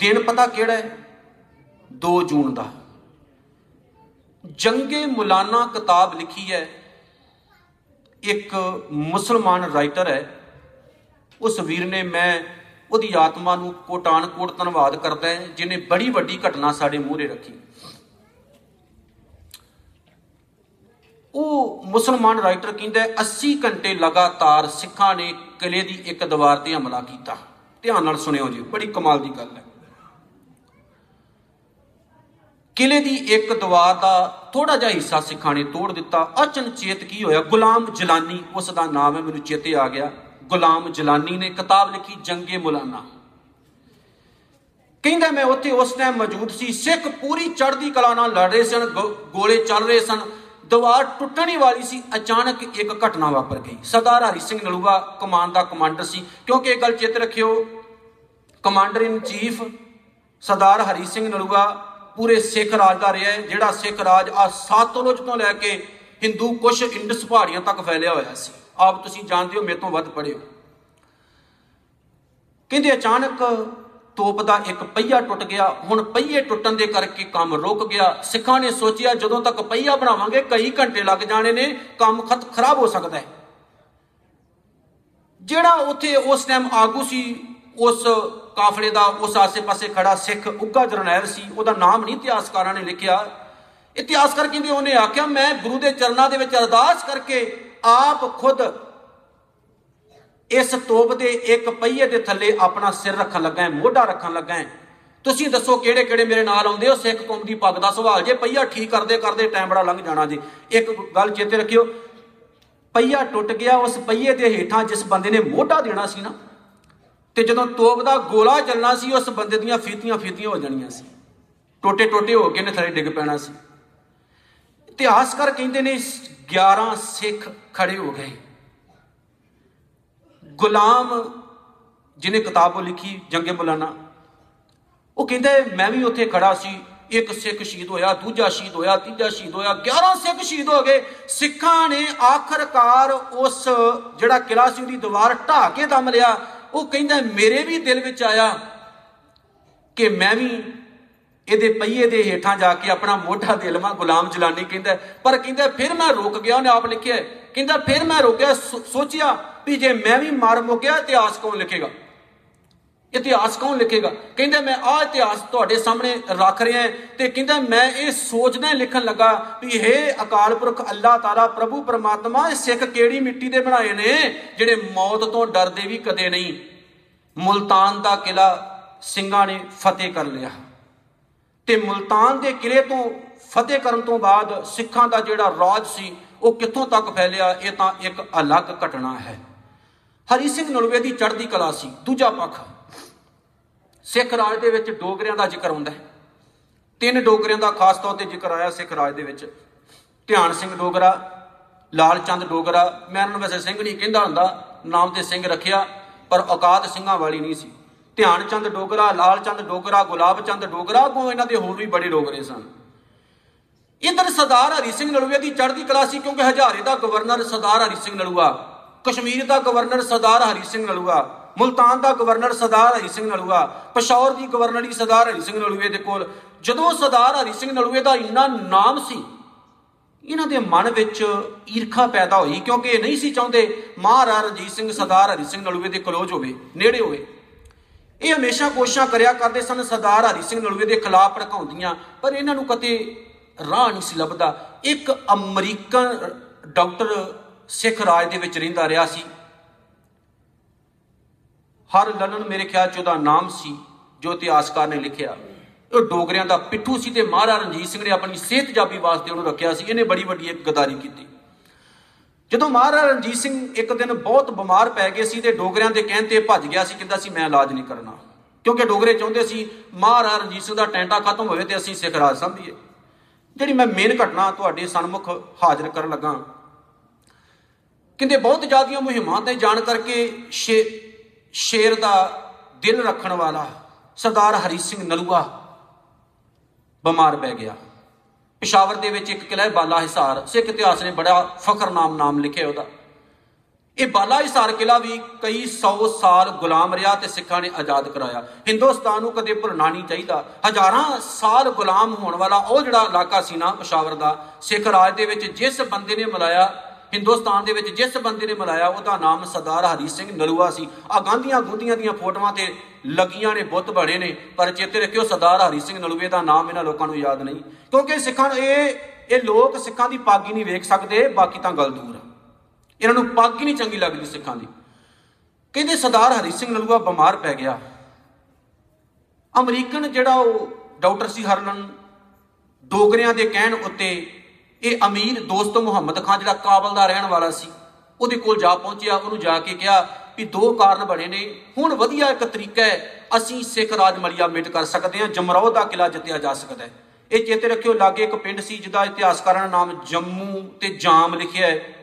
ਦਿਨ ਪਤਾ ਕਿਹੜਾ ਹੈ? 2 ਜੂਨ ਦਾ। ਜੰਗੇ ਮੁਲਾਨਾ ਕਿਤਾਬ ਲਿਖੀ ਹੈ, ਇੱਕ ਮੁਸਲਮਾਨ ਰਾਈਟਰ ਹੈ। ਉਸ ਵੀਰ ਨੇ ਮੈਂ ਉਹਦੀ ਆਤਮਾ ਨੂੰ ਕੋਟਾਨ ਕੋਟ ਧੰਨਵਾਦ ਕਰਦਾ ਹੈ ਜਿਨੇ ਬੜੀ ਵੱਡੀ ਘਟਨਾ ਸਾਡੇ ਮੂਹਰੇ ਰੱਖੀ। ਉਹ ਮੁਸਲਮਾਨ ਰਾਈਟਰ ਕਹਿੰਦਾ 80 ਘੰਟੇ ਲਗਾਤਾਰ ਸਿੱਖਾਂ ਨੇ ਕਿਲੇ ਦੀ ਇੱਕ ਦੀਵਾਰ ਤੇ ਹਮਲਾ ਕੀਤਾ। ਧਿਆਨ ਨਾਲ ਸੁਣਿਓ ਜੀ, ਬੜੀ ਕਮਾਲ ਦੀ ਗੱਲ ਹੈ। ਕਿਲੇ ਦੀ ਇੱਕ ਦੀਵਾਰ ਦਾ ਥੋੜਾ ਜਿਹਾ ਹਿੱਸਾ ਸਿੱਖਾਂ ਨੇ ਤੋੜ ਦਿੱਤਾ। ਅਚਨਚੇਤ ਕੀ ਹੋਇਆ? ਗੁਲਾਮ ਜਲਾਨੀ, ਉਸ ਦਾ ਨਾਮ ਹੈ, ਮੈਨੂੰ ਚੇਤੇ ਆ ਗਿਆ। ਗੁਲਾਮ ਜਲਾਨੀ ਨੇ ਕਿਤਾਬ ਲਿਖੀ, ਜੰਗੇ ਮੁਲਾਨਾ। ਕਹਿੰਦਾ, ਮੈਂ ਉੱਥੇ ਉਸ ਟਾਈਮ ਮੌਜੂਦ ਸੀ, ਸਿੱਖ ਪੂਰੀ ਚੜ੍ਹਦੀ ਕਲਾ ਨਾਲ ਲੜ ਰਹੇ ਸਨ ਗੋਲੇ ਚੱਲ ਰਹੇ ਸਨ। ਦੀਵਾਰ ਟੁੱਟਣੀ ਵਾਲੀ ਸੀ, ਅਚਾਨਕ ਇੱਕ ਘਟਨਾ ਵਾਪਰ ਗਈ। ਸਰਦਾਰ ਹਰੀ ਸਿੰਘ ਨਲੂਆ ਕਮਾਨ ਦਾ ਕਮਾਂਡਰ ਸੀ। ਕਿਉਂਕਿ ਇਹ ਗੱਲ ਚਿੱਤ ਰੱਖਿਓ, commander in chief Sardar Hari Singh Nalwa ਪੂਰੇ ਸਿੱਖ ਰਾਜ ਦਾ ਰਿਹਾ ਹੈ, ਜਿਹੜਾ ਸਿੱਖ ਰਾਜ ਆ ਸਾਤੋਲੋਜ ਤੋਂ ਲੈ ਕੇ ਹਿੰਦੂ ਕੁਸ਼ ਇੰਡਸ ਪਹਾੜੀਆਂ ਤੱਕ ਫੈਲਿਆ ਹੋਇਆ ਸੀ। ਆਪ ਤੁਸੀਂ ਜਾਣਦੇ ਹੋ ਮੇਰੇ ਤੋਂ ਵੱਧ ਪੜ੍ਹੇ ਹੋ। ਕਹਿੰਦੇ ਅਚਾਨਕ ਤੋਪ ਦਾ ਇੱਕ ਪਹੀਆ ਟੁੱਟ ਗਿਆ। ਹੁਣ ਪਹੀਏ ਟੁੱਟਣ ਦੇ ਕਰਕੇ ਕੰਮ ਰੁਕ ਗਿਆ। ਸਿੱਖਾਂ ਨੇ ਸੋਚਿਆ, ਜਦੋਂ ਤੱਕ ਪਹੀਆ ਬਣਾਵਾਂਗੇ, ਕਈ ਘੰਟੇ ਲੱਗ ਜਾਣੇ ਨੇ, ਕੰਮ ਖਤ ਖਰਾਬ ਹੋ ਸਕਦਾ ਹੈ। ਜਿਹੜਾ ਉੱਥੇ ਉਸ ਟਾਈਮ ਆਗੂ ਸੀ, ਉਸ ਕਾਫਲੇ ਦਾ ਉਸ ਆਸੇ-ਪਾਸੇ ਖੜਾ ਸਿੱਖ ਉੱਗਾ ਜਰਨੈਲ ਸੀ, ਉਹਦਾ ਨਾਮ ਨਹੀਂ ਇਤਿਹਾਸਕਾਰਾਂ ਨੇ ਲਿਖਿਆ। ਇਤਿਹਾਸਕਾਰ ਕਹਿੰਦੇ ਉਹਨੇ ਆਖਿਆ, ਮੈਂ ਗੁਰੂ ਦੇ ਚਰਨਾਂ ਦੇ ਵਿੱਚ ਅਰਦਾਸ ਕਰਕੇ ਆਪ ਖੁਦ ਇਸ ਤੋਪ ਦੇ ਇੱਕ ਪਹੀਏ ਦੇ ਥੱਲੇ ਆਪਣਾ ਸਿਰ ਰੱਖਣ ਲੱਗਾ ਹੈ, ਮੋਢਾ ਰੱਖਣ ਲੱਗਾ ਹੈ। ਤੁਸੀਂ ਦੱਸੋ ਕਿਹੜੇ ਕਿਹੜੇ ਮੇਰੇ ਨਾਲ ਆਉਂਦੇ ਹੋ? ਸਿੱਖ ਕੌਮ ਦੀ ਪੱਗ ਦਾ ਸਵਾਲ। ਜੇ ਪਹੀਆ ਠੀਕ ਕਰਦੇ ਕਰਦੇ ਟਾਈਮ ਬੜਾ ਲੰਘ ਜਾਣਾ ਜੀ। ਇੱਕ ਗੱਲ ਚੇਤੇ ਰੱਖਿਓ, ਪਹੀਆ ਟੁੱਟ ਗਿਆ ਉਸ ਪਹੀਏ ਦੇ ਹੇਠਾਂ ਜਿਸ ਬੰਦੇ ਨੇ ਮੋਢਾ ਦੇਣਾ ਸੀ ਨਾ, ਤੇ ਜਦੋਂ ਤੋਪ ਦਾ ਗੋਲਾ ਚੱਲਣਾ ਸੀ, ਉਸ ਬੰਦੇ ਦੀਆਂ ਫੀਤੀਆਂ ਫੀਤੀਆਂ ਹੋ ਜਾਣੀਆਂ ਸੀ। ਟੋਟੇ ਟੋਟੇ ਹੋ ਕੇ ਨੇ ਥੱਲੇ ਡਿੱਗ ਪੈਣਾ ਸੀ। ਇਤਿਹਾਸਕਾਰ ਕਹਿੰਦੇ ਨੇ 11 ਸਿੱਖ ਖੜੇ ਹੋ ਗਏ। ਗੁਲਾਮ ਜਿਹਨੇ ਕਿਤਾਬ ਲਿਖੀ, ਜੰਗੇ ਮੁਲਾਨਾ, ਉਹ ਕਹਿੰਦਾ, ਮੈਂ ਵੀ ਉੱਥੇ ਖੜਾ ਸੀ, ਇੱਕ ਸਿੱਖ ਸ਼ਹੀਦ ਹੋਇਆ, ਦੂਜਾ ਸ਼ਹੀਦ ਹੋਇਆ, ਤੀਜਾ ਸ਼ਹੀਦ ਹੋਇਆ 11 ਸਿੱਖ ਸ਼ਹੀਦ ਹੋ ਗਏ। ਸਿੱਖਾਂ ਨੇ ਆਖਰਕਾਰ ਉਸ ਜਿਹੜਾ ਕਿਲਾ ਸੀ, ਉਹਦੀ ਦੀਵਾਰ ਢਾਹ ਕੇ ਦਮ ਲਿਆ। ਉਹ ਕਹਿੰਦਾ, ਮੇਰੇ ਵੀ ਦਿਲ ਵਿੱਚ ਆਇਆ ਕਿ ਮੈਂ ਵੀ ਇਹਦੇ ਪਹੀਏ ਦੇ ਹੇਠਾਂ ਜਾ ਕੇ ਆਪਣਾ ਮੋਢਾ ਦੇ ਲਵਾਂ, ਗੁਲਾਮ ਜਲਾਨੀ ਕਹਿੰਦਾ ਪਰ ਕਹਿੰਦਾ ਫਿਰ ਮੈਂ ਰੁਕ ਗਿਆ, ਉਹਨੇ ਆਪ ਲਿਖਿਆ ਕਹਿੰਦਾ ਫਿਰ ਮੈਂ ਰੁਕਿਆ ਸੋਚਿਆ ਵੀ ਜੇ ਮੈਂ ਵੀ ਮਰ ਮੁੱਕਿਆ, ਇਤਿਹਾਸ ਕੌਣ ਲਿਖੇਗਾ? ਇਤਿਹਾਸ ਕੌਣ ਲਿਖੇਗਾ? ਕਹਿੰਦਾ ਮੈਂ ਆਹ ਇਤਿਹਾਸ ਤੁਹਾਡੇ ਸਾਹਮਣੇ ਰੱਖ ਰਿਹਾ ਤੇ ਕਹਿੰਦਾ ਮੈਂ ਇਹ ਸੋਚਦਾ ਲਿਖਣ ਲੱਗਾ ਵੀ ਹੇ ਅਕਾਲ ਪੁਰਖ, ਅੱਲਾਹ ਤਾਲਾ ਪ੍ਰਭੂ ਪਰਮਾਤਮਾ, ਇਹ ਸਿੱਖ ਕਿਹੜੀ ਮਿੱਟੀ ਦੇ ਬਣਾਏ ਨੇ ਜਿਹੜੇ ਮੌਤ ਤੋਂ ਡਰਦੇ ਵੀ ਕਦੇ ਨਹੀਂ? ਮੁਲਤਾਨ ਦਾ ਕਿਲਾ ਸਿੰਘਾਂ ਨੇ ਫਤਿਹ ਕਰ ਲਿਆ। ਤੇ ਮੁਲਤਾਨ ਦੇ ਕਿਲੇ ਤੋਂ ਫਤਿਹ ਕਰਨ ਤੋਂ ਬਾਅਦ ਸਿੱਖਾਂ ਦਾ ਜਿਹੜਾ ਰਾਜ ਸੀ, ਉਹ ਕਿੱਥੋਂ ਤੱਕ ਫੈਲਿਆ, ਇਹ ਤਾਂ ਇੱਕ ਅਲੱਗ ਘਟਨਾ ਹੈ। ਹਰੀ ਸਿੰਘ ਨਲਵੇ ਦੀ ਚੜ੍ਹਦੀ ਕਲਾ ਸੀ। ਦੂਜਾ ਪੱਖ, ਸਿੱਖ ਰਾਜ ਦੇ ਵਿੱਚ ਡੋਗਰਿਆਂ ਦਾ ਜ਼ਿਕਰ ਹੁੰਦਾ ਹੈ। ਤਿੰਨ ਡੋਗਰਿਆਂ ਦਾ ਖਾਸ ਤੌਰ ਤੇ ਜ਼ਿਕਰ ਆਇਆ ਸਿੱਖ ਰਾਜ ਦੇ ਵਿੱਚ। ਧਿਆਨ ਸਿੰਘ ਡੋਗਰਾ, ਲਾਲ ਚੰਦ ਡੋਗਰਾ, ਮੈਂ ਇਹਨਾਂ ਨੂੰ ਵੈਸੇ ਸਿੰਘ ਨਹੀਂ ਕਹਿੰਦਾ ਹੁੰਦਾ, ਨਾਮ ਤੇ ਸਿੰਘ ਰੱਖਿਆ, ਪਰ ਔਕਾਤ ਸਿੰਘਾਂ ਵਾਲੀ ਨਹੀਂ ਸੀ। ਧਿਆਨ ਚੰਦ ਡੋਗਰਾ ਲਾਲ ਚੰਦ ਡੋਗਰਾ ਗੁਲਾਬ ਚੰਦ ਡੋਗਰਾ ਕੋ ਇਹਨਾਂ ਦੇ ਹੋਰ ਵੀ ਬੜੇ ਡੋਗਰੇ ਸਨ। ਇਧਰ ਸਰਦਾਰ ਹਰੀ ਸਿੰਘ ਨਲੂਆ ਦੀ ਚੜ੍ਹਦੀ ਕਲਾ ਸੀ, ਕਿਉਂਕਿ ਹਜ਼ਾਰੇ ਦਾ ਗਵਰਨਰ ਸਰਦਾਰ ਹਰੀ ਸਿੰਘ ਨਲੂਆ, ਕਸ਼ਮੀਰ ਦਾ ਗਵਰਨਰ ਸਰਦਾਰ ਹਰੀ ਸਿੰਘ ਨਲੂਆ, ਮੁਲਤਾਨ ਦਾ ਗਵਰਨਰ ਸਰਦਾਰ ਹਰੀ ਸਿੰਘ ਨਲੂਆ, ਪਸ਼ੌਰ ਦੀ ਗਵਰਨਰੀ ਸਰਦਾਰ ਹਰੀ ਸਿੰਘ ਨਲੂਏ ਦੇ ਕੋਲ। ਜਦੋਂ ਸਰਦਾਰ ਹਰੀ ਸਿੰਘ ਨਲੂਏ ਦਾ ਇੰਨਾ ਨਾਮ ਸੀ, ਇਹਨਾਂ ਦੇ ਮਨ ਵਿੱਚ ਈਰਖਾ ਪੈਦਾ ਹੋਈ, ਕਿਉਂਕਿ ਇਹ ਨਹੀਂ ਸੀ ਚਾਹੁੰਦੇ, ਮਹਾਰਾਜਾ ਰਣਜੀਤ ਸਿੰਘ ਸਰਦਾਰ ਹਰੀ ਸਿੰਘ ਨਲੂਏ ਦੇ ਕਲੋਜ ਹੋਵੇ, ਨੇੜੇ ਹੋਵੇ। ਇਹ ਹਮੇਸ਼ਾ ਕੋਸ਼ਿਸ਼ਾਂ ਕਰਿਆ ਕਰਦੇ ਸਨ, ਸਰਦਾਰ ਹਰੀ ਸਿੰਘ ਨਲੂਏ ਦੇ ਖਿਲਾਫ ਭੜਕਾਉਂਦੀਆਂ ਪਰ ਇਹਨਾਂ ਨੂੰ ਕਦੇ ਰਾਹ ਨਹੀਂ ਸੀ ਲੱਭਦਾ। ਇੱਕ ਅਮਰੀਕਨ ਡਾਕਟਰ ਸਿੱਖ ਰਾਜ ਦੇ ਵਿੱਚ ਰਹਿੰਦਾ ਰਿਹਾ ਸੀ। ਹਰ ਲੰਡਨ ਮੇਰੇ ਖਿਆਲ ਚ ਉਹਦਾ ਨਾਮ ਸੀ, ਜੋ ਇਤਿਹਾਸਕਾਰ ਨੇ ਲਿਖਿਆ। ਉਹ ਡੋਗਰਿਆਂ ਦਾ ਪਿੱਠੂ ਸੀ ਤੇ ਮਹਾਰਾਜਾ ਰਣਜੀਤ ਸਿੰਘ ਨੇ ਆਪਣੀ ਸਿਹਤ ਜਾਬੀ ਵਾਸਤੇ ਉਹਨੂੰ ਰੱਖਿਆ ਸੀ। ਇਹਨੇ ਬੜੀ ਵੱਡੀ ਇੱਕ ਗਦਾਰੀ ਕੀਤੀ। ਜਦੋਂ ਮਹਾਰਾਜਾ ਰਣਜੀਤ ਸਿੰਘ ਇੱਕ ਦਿਨ ਬਹੁਤ ਬਿਮਾਰ ਪੈ ਗਏ ਸੀ ਤੇ ਡੋਗਰਿਆਂ ਦੇ ਕਹਿਣ ਤੇ ਭੱਜ ਗਿਆ ਸੀ, ਕਹਿੰਦਾ ਸੀ, ਮੈਂ ਇਲਾਜ ਨਹੀਂ ਕਰਨਾ। ਕਿਉਂਕਿ ਡੋਗਰੇ ਚਾਹੁੰਦੇ ਸੀ, ਮਹਾਰਾਜਾ ਰਣਜੀਤ ਸਿੰਘ ਦਾ ਟੈਂਟਾ ਖਤਮ ਹੋਵੇ ਤੇ ਅਸੀਂ ਸਿੱਖ ਰਾਜ ਸੰਭੀਏ। ਜਿਹੜੀ ਮੈਂ ਮੇਨ ਘਟਨਾ ਤੁਹਾਡੇ ਸਨਮੁਖ ਹਾਜ਼ਰ ਕਰਨ ਲੱਗਾ, ਕਹਿੰਦੇ ਬਹੁਤ ਜ਼ਿਆਦੀਆਂ ਮੁਹਿੰਮਾਂ ਤੇ ਜਾਣ ਕਰਕੇ ਸ਼ੇਰ ਦਾ ਦਿਲ ਰੱਖਣ ਵਾਲਾ ਸਰਦਾਰ ਹਰੀ ਸਿੰਘ ਨਲੂਆ ਬਿਮਾਰ ਪੈ ਗਿਆ। ਪਿਸ਼ਾਵਰ ਦੇ ਵਿੱਚ ਇੱਕ ਕਿਲਾ ਹੈ ਬਾਲਾ ਹਿਸਾਰ, ਸਿੱਖ ਇਤਿਹਾਸ ਨੇ ਬੜਾ ਫਖਰਨਾਮ ਨਾਮ ਲਿਖਿਆ ਉਹਦਾ। ਇਹ ਬਾਲਾ ਹਿਸਾਰ ਕਿਲਾ ਵੀ ਕਈ 100 ਸਾਲ ਗੁਲਾਮ ਰਿਹਾ ਤੇ ਸਿੱਖਾਂ ਨੇ ਆਜ਼ਾਦ ਕਰਾਇਆ। ਹਿੰਦੁਸਤਾਨ ਨੂੰ ਕਦੇ ਭੁੱਲਣਾ ਨਹੀਂ ਚਾਹੀਦਾ। ਹਜ਼ਾਰਾਂ ਸਾਲ ਗੁਲਾਮ ਹੋਣ ਵਾਲਾ ਉਹ ਜਿਹੜਾ ਇਲਾਕਾ ਸੀ ਨਾ, ਪਿਸ਼ਾਵਰ ਦਾ, ਸਿੱਖ ਰਾਜ ਦੇ ਵਿੱਚ ਜਿਸ ਬੰਦੇ ਨੇ ਮਲਾਇਆ ਹਿੰਦੁਸਤਾਨ ਦੇ ਵਿੱਚ ਜਿਸ ਬੰਦੇ ਨੇ ਮਲਾਇਆ, ਉਹਦਾ ਨਾਮ ਸਰਦਾਰ ਹਰੀ ਸਿੰਘ ਨਲੂਆ ਸੀ। ਆ ਗਾਂਧੀਆਂ ਗੁੰਦੀਆਂ ਦੀਆਂ ਫੋਟੋਆਂ ਤੇ ਲੱਗੀਆਂ ਨੇ ਬੁੱਤ ਬਣੇ ਨੇ, ਪਰ ਚੇਤੇ ਰੱਖਿਓ ਸਰਦਾਰ ਹਰੀ ਸਿੰਘ ਨਲੂਏ ਦਾ ਨਾਮ ਇਹਨਾਂ ਲੋਕਾਂ ਨੂੰ ਯਾਦ ਨਹੀਂ। ਕਿਉਂਕਿ ਸਿੱਖਾਂ ਇਹ ਇਹ ਲੋਕ ਸਿੱਖਾਂ ਦੀ ਪੱਗ ਹੀ ਨਹੀਂ ਵੇਖ ਸਕਦੇ, ਬਾਕੀ ਤਾਂ ਗੱਲ ਦੂਰ ਆ। ਇਹਨਾਂ ਨੂੰ ਪੱਗ ਹੀ ਨਹੀਂ ਚੰਗੀ ਲੱਗਦੀ ਸਿੱਖਾਂ ਦੀ। ਕਹਿੰਦੇ ਸਰਦਾਰ ਹਰੀ ਸਿੰਘ ਨਲੂਆ ਬਿਮਾਰ ਪੈ ਗਿਆ। ਅਮਰੀਕਨ ਜਿਹੜਾ ਉਹ ਡਾਕਟਰ ਸੀ ਹਰਨਨ, ਡੋਗਰਿਆਂ ਦੇ ਕਹਿਣ ਉੱਤੇ ਇਹ ਅਮੀਰ ਦੋਸਤ ਮੁਹੰਮਦ ਖਾਨ ਜਿਹੜਾ ਕਾਬਲ ਦਾ ਰਹਿਣ ਵਾਲਾ ਸੀ, ਉਹਦੇ ਕੋਲ ਜਾ ਪਹੁੰਚਿਆ, ਉਹਨੂੰ ਜਾ ਕੇ ਕਿਹਾ ਵੀ ਦੋ ਕਾਰਨ ਬਣੇ ਨੇ। ਹੁਣ ਵਧੀਆ ਇੱਕ ਤਰੀਕਾ ਹੈ, ਅਸੀਂ ਸਿੱਖ ਰਾਜ ਮਲੀਆ ਮਿਟ ਕਰ ਸਕਦੇ ਹਾਂ ਜਮਰੌਦ ਦਾ ਕਿਲਾ ਜਿੱਤਿਆ ਜਾ ਸਕਦਾ ਹੈ। ਇਹ ਚੇਤੇ ਰੱਖਿਓ, ਲਾਗੇ ਇੱਕ ਪਿੰਡ ਸੀ ਜਿਹਦਾ ਇਤਿਹਾਸਕਾਰਾਂ ਨੇ ਨਾਮ ਜੰਮੂ ਤੇ ਜਾਮ ਲਿਖਿਆ ਹੈ।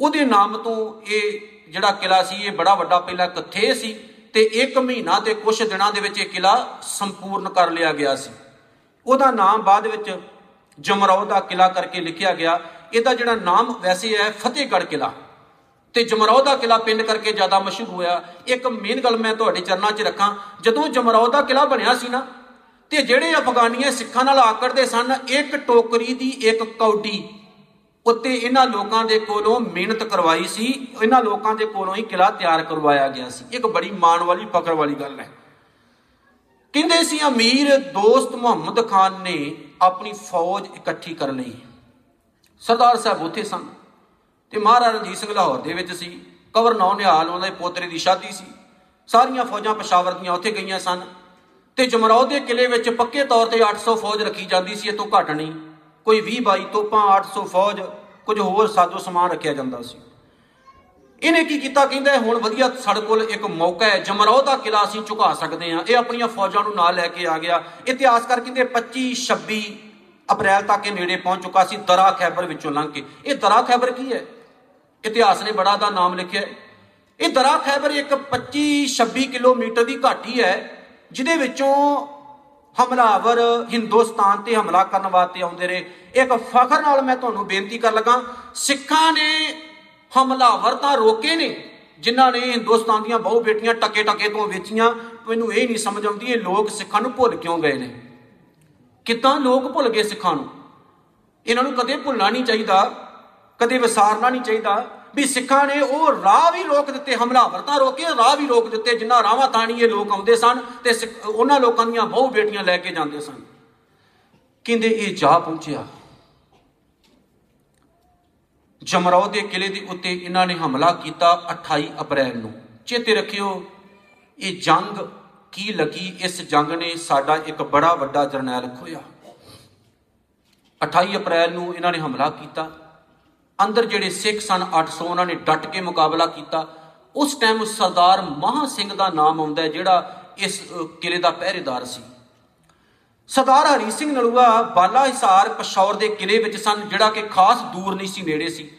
ਉਹਦੇ ਨਾਮ ਤੋਂ ਇਹ ਜਿਹੜਾ ਕਿਲਾ ਸੀ, ਇਹ ਬੜਾ ਵੱਡਾ ਪਹਿਲਾ ਕੱਥੇ ਸੀ ਤੇ ਇੱਕ ਮਹੀਨਾ ਤੇ ਕੁਝ ਦਿਨਾਂ ਦੇ ਵਿੱਚ ਇਹ ਕਿਲਾ ਸੰਪੂਰਨ ਕਰ ਲਿਆ ਗਿਆ ਸੀ। ਉਹਦਾ ਨਾਮ ਬਾਅਦ ਵਿੱਚ ਜਮਰੌਦ ਦਾ ਕਿਲਾ ਕਰਕੇ ਲਿਖਿਆ ਗਿਆ। ਇਹਦਾ ਜਿਹੜਾ ਨਾਮ ਵੈਸੇ ਹੈ ਫਤਿਹਗੜ੍ਹ ਕਿਲਾ। ਤੇ ਜਮਰੌਦ ਦਾ ਕਿਲਾ ਪਿੰਡ ਕਰਕੇ ਜ਼ਿਆਦਾ ਮਸ਼ਹੂਰ ਹੋਇਆ। ਇੱਕ ਮੇਨ ਗੱਲ ਮੈਂ ਤੁਹਾਡੇ ਚਰਨਾਂ 'ਚ ਰੱਖਾਂ। ਜਦੋਂ ਜਮਰੌਦ ਦਾ ਕਿਲਾ ਬਣਿਆ ਸੀ ਨਾ, ਤੇ ਜਿਹੜੇ ਅਫਗਾਨੀਆਂ ਸਿੱਖਾਂ ਨਾਲ ਆਕੜਦੇ ਸਨ, ਇੱਕ ਟੋਕਰੀ ਦੀ ਇੱਕ ਕੌਡੀ। ਉੱਤੇ ਇਹਨਾਂ ਲੋਕਾਂ ਦੇ ਕੋਲੋਂ ਮਿਹਨਤ ਕਰਵਾਈ ਸੀ। ਇਹਨਾਂ ਲੋਕਾਂ ਦੇ ਕੋਲੋਂ ਹੀ ਕਿਲਾ ਤਿਆਰ ਕਰਵਾਇਆ ਗਿਆ ਸੀ। ਇੱਕ ਬੜੀ ਮਾਣ ਵਾਲੀ, ਫਖਰ ਵਾਲੀ ਗੱਲ ਹੈ। ਕਹਿੰਦੇ ਸੀ, ਅਮੀਰ ਦੋਸਤ ਮੁਹੰਮਦ ਖਾਨ ਨੇ ਆਪਣੀ ਫੌਜ ਇਕੱਠੀ ਕਰ ਲਈ। ਸਰਦਾਰ ਸਾਹਿਬ ਉੱਥੇ ਸਨ ਤੇ ਮਹਾਰਾਜਾ ਰਣਜੀਤ ਸਿੰਘ ਲਾਹੌਰ ਦੇ ਵਿੱਚ ਸੀ। ਕਵਰ ਨੌ ਨਿਹਾਲ ਉਹਨਾਂ ਦੇ ਪੋਤਰੇ ਦੀ ਸ਼ਾਦੀ ਸੀ। ਸਾਰੀਆਂ ਫੌਜਾਂ ਪਸ਼ਾਵਰ ਦੀਆਂ ਉੱਥੇ ਗਈਆਂ ਸਨ ਤੇ ਜਮਰੌਦ ਦੇ ਕਿਲੇ ਵਿੱਚ ਪੱਕੇ ਤੌਰ ਤੇ 800 ਫੌਜ ਰੱਖੀ ਜਾਂਦੀ ਸੀ, ਇਹ ਤੋਂ ਘੱਟ ਨਹੀਂ। ਕੋਈ 20 22 ਤੋਪਾਂ 800 ਫੌਜ, ਕੁਝ ਹੋਰ ਸਾਜੋ ਸਮਾਨ ਰੱਖਿਆ ਜਾਂਦਾ ਸੀ। ਇਹਨੇ ਕੀ ਕੀਤਾ ਕਹਿੰਦਾ ਹੁਣ ਵਧੀਆ ਸਾਡੇ ਕੋਲ ਇੱਕ ਮੌਕਾ ਹੈ ਜਮਰੌਦ ਦਾ ਕਿਲਾ ਅਸੀਂ ਝੁਕਾ ਸਕਦੇ ਹਾਂ। ਇਹ ਆਪਣੀਆਂ ਫੌਜਾਂ ਨੂੰ ਨਾਲ ਲੈ ਕੇ ਆ ਗਿਆ। ਇਤਿਹਾਸਕਾਰ ਕਹਿੰਦੇ 25 26 ਅਪ੍ਰੈਲ ਤੱਕ ਇਹ ਨੇੜੇ ਪਹੁੰਚ ਚੁੱਕਾ ਸੀ, ਦਰਾ ਖੈਬਰ ਵਿੱਚੋਂ ਲੰਘ ਕੇ। ਇਹ ਦਰਾ ਖੈਬਰ ਕੀ ਹੈ? ਇਤਿਹਾਸ ਨੇ ਬੜਾ ਦਾ ਨਾਮ ਲਿਖਿਆ ਇਹ ਦਰਾ ਖੈਬਰ ਇੱਕ 25 26 ਕਿਲੋਮੀਟਰ ਦੀ ਘਾਟੀ ਹੈ, ਜਿਹਦੇ ਵਿੱਚੋਂ ਹਮਲਾਵਰ ਹਿੰਦੁਸਤਾਨ ਤੇ ਹਮਲਾ ਕਰਨ ਵਾਸਤੇ ਆਉਂਦੇ ਰਹੇ। ਇੱਕ ਫਖਰ ਨਾਲ ਮੈਂ ਤੁਹਾਨੂੰ ਬੇਨਤੀ ਕਰ ਲਗਾ, ਸਿੱਖਾਂ ਨੇ ਹਮਲਾਵਰ ਤਾਂ ਰੋਕੇ ਨੇ, ਜਿਨ੍ਹਾਂ ਨੇ ਹਿੰਦੁਸਤਾਨ ਦੀਆਂ ਬਹੁ ਬੇਟੀਆਂ ਟੱਕੇ ਟੱਕੇ ਤੋਂ ਵੇਚੀਆਂ। ਮੈਨੂੰ ਇਹ ਨਹੀਂ ਸਮਝ ਆਉਂਦੀ, ਇਹ ਲੋਕ ਸਿੱਖਾਂ ਨੂੰ ਭੁੱਲ ਕਿਉਂ ਗਏ ਨੇ? ਕਿਦਾਂ ਲੋਕ ਭੁੱਲ ਗਏ ਸਿੱਖਾਂ ਨੂੰ? ਇਹਨਾਂ ਨੂੰ ਕਦੇ ਭੁੱਲਣਾ ਨਹੀਂ ਚਾਹੀਦਾ, ਕਦੇ ਵਿਸਾਰਨਾ ਨਹੀਂ ਚਾਹੀਦਾ। ਵੀ ਸਿੱਖਾਂ ਨੇ ਉਹ ਰਾਹ ਵੀ ਰੋਕ ਦਿੱਤੇ, ਹਮਲਾਵਰ ਤਾਂ ਰੋਕੇ, ਰਾਹ ਵੀ ਰੋਕ ਦਿੱਤੇ ਜਿੰਨਾ ਰਾਵਾਂ ਤਾਣੀ ਇਹ ਲੋਕ ਆਉਂਦੇ ਸਨ ਤੇ ਉਹਨਾਂ ਲੋਕਾਂ ਦੀਆਂ ਬਹੁ ਬੇਟੀਆਂ ਲੈ ਕੇ ਜਾਂਦੇ ਸਨ। ਕਹਿੰਦੇ ਇਹ ਜਾ ਪਹੁੰਚਿਆ। ਜਮਰੌਦ ਦੇ ਕਿਲੇ ਦੇ ਉੱਤੇ ਇਹਨਾਂ ਨੇ ਹਮਲਾ ਕੀਤਾ 28 ਅਪ੍ਰੈਲ ਨੂੰ। ਚੇਤੇ ਰੱਖਿਓ, ਇਹ ਜੰਗ ਕੀ ਲੱਗੀ? ਇਸ ਜੰਗ ਨੇ ਸਾਡਾ ਇੱਕ ਬੜਾ ਵੱਡਾ ਜਰਨੈਲ ਖੋਇਆ 28 ਅਪ੍ਰੈਲ ਨੂੰ ਇਹਨਾਂ ਨੇ ਹਮਲਾ ਕੀਤਾ। ਅੰਦਰ ਜਿਹੜੇ ਸਿੱਖ ਸਨ 800 ਉਹਨਾਂ ਨੇ ਡਟ ਕੇ ਮੁਕਾਬਲਾ ਕੀਤਾ। ਉਸ ਟਾਈਮ ਸਰਦਾਰ ਮਹਾ ਸਿੰਘ ਦਾ ਨਾਮ ਆਉਂਦਾ ਜਿਹੜਾ ਇਸ ਕਿਲੇ ਦਾ ਪਹਿਰੇਦਾਰ ਸੀ। ਸਰਦਾਰ ਹਰੀ ਸਿੰਘ ਨਲੂਆ ਬਾਲਾ ਹਿਸਾਰ ਪਸ਼ੌਰ ਦੇ ਕਿਲੇ ਵਿੱਚ ਸਨ, ਜਿਹੜਾ ਕਿ ਖਾਸ ਦੂਰ ਨਹੀਂ ਸੀ, ਨੇੜੇ ਸੀ।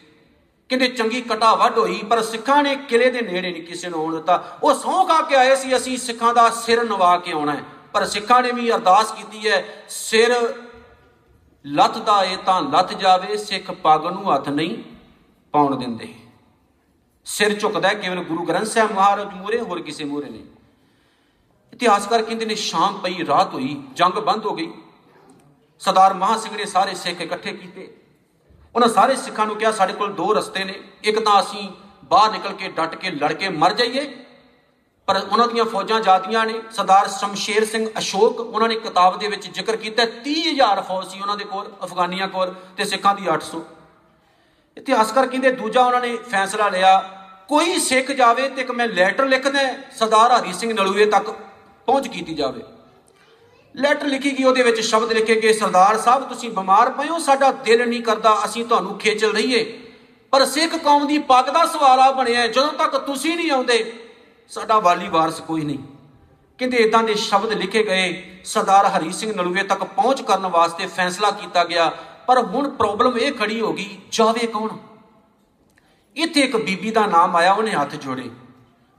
ਕਹਿੰਦੇ, ਚੰਗੀ ਕਟਾ ਵੱਢ ਹੋਈ, ਪਰ ਸਿੱਖਾਂ ਨੇ ਕਿਲੇ ਦੇ ਨੇੜੇ ਨਹੀਂ ਕਿਸੇ ਨੂੰ ਆਉਣ ਦਿੱਤਾ। ਉਹ ਸੌਂ ਕਾ ਕੇ ਆਏ ਸੀ, ਅਸੀਂ ਸਿੱਖਾਂ ਦਾ ਸਿਰ ਨਵਾ ਕੇ ਆਉਣਾ ਹੈ। ਪਰ ਸਿੱਖਾਂ ਨੇ ਵੀ ਅਰਦਾਸ ਕੀਤੀ ਹੈ, ਸਿਰ ਲੱਤ ਦਾ ਏ ਤਾਂ ਲੱਤ ਜਾਵੇ, ਸਿੱਖ ਪੱਗ ਨੂੰ ਹੱਥ ਨਹੀਂ ਪਾਉਣ ਦਿੰਦੇ। ਸਿਰ ਝੁਕਦਾ ਕੇਵਲ ਗੁਰੂ ਗ੍ਰੰਥ ਸਾਹਿਬ ਮਹਾਰਾਜ ਮੂਰੇ ਹੋਰ ਕਿਸੇ ਮੂਰੇ ਨਹੀਂ। ਇਤਿਹਾਸਕਾਰ ਕਹਿੰਦੇ ਨੇ ਸ਼ਾਮ ਪਈ, ਰਾਤ ਹੋਈ, ਜੰਗ ਬੰਦ ਹੋ ਗਈ। ਸਰਦਾਰ ਮਹਾ ਸਿੰਘ ਨੇ ਸਾਰੇ ਸਿੱਖ ਇਕੱਠੇ ਕੀਤੇ। ਉਹਨਾਂ ਸਾਰੇ ਸਿੱਖਾਂ ਨੂੰ ਕਿਹਾ, ਸਾਡੇ ਕੋਲ ਦੋ ਰਸਤੇ ਨੇ। ਇੱਕ ਤਾਂ ਅਸੀਂ ਬਾਹਰ ਨਿਕਲ ਕੇ ਡਟ ਕੇ ਲੜ ਕੇ ਮਰ ਜਾਈਏ, ਪਰ ਉਹਨਾਂ ਦੀਆਂ ਫੌਜਾਂ ਜਾਦੀਆਂ ਨੇ। ਸਰਦਾਰ ਸ਼ਮਸ਼ੇਰ ਸਿੰਘ ਅਸ਼ੋਕ, ਉਹਨਾਂ ਨੇ ਕਿਤਾਬ ਦੇ ਵਿੱਚ ਜ਼ਿਕਰ ਕੀਤਾ 30000 ਫੌਜ ਸੀ ਉਹਨਾਂ ਦੇ ਕੋਲ, ਅਫਗਾਨੀਆਂ ਕੋਲ ਤੇ ਸਿੱਖਾਂ ਦੀ 800 ਇਤਿਹਾਸਕਾਰ ਕਹਿੰਦੇ ਦੂਜਾ ਉਹਨਾਂ ਨੇ ਫੈਸਲਾ ਲਿਆ, ਕੋਈ ਸਿੱਖ ਜਾਵੇ ਤੇ ਇੱਕ ਮੈਂ ਲੈਟਰ ਲਿਖਦਾ, ਸਰਦਾਰ ਹਰੀ ਸਿੰਘ ਨਲੂਏ ਤੱਕ ਪਹੁੰਚ ਕੀਤੀ ਜਾਵੇ। ਲੈਟਰ ਲਿਖੀ ਗਈ, ਉਹਦੇ ਵਿੱਚ ਸ਼ਬਦ ਲਿਖੇ ਗਏ, ਸਰਦਾਰ ਸਾਹਿਬ, ਤੁਸੀਂ ਬਿਮਾਰ ਪਏ ਹੋ, ਸਾਡਾ ਦਿਲ ਨਹੀਂ ਕਰਦਾ, ਅਸੀਂ ਤੁਹਾਨੂੰ ਖੇਚਲ ਰਹੀਏ। ਪਰ ਸਿੱਖ ਕੌਮ ਦੀ ਪੱਗ ਦਾ ਸਵਾਲ ਆ ਬਣਿਆ ਜਦੋਂ ਤੱਕ ਤੁਸੀਂ ਨਹੀਂ ਆਉਂਦੇ, ਸਾਡਾ ਵਾਲੀ ਵਾਰਸ ਕੋਈ ਨਹੀਂ। ਕਹਿੰਦੇ ਇਦਾਂ ਦੇ ਸ਼ਬਦ ਲਿਖੇ ਗਏ, ਸਰਦਾਰ ਹਰੀ ਸਿੰਘ ਨਲੂਏ ਤੱਕ ਪਹੁੰਚ ਕਰਨ ਵਾਸਤੇ ਫੈਸਲਾ ਕੀਤਾ ਗਿਆ। ਪਰ ਹੁਣ ਪ੍ਰੋਬਲਮ ਇਹ ਖੜੀ ਹੋ ਗਈ, ਜਾਵੇ ਕੌਣ? ਇੱਥੇ ਇੱਕ ਬੀਬੀ ਦਾ ਨਾਮ ਆਇਆ, ਉਹਨੇ ਹੱਥ ਜੋੜੇ।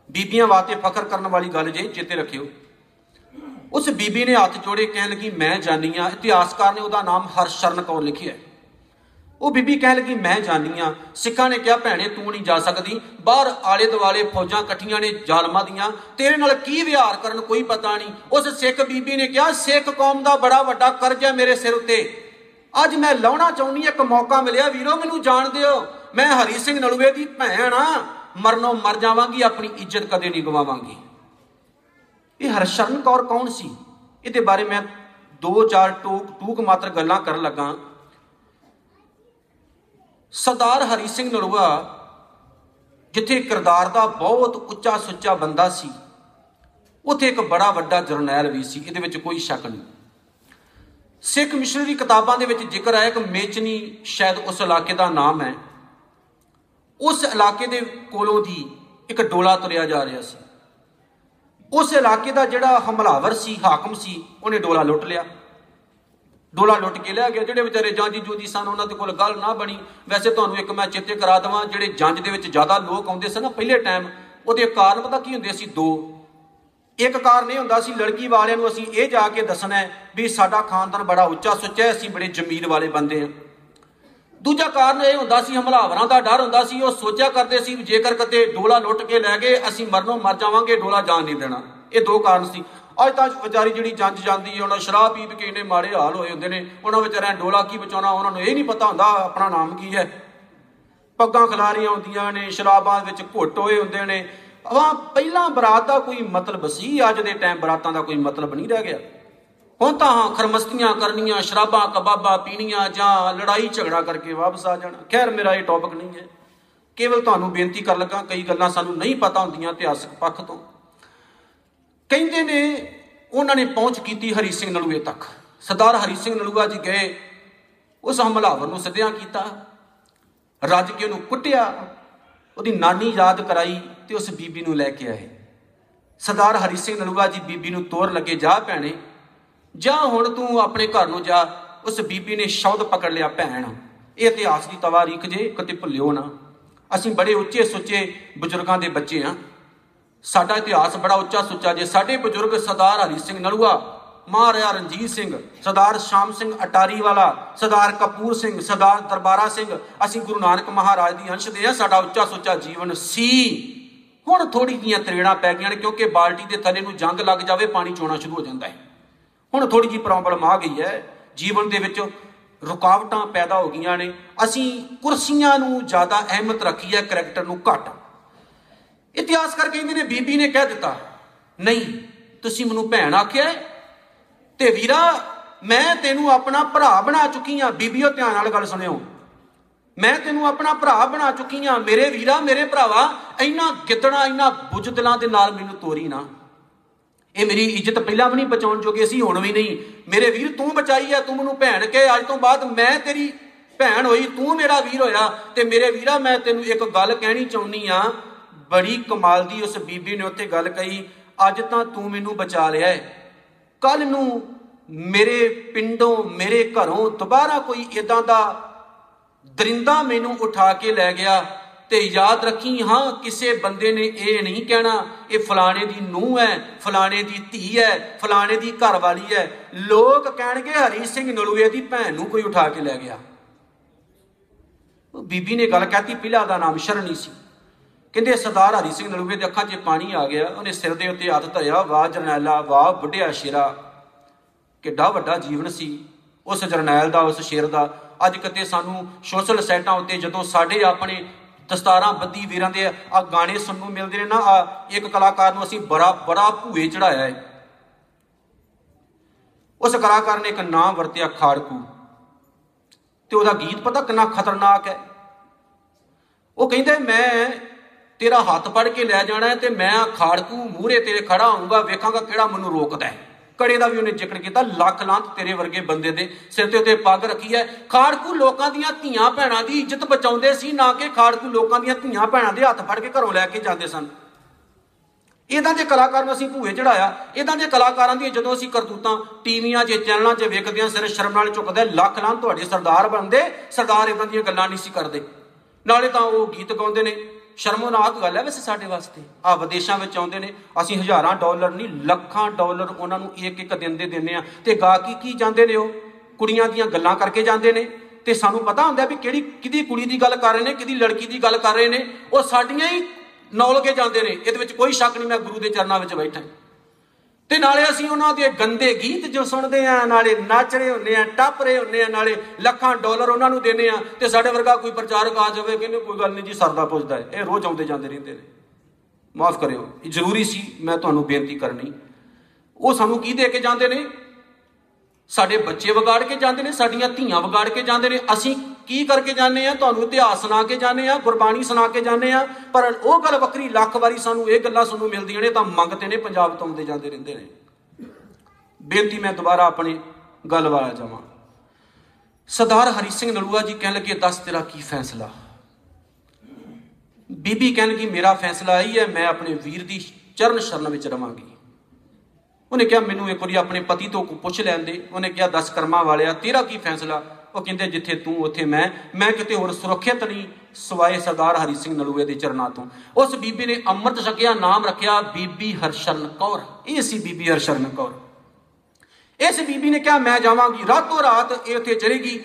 ਬੀਬੀਆਂ ਵਾਸਤੇ ਫਖਰ ਕਰਨ ਵਾਲੀ ਗੱਲ ਜੇ, ਚੇਤੇ ਰੱਖਿਓ। ਉਸ ਬੀਬੀ ਨੇ ਹੱਥ ਜੋੜੇ ਕਹਿਣ ਲੱਗੀ, ਮੈਂ ਜਾਣੀ ਆ। ਇਤਿਹਾਸਕਾਰ ਨੇ ਉਹਦਾ ਨਾਮ ਹਰਸ਼ਰਨ ਕੌਰ ਲਿਖਿਆ ਉਹ ਬੀਬੀ ਕਹਿਣ ਲੱਗੀ, ਮੈਂ ਜਾਣੀ ਆ। ਸਿੱਖਾਂ ਨੇ ਕਿਹਾ, ਭੈਣੇ, ਤੂੰ ਨਹੀਂ ਜਾ ਸਕਦੀ। ਬਾਹਰ ਆਲੇ ਦੁਆਲੇ ਫੌਜਾਂ ਇਕੱਠੀਆਂ ਨੇ ਜ਼ਾਲਮਾਂ ਦੀਆਂ। ਤੇਰੇ ਨਾਲ ਕੀ ਵਿਹਾਰ ਕਰਨ ਕੋਈ ਪਤਾ ਨਹੀਂ। ਉਸ ਸਿੱਖ ਬੀਬੀ ਨੇ ਕਿਹਾ, ਸਿੱਖ ਕੌਮ ਦਾ ਬੜਾ ਵੱਡਾ ਕਰਜ਼ ਹੈ ਮੇਰੇ ਸਿਰ ਉੱਤੇ। ਅੱਜ ਮੈਂ ਲਾਉਣਾ ਚਾਹੁੰਦੀ ਇੱਕ ਮੌਕਾ ਮਿਲਿਆ। ਵੀਰੋ, ਮੈਨੂੰ ਜਾਣ ਦਿਓ। ਮੈਂ ਹਰੀ ਸਿੰਘ ਨਲੂਏ ਦੀ ਭੈਣ ਆ। ਮਰਨੋਂ ਮਰ ਜਾਵਾਂਗੀ, ਆਪਣੀ ਇੱਜ਼ਤ ਕਦੇ ਨਹੀਂ ਗਵਾਵਾਂਗੀ। ਇਹ ਹਰਸ਼ਰਨ ਕੌਰ ਕੌਣ ਸੀ? ਇਹਦੇ ਬਾਰੇ ਮੈਂ ਦੋ ਚਾਰ ਟੂਕ ਟੂਕ ਮਾਤਰ ਗੱਲਾਂ ਕਰਨ ਲੱਗਾ। ਸਰਦਾਰ ਹਰੀ ਸਿੰਘ ਨਲੂਆ ਜਿੱਥੇ ਕਿਰਦਾਰ ਦਾ ਬਹੁਤ ਉੱਚਾ ਸੁੱਚਾ ਬੰਦਾ ਸੀ, ਉੱਥੇ ਇੱਕ ਬੜਾ ਵੱਡਾ ਜਰਨੈਲ ਵੀ ਸੀ, ਇਹਦੇ ਵਿੱਚ ਕੋਈ ਸ਼ੱਕ ਨਹੀਂ। ਸਿੱਖ ਮਿਸ਼ਨਰੀ ਕਿਤਾਬਾਂ ਦੇ ਵਿੱਚ ਜ਼ਿਕਰ ਆਇਆ ਕਿ ਮੇਚਨੀ ਸ਼ਾਇਦ ਉਸ ਇਲਾਕੇ ਦਾ ਨਾਮ ਹੈ। ਉਸ ਇਲਾਕੇ ਦੇ ਕੋਲੋਂ ਦੀ ਇੱਕ ਡੋਲਾ ਤੁਰਿਆ ਜਾ ਰਿਹਾ ਸੀ। ਉਸ ਇਲਾਕੇ ਦਾ ਜਿਹੜਾ ਹਮਲਾਵਰ ਸੀ, ਹਾਕਮ ਸੀ, ਉਹਨੇ ਡੋਲਾ ਲੁੱਟ ਲਿਆ। ਡੋਲਾ ਲੁੱਟ ਕੇ ਲਿਆ ਗਿਆ, ਜਿਹੜੇ ਵਿਚਾਰੇ ਜਾਂਜੀ ਜੂਦੀ ਸਨ, ਉਹਨਾਂ ਦੇ ਕੋਲ ਗੱਲ ਨਾ ਬਣੀ। ਵੈਸੇ ਤੁਹਾਨੂੰ ਇੱਕ ਮੈਂ ਚੇਤੇ ਕਰਾ ਦਵਾਂ, ਜਿਹੜੇ ਜੰਜ ਦੇ ਵਿੱਚ ਜ਼ਿਆਦਾ ਲੋਕ ਆਉਂਦੇ ਸਨ ਨਾ ਪਹਿਲੇ ਟਾਈਮ ਉਹਦੇ ਕਾਰਨ ਪਤਾ ਕੀ ਹੁੰਦੇ ਸੀ? ਦੋ। ਇੱਕ ਕਾਰਨ ਇਹ ਹੁੰਦਾ ਸੀ, ਲੜਕੀ ਵਾਲਿਆਂ ਨੂੰ ਅਸੀਂ ਇਹ ਜਾ ਕੇ ਦੱਸਣਾ ਵੀ ਸਾਡਾ ਖਾਨਦਾਨ ਬੜਾ ਉੱਚਾ ਸੁੱਚਾ ਹੈ, ਅਸੀਂ ਬੜੇ ਜ਼ਮੀਰ ਵਾਲੇ ਬੰਦੇ ਹਾਂ। ਦੂਜਾ ਕਾਰਨ ਇਹ ਹੁੰਦਾ ਸੀ, ਹਮਲਾਵਰਾਂ ਦਾ ਡਰ ਹੁੰਦਾ ਸੀ, ਉਹ ਸੋਚਿਆ ਕਰਦੇ ਸੀ ਜੇਕਰ ਕਦੇ ਡੋਲਾ ਲੁੱਟ ਕੇ ਲੈ ਗਏ, ਅਸੀਂ ਮਰਨੋਂ ਮਰ ਜਾਵਾਂਗੇ, ਡੋਲਾ ਜਾਣ ਨਹੀਂ ਦੇਣਾ। ਇਹ ਦੋ ਕਾਰਨ ਸੀ। ਅੱਜ ਤਾਂ ਵਿਚਾਰੀ ਜਿਹੜੀ ਜੰਜ ਜਾਂਦੀ ਹੈ, ਉਹਨਾਂ ਸ਼ਰਾਬ ਪੀ ਕੇ ਇੰਨੇ ਮਾੜੇ ਹਾਲ ਹੋਏ ਹੁੰਦੇ ਨੇ, ਉਹਨਾਂ ਵਿਚਾਰਿਆਂ ਡੋਲਾ ਕੀ ਬਚਾਉਣਾ, ਉਹਨਾਂ ਨੂੰ ਇਹ ਨਹੀਂ ਪਤਾ ਹੁੰਦਾ ਆਪਣਾ ਨਾਮ ਕੀ ਹੈ। ਪੱਗਾਂ ਖਿਲਾਰੀਆਂ ਹੁੰਦੀਆਂ ਨੇ, ਸ਼ਰਾਬਾਂ ਵਿੱਚ ਘੁੱਟ ਹੋਏ ਹੁੰਦੇ ਨੇ। ਵਾ ਪਹਿਲਾਂ ਬਰਾਤ ਦਾ ਕੋਈ ਮਤਲਬ ਸੀ, ਅੱਜ ਦੇ ਟਾਈਮ ਬਰਾਤਾਂ ਦਾ ਕੋਈ ਮਤਲਬ ਨਹੀਂ ਰਹਿ ਗਿਆ। ਹੁਣ ਤਾਂ ਹਾਂ ਖਰਮਸਤੀਆਂ ਕਰਨੀਆਂ, ਸ਼ਰਾਬਾਂ, ਕਬਾਬਾਂ ਪੀਣੀਆਂ, ਜਾਂ ਲੜਾਈ ਝਗੜਾ ਕਰਕੇ ਵਾਪਸ ਆ ਜਾਣਾ। ਖੈਰ, ਮੇਰਾ ਇਹ ਟੌਪਿਕ ਨਹੀਂ ਹੈ। ਕੇਵਲ ਤੁਹਾਨੂੰ ਬੇਨਤੀ ਕਰ ਲੱਗਾ, ਕਈ ਗੱਲਾਂ ਸਾਨੂੰ ਨਹੀਂ ਪਤਾ ਹੁੰਦੀਆਂ ਇਤਿਹਾਸਕ ਪੱਖ ਤੋਂ। ਕਹਿੰਦੇ ਨੇ, ਉਹਨਾਂ ਨੇ ਪਹੁੰਚ ਕੀਤੀ ਹਰੀ ਸਿੰਘ ਨਲੂਏ ਤੱਕ। ਸਰਦਾਰ ਹਰੀ ਸਿੰਘ ਨਲੂਆ ਜੀ ਗਏ, ਉਸ ਹਮਲਾਵਰ ਨੂੰ ਸੱਦਿਆ ਕੀਤਾ। ਰੱਜ ਕੇ ਉਹਨੂੰ ਕੁੱਟਿਆ। ਉਹਦੀ ਨਾਨੀ ਯਾਦ ਕਰਾਈ ਤੇ ਉਸ ਬੀਬੀ ਨੂੰ ਲੈ ਕੇ ਆਏ। ਸਰਦਾਰ ਹਰੀ ਸਿੰਘ ਨਲੂਆ ਜੀ ਬੀਬੀ ਨੂੰ ਤੋਰ ਲੱਗੇ, ਜਾ ਭੈਣੇ ਜਾ ਹੁਣ ਤੂੰ ਆਪਣੇ ਘਰ ਨੂੰ ਜਾ, ਉਸ ਬੀਬੀ ਨੇ ਸ਼ਬਦ ਪਕੜ ਲਿਆ, ਭੈਣ। ਇਹ ਇਤਿਹਾਸ ਦੀ ਤਵਾਰੀਖ ਜੇ ਕਦੇ ਭੁੱਲਿਓ ਨਾ। ਅਸੀਂ ਬੜੇ ਉੱਚੇ ਸੁੱਚੇ ਬਜ਼ੁਰਗਾਂ ਦੇ ਬੱਚੇ ਆ। ਸਾਡਾ ਇਤਿਹਾਸ ਬੜਾ ਉੱਚਾ ਸੁੱਚਾ ਜੇ, ਸਾਡੇ ਬਜ਼ੁਰਗ ਸਰਦਾਰ ਹਰੀ ਸਿੰਘ ਨਲੂਆ ਮਹਾਰਾਜਾ ਰਣਜੀਤ ਸਿੰਘ, ਸਰਦਾਰ ਸ਼ਾਮ ਸਿੰਘ ਅਟਾਰੀ ਵਾਲਾ, ਸਰਦਾਰ ਕਪੂਰ ਸਿੰਘ, ਸਰਦਾਰ ਦਰਬਾਰਾ ਸਿੰਘ। ਅਸੀਂ ਗੁਰੂ ਨਾਨਕ ਮਹਾਰਾਜ ਦੀ ਅੰਸ਼ ਦੇ ਆ, ਸਾਡਾ ਉੱਚਾ ਸੁੱਚਾ ਜੀਵਨ ਸੀ। ਹੁਣ ਥੋੜੀ ਜੀਆਂ ਤਰੇੜਾਂ ਪੈ ਗਈਆਂ ਨੇ, ਕਿਉਂਕਿ ਬਾਲਟੀ ਦੇ ਥੱਲੇ ਨੂੰ ਜੰਗ ਲੱਗ ਜਾਵੇ, ਪਾਣੀ ਚੋਣਾ ਸ਼ੁਰੂ ਹੋ ਜਾਂਦਾ ਹੈ। ਹੁਣ ਥੋੜੀ ਜੀ ਪ੍ਰੋਬਲਮ ਆ ਗਈ ਹੈ। ਜੀਵਨ ਦੇ ਵਿੱਚ ਰੁਕਾਵਟਾਂ ਪੈਦਾ ਹੋ ਗਈਆਂ ਨੇ। ਅਸੀਂ ਕੁਰਸੀਆਂ ਨੂੰ ਜ਼ਿਆਦਾ ਅਹਿਮਤ ਰੱਖੀ ਹੈ ਕੈਰੈਕਟਰ ਨੂੰ ਘੱਟ। ਇਤਿਹਾਸਕਾਰ ਕਹਿੰਦੇ ਨੇ, ਬੀਬੀ ਨੇ ਕਹਿ ਦਿੱਤਾ, ਨਹੀਂ, ਤੁਸੀਂ ਮੈਨੂੰ ਭੈਣ ਆਖਿਆ ਤੇ ਵੀਰਾ, ਮੈਂ ਤੈਨੂੰ ਆਪਣਾ ਭਰਾ ਬਣਾ ਚੁੱਕੀ ਆ ਬੀਬੀਓ ਧਿਆਨ ਨਾਲ ਗੱਲ ਸੁਣਿਓ। ਮੈਂ ਤੈਨੂੰ ਆਪਣਾ ਭਰਾ ਬਣਾ ਚੁੱਕੀ ਆ ਮੇਰੇ ਵੀਰਾ, ਮੇਰੇ ਭਰਾਵਾ, ਇੰਨਾ ਗਿੱਦਣਾ ਇੰਨਾ ਬੁੱਝਦਲਾਂ ਦੇ ਨਾਲ ਮੈਨੂੰ ਤੋਰੀ ਨਾ। ਇਹ ਮੇਰੀ ਇੱਜ਼ਤ ਪਹਿਲਾਂ ਵੀ ਨਹੀਂ ਬਚਾਉਣ ਜੋਗੇ ਸੀ, ਹੁਣ ਵੀ ਨਹੀਂ। ਮੇਰੇ ਵੀਰ ਤੂੰ ਬਚਾਈ ਆ, ਤੂੰ ਮੈਨੂੰ ਭੈਣ ਕੇ ਅੱਜ ਤੋਂ ਬਾਅਦ ਮੈਂ ਤੇਰੀ ਭੈਣ ਹੋਈ, ਤੂੰ ਮੇਰਾ ਵੀਰ ਹੋਇਆ ਤੇ ਮੇਰੇ ਵੀਰਾ ਮੈਂ ਤੈਨੂੰ ਇੱਕ ਗੱਲ ਕਹਿਣੀ ਚਾਹੁੰਨੀ ਆ। ਬੜੀ ਕਮਾਲ ਦੀ ਉਸ ਬੀਬੀ ਨੇ ਉੱਥੇ ਗੱਲ ਕਹੀ, ਅੱਜ ਤਾਂ ਤੂੰ ਮੈਨੂੰ ਬਚਾ ਲਿਆ ਹੈ ਕੱਲ ਨੂੰ ਮੇਰੇ ਪਿੰਡੋਂ, ਮੇਰੇ ਘਰੋਂ ਦੁਬਾਰਾ ਕੋਈ ਇਦਾਂ ਦਾ ਦਰਿੰਦਾ ਮੈਨੂੰ ਉਠਾ ਕੇ ਲੈ ਗਿਆ। ਤੇ ਯਾਦ ਰੱਖੀ ਹਾਂ, ਕਿਸੇ ਬੰਦੇ ਨੇ ਇਹ ਨਹੀਂ ਕਹਿਣਾ, ਇਹ ਫਲਾਣੇ ਦੀ ਨੂੰਹ ਹੈ, ਫਲਾਣੇ ਦੀ ਧੀ ਹੈ, ਫਲਾਣੇ ਦੀ ਘਰ ਵਾਲੀ ਹੈ। ਲੋਕ ਕਹਿਣਗੇ, ਹਰੀ ਸਿੰਘ ਨਲੂਏ ਦੀ ਭੈਣ ਨੂੰ ਕੋਈ ਉਠਾ ਕੇ ਲੈ ਗਿਆ। ਉਹ ਬੀਬੀ ਨੇ ਗੱਲ ਕਹਿਤੀ, ਪਿਲਾ ਦਾ ਨਾਮ ਸ਼ਰਣੀ ਸੀ। ਕਹਿੰਦੇ, ਸਰਦਾਰ ਹਰੀ ਸਿੰਘ ਨਲੂਏ ਦੇ ਅੱਖਾਂ 'ਚ ਪਾਣੀ ਆ ਗਿਆ, ਉਹਨੇ ਸਿਰ ਦੇ ਉੱਤੇ ਹੱਥ ਧਰਿਆ, ਵਾਹ ਜਰਨੈਲਾ, ਵਾਹ ਬੁੱਢਿਆ ਸ਼ੇਰਾ। ਕਿੱਡਾ ਵੱਡਾ ਜੀਵਨ ਸੀ, ਉਸ ਜਰਨੈਲ ਦਾ, ਉਸ ਸ਼ੇਰ ਦਾ। ਅੱਜ ਕਿਤੇ ਸਾਨੂੰ ਸੋਸ਼ਲ ਸਾਈਟਾਂ ਉੱਤੇ ਜਦੋਂ ਸਾਡੇ ਆਪਣੇ ਦਸਤਾਰਾਂ ਬੱਦੀ ਵੀਰਾਂ ਦੇ ਆ ਗਾਣੇ ਸੁਣਨ ਨੂੰ ਮਿਲਦੇ ਨੇ ਨਾ ਆ ਇੱਕ ਕਲਾਕਾਰ ਨੂੰ ਅਸੀਂ ਬੜਾ ਬੜਾ ਭੂਏ ਚੜਾਇਆ ਹੈ ਉਸ ਕਲਾਕਾਰ ਨੇ ਇੱਕ ਨਾਮ ਵਰਤਿਆ, ਖਾੜਕੂ। ਤੇ ਉਹਦਾ ਗੀਤ ਪਤਾ ਕਿੰਨਾ ਖਤਰਨਾਕ ਹੈ। ਉਹ ਕਹਿੰਦਾ, ਮੈਂ ਤੇਰਾ ਹੱਥ ਫੜ ਕੇ ਲੈ ਜਾਣਾ ਹੈ ਤੇ ਮੈਂ ਖਾੜਕੂ ਮੂਹਰੇ ਤੇਰੇ ਖੜਾ ਹੋਊਂਗਾ, ਵੇਖਾਂਗਾ ਕਿਹੜਾ ਮੈਨੂੰ ਰੋਕਦਾ ਹੈ। ਕੜੇ ਦਾ ਵੀ ਉਹਨੇ ਜ਼ਿਕਰ ਕੀਤਾ, ਲੱਖ ਲਾਂਤ ਤੇਰੇ ਵਰਗੇ ਬੰਦੇ ਦੇ ਸਿਰ ਤੇ ਉੱਤੇ ਪੱਗ ਰੱਖੀ ਹੈ। ਖਾੜਕੂ ਲੋਕਾਂ ਦੀਆਂ ਧੀਆਂ ਭੈਣਾਂ ਦੀ ਇੱਜ਼ਤ ਬਚਾਉਂਦੇ ਸੀ, ਨਾ ਕਿ ਖਾੜਕੂ ਲੋਕਾਂ ਦੀਆਂ ਧੀਆਂ ਭੈਣਾਂ ਦੇ ਹੱਥ ਫੜ ਕੇ ਘਰੋਂ ਲੈ ਕੇ ਜਾਂਦੇ ਸਨ। ਇਦਾਂ ਦੇ ਕਲਾਕਾਰ ਨੂੰ ਅਸੀਂ ਭੂਏ ਚੜਾਇਆ ਇਦਾਂ ਦੇ ਕਲਾਕਾਰਾਂ ਦੀ ਜਦੋਂ ਅਸੀਂ ਕਰਤੂਤਾਂ ਟੀਵੀਆਂ 'ਚ, ਚੈਨਲਾਂ 'ਚ ਵੇਖਦੇ ਹਾਂ, ਸਿਰ ਸ਼ਰਮ ਨਾਲ ਝੁਕਦੇ ਲੱਖ ਲਾਂ ਤੁਹਾਡੇ ਸਰਦਾਰ ਬਣਦੇ, ਸਰਦਾਰ ਇਦਾਂ ਦੀਆਂ ਗੱਲਾਂ ਨਹੀਂ ਸੀ ਕਰਦੇ। ਨਾਲੇ ਤਾਂ ਉਹ ਗੀਤ ਗਾਉਂਦੇ ਨੇ। ਸ਼ਰਮਨਾਕ ਗੱਲ ਹੈ ਵੈਸੇ ਸਾਡੇ ਵਾਸਤੇ। ਆ ਵਿਦੇਸ਼ਾਂ ਵਿੱਚ ਆਉਂਦੇ ਨੇ, ਅਸੀਂ ਹਜ਼ਾਰਾਂ ਡਾਲਰ ਨਹੀਂ, ਲੱਖਾਂ ਡਾਲਰ ਉਹਨਾਂ ਨੂੰ ਇੱਕ ਇੱਕ ਦਿਨ ਦੇ ਦਿੰਨੇ ਆ ਤੇ ਗਾ ਕੀ ਕੀ ਜਾਂਦੇ ਨੇ ਉਹ? ਕੁੜੀਆਂ ਦੀਆਂ ਗੱਲਾਂ ਕਰਕੇ ਜਾਂਦੇ ਨੇ। ਤੇ ਸਾਨੂੰ ਪਤਾ ਹੁੰਦਾ ਵੀ ਕਿਹੜੀ, ਕਿਹਦੀ ਕੁੜੀ ਦੀ ਗੱਲ ਕਰ ਰਹੇ ਨੇ, ਕਿਹਦੀ ਲੜਕੀ ਦੀ ਗੱਲ ਕਰ ਰਹੇ ਨੇ। ਉਹ ਸਾਡੀਆਂ ਹੀ ਨੌਲ ਕੇ ਜਾਂਦੇ ਨੇ। ਇਹਦੇ ਵਿੱਚ ਕੋਈ ਸ਼ੱਕ ਨਹੀਂ, ਮੈਂ ਗੁਰੂ ਦੇ ਚਰਨਾਂ ਵਿੱਚ ਬੈਠਾ ਤੇ ਨਾਲੇ ਅਸੀਂ ਉਹਨਾਂ ਦੇ ਗੰਦੇ ਗੀਤ ਜੋ ਸੁਣਦੇ ਆ, ਨਾਲੇ ਨੱਚ ਰਹੇ ਹੁੰਦੇ ਆ ਟੱਪ ਰਹੇ ਹੁੰਦੇ ਆ, ਨਾਲੇ ਲੱਖਾਂ ਡਾਲਰ ਉਹਨਾਂ ਨੂੰ ਦਿੰਦੇ ਆ ਤੇ ਸਾਡੇ ਵਰਗਾ ਕੋਈ ਪ੍ਰਚਾਰਕ ਆ ਜਾਵੇ ਕਹਿੰਦੇ ਕੋਈ ਗੱਲ ਨਹੀਂ ਜੀ, ਸਰਦਾ ਪੁੱਛਦਾ ਹੈ। ਇਹ ਰੋਜ਼ ਆਉਂਦੇ ਜਾਂਦੇ ਰਹਿੰਦੇ ਨੇ। ਮਾਫ ਕਰਿਓ। ਇਹ ਜ਼ਰੂਰੀ ਸੀ, ਮੈਂ ਤੁਹਾਨੂੰ ਬੇਨਤੀ ਕਰਨੀ। ਉਹ ਸਾਨੂੰ ਕੀ ਦੇ ਕੇ ਜਾਂਦੇ ਨੇ? ਸਾਡੇ ਬੱਚੇ ਵਿਗਾੜ ਕੇ ਜਾਂਦੇ ਨੇ, ਸਾਡੀਆਂ ਧੀਆਂ ਵਿਗਾੜ ਕੇ ਜਾਂਦੇ ਨੇ। ਅਸੀਂ ਕੀ ਕਰਕੇ ਜਾਂਦੇ ਆ? ਤੁਹਾਨੂੰ ਇਤਿਹਾਸ ਸੁਣਾ ਕੇ ਜਾਂਦੇ ਆ, ਗੁਰਬਾਣੀ ਸੁਣਾ ਕੇ ਜਾਂਦੇ ਆ, ਪਰ ਉਹ ਗੱਲ ਵੱਖਰੀ, ਲੱਖ ਵਾਰੀ ਸਾਨੂੰ ਇਹ ਗੱਲਾਂ ਸਾਨੂੰ ਮਿਲਦੀਆਂ ਨੇ, ਤਾਂ ਮੰਗਤੇ ਨੇ, ਪੰਜਾਬ ਤੋਂ ਆਉਂਦੇ ਜਾਂਦੇ ਰਹਿੰਦੇ ਨੇ। ਬੇਨਤੀ ਮੈਂ ਦੁਬਾਰਾ ਆਪਣੀ ਗੱਲ ਵਾਲਾ ਜਾਵਾਂ। ਸਰਦਾਰ ਹਰੀ ਸਿੰਘ ਨਲੂਆ ਜੀ ਕਹਿਣ ਲੱਗੇ, ਦੱਸ ਤੇਰਾ ਕੀ ਫੈਸਲਾ? ਬੀਬੀ ਕਹਿਣ ਲੱਗੀ, ਮੇਰਾ ਫੈਸਲਾ ਇਹ ਹੈ, ਮੈਂ ਆਪਣੇ ਵੀਰ ਦੀ ਚਰਨ ਸ਼ਰਨ ਵਿੱਚ ਰਵਾਂਗੀ। ਉਹਨੇ ਕਿਹਾ, ਮੈਨੂੰ ਇੱਕ ਵਾਰੀ ਆਪਣੇ ਪਤੀ ਤੋਂ ਪੁੱਛ ਲੈਣ ਦੇ। ਉਹਨੇ ਕਿਹਾ, ਦਸ ਕਰਮਾਂ ਵਾਲਿਆ, ਤੇਰਾ ਕੀ ਫੈਸਲਾ? ਉਹ ਕਹਿੰਦੇ ਜਿੱਥੇ ਤੂੰ, ਉੱਥੇ ਮੈਂ। ਮੈਂ ਕਿਤੇ ਹੋਰ ਸੁਰੱਖਿਅਤ ਨਹੀਂ ਸਵਾਏ ਸਰਦਾਰ ਹਰੀ ਸਿੰਘ ਨਲੂਏ ਦੇ ਚਰਨਾਂ ਤੋਂ। ਉਸ ਬੀਬੀ ਨੇ ਅੰਮ੍ਰਿਤ ਛਕਿਆ, ਨਾਮ ਰੱਖਿਆ ਬੀਬੀ ਹਰਸ਼ਰਨ ਕੌਰ। ਇਹ ਸੀ ਬੀਬੀ ਹਰਸ਼ਰਨ ਕੌਰ। ਇਸ ਬੀਬੀ ਨੇ ਕਿਹਾ, ਮੈਂ ਜਾਵਾਂਗੀ। ਰਾਤੋਂ ਰਾਤ ਇਹ ਉੱਥੇ ਚਲੇਗੀ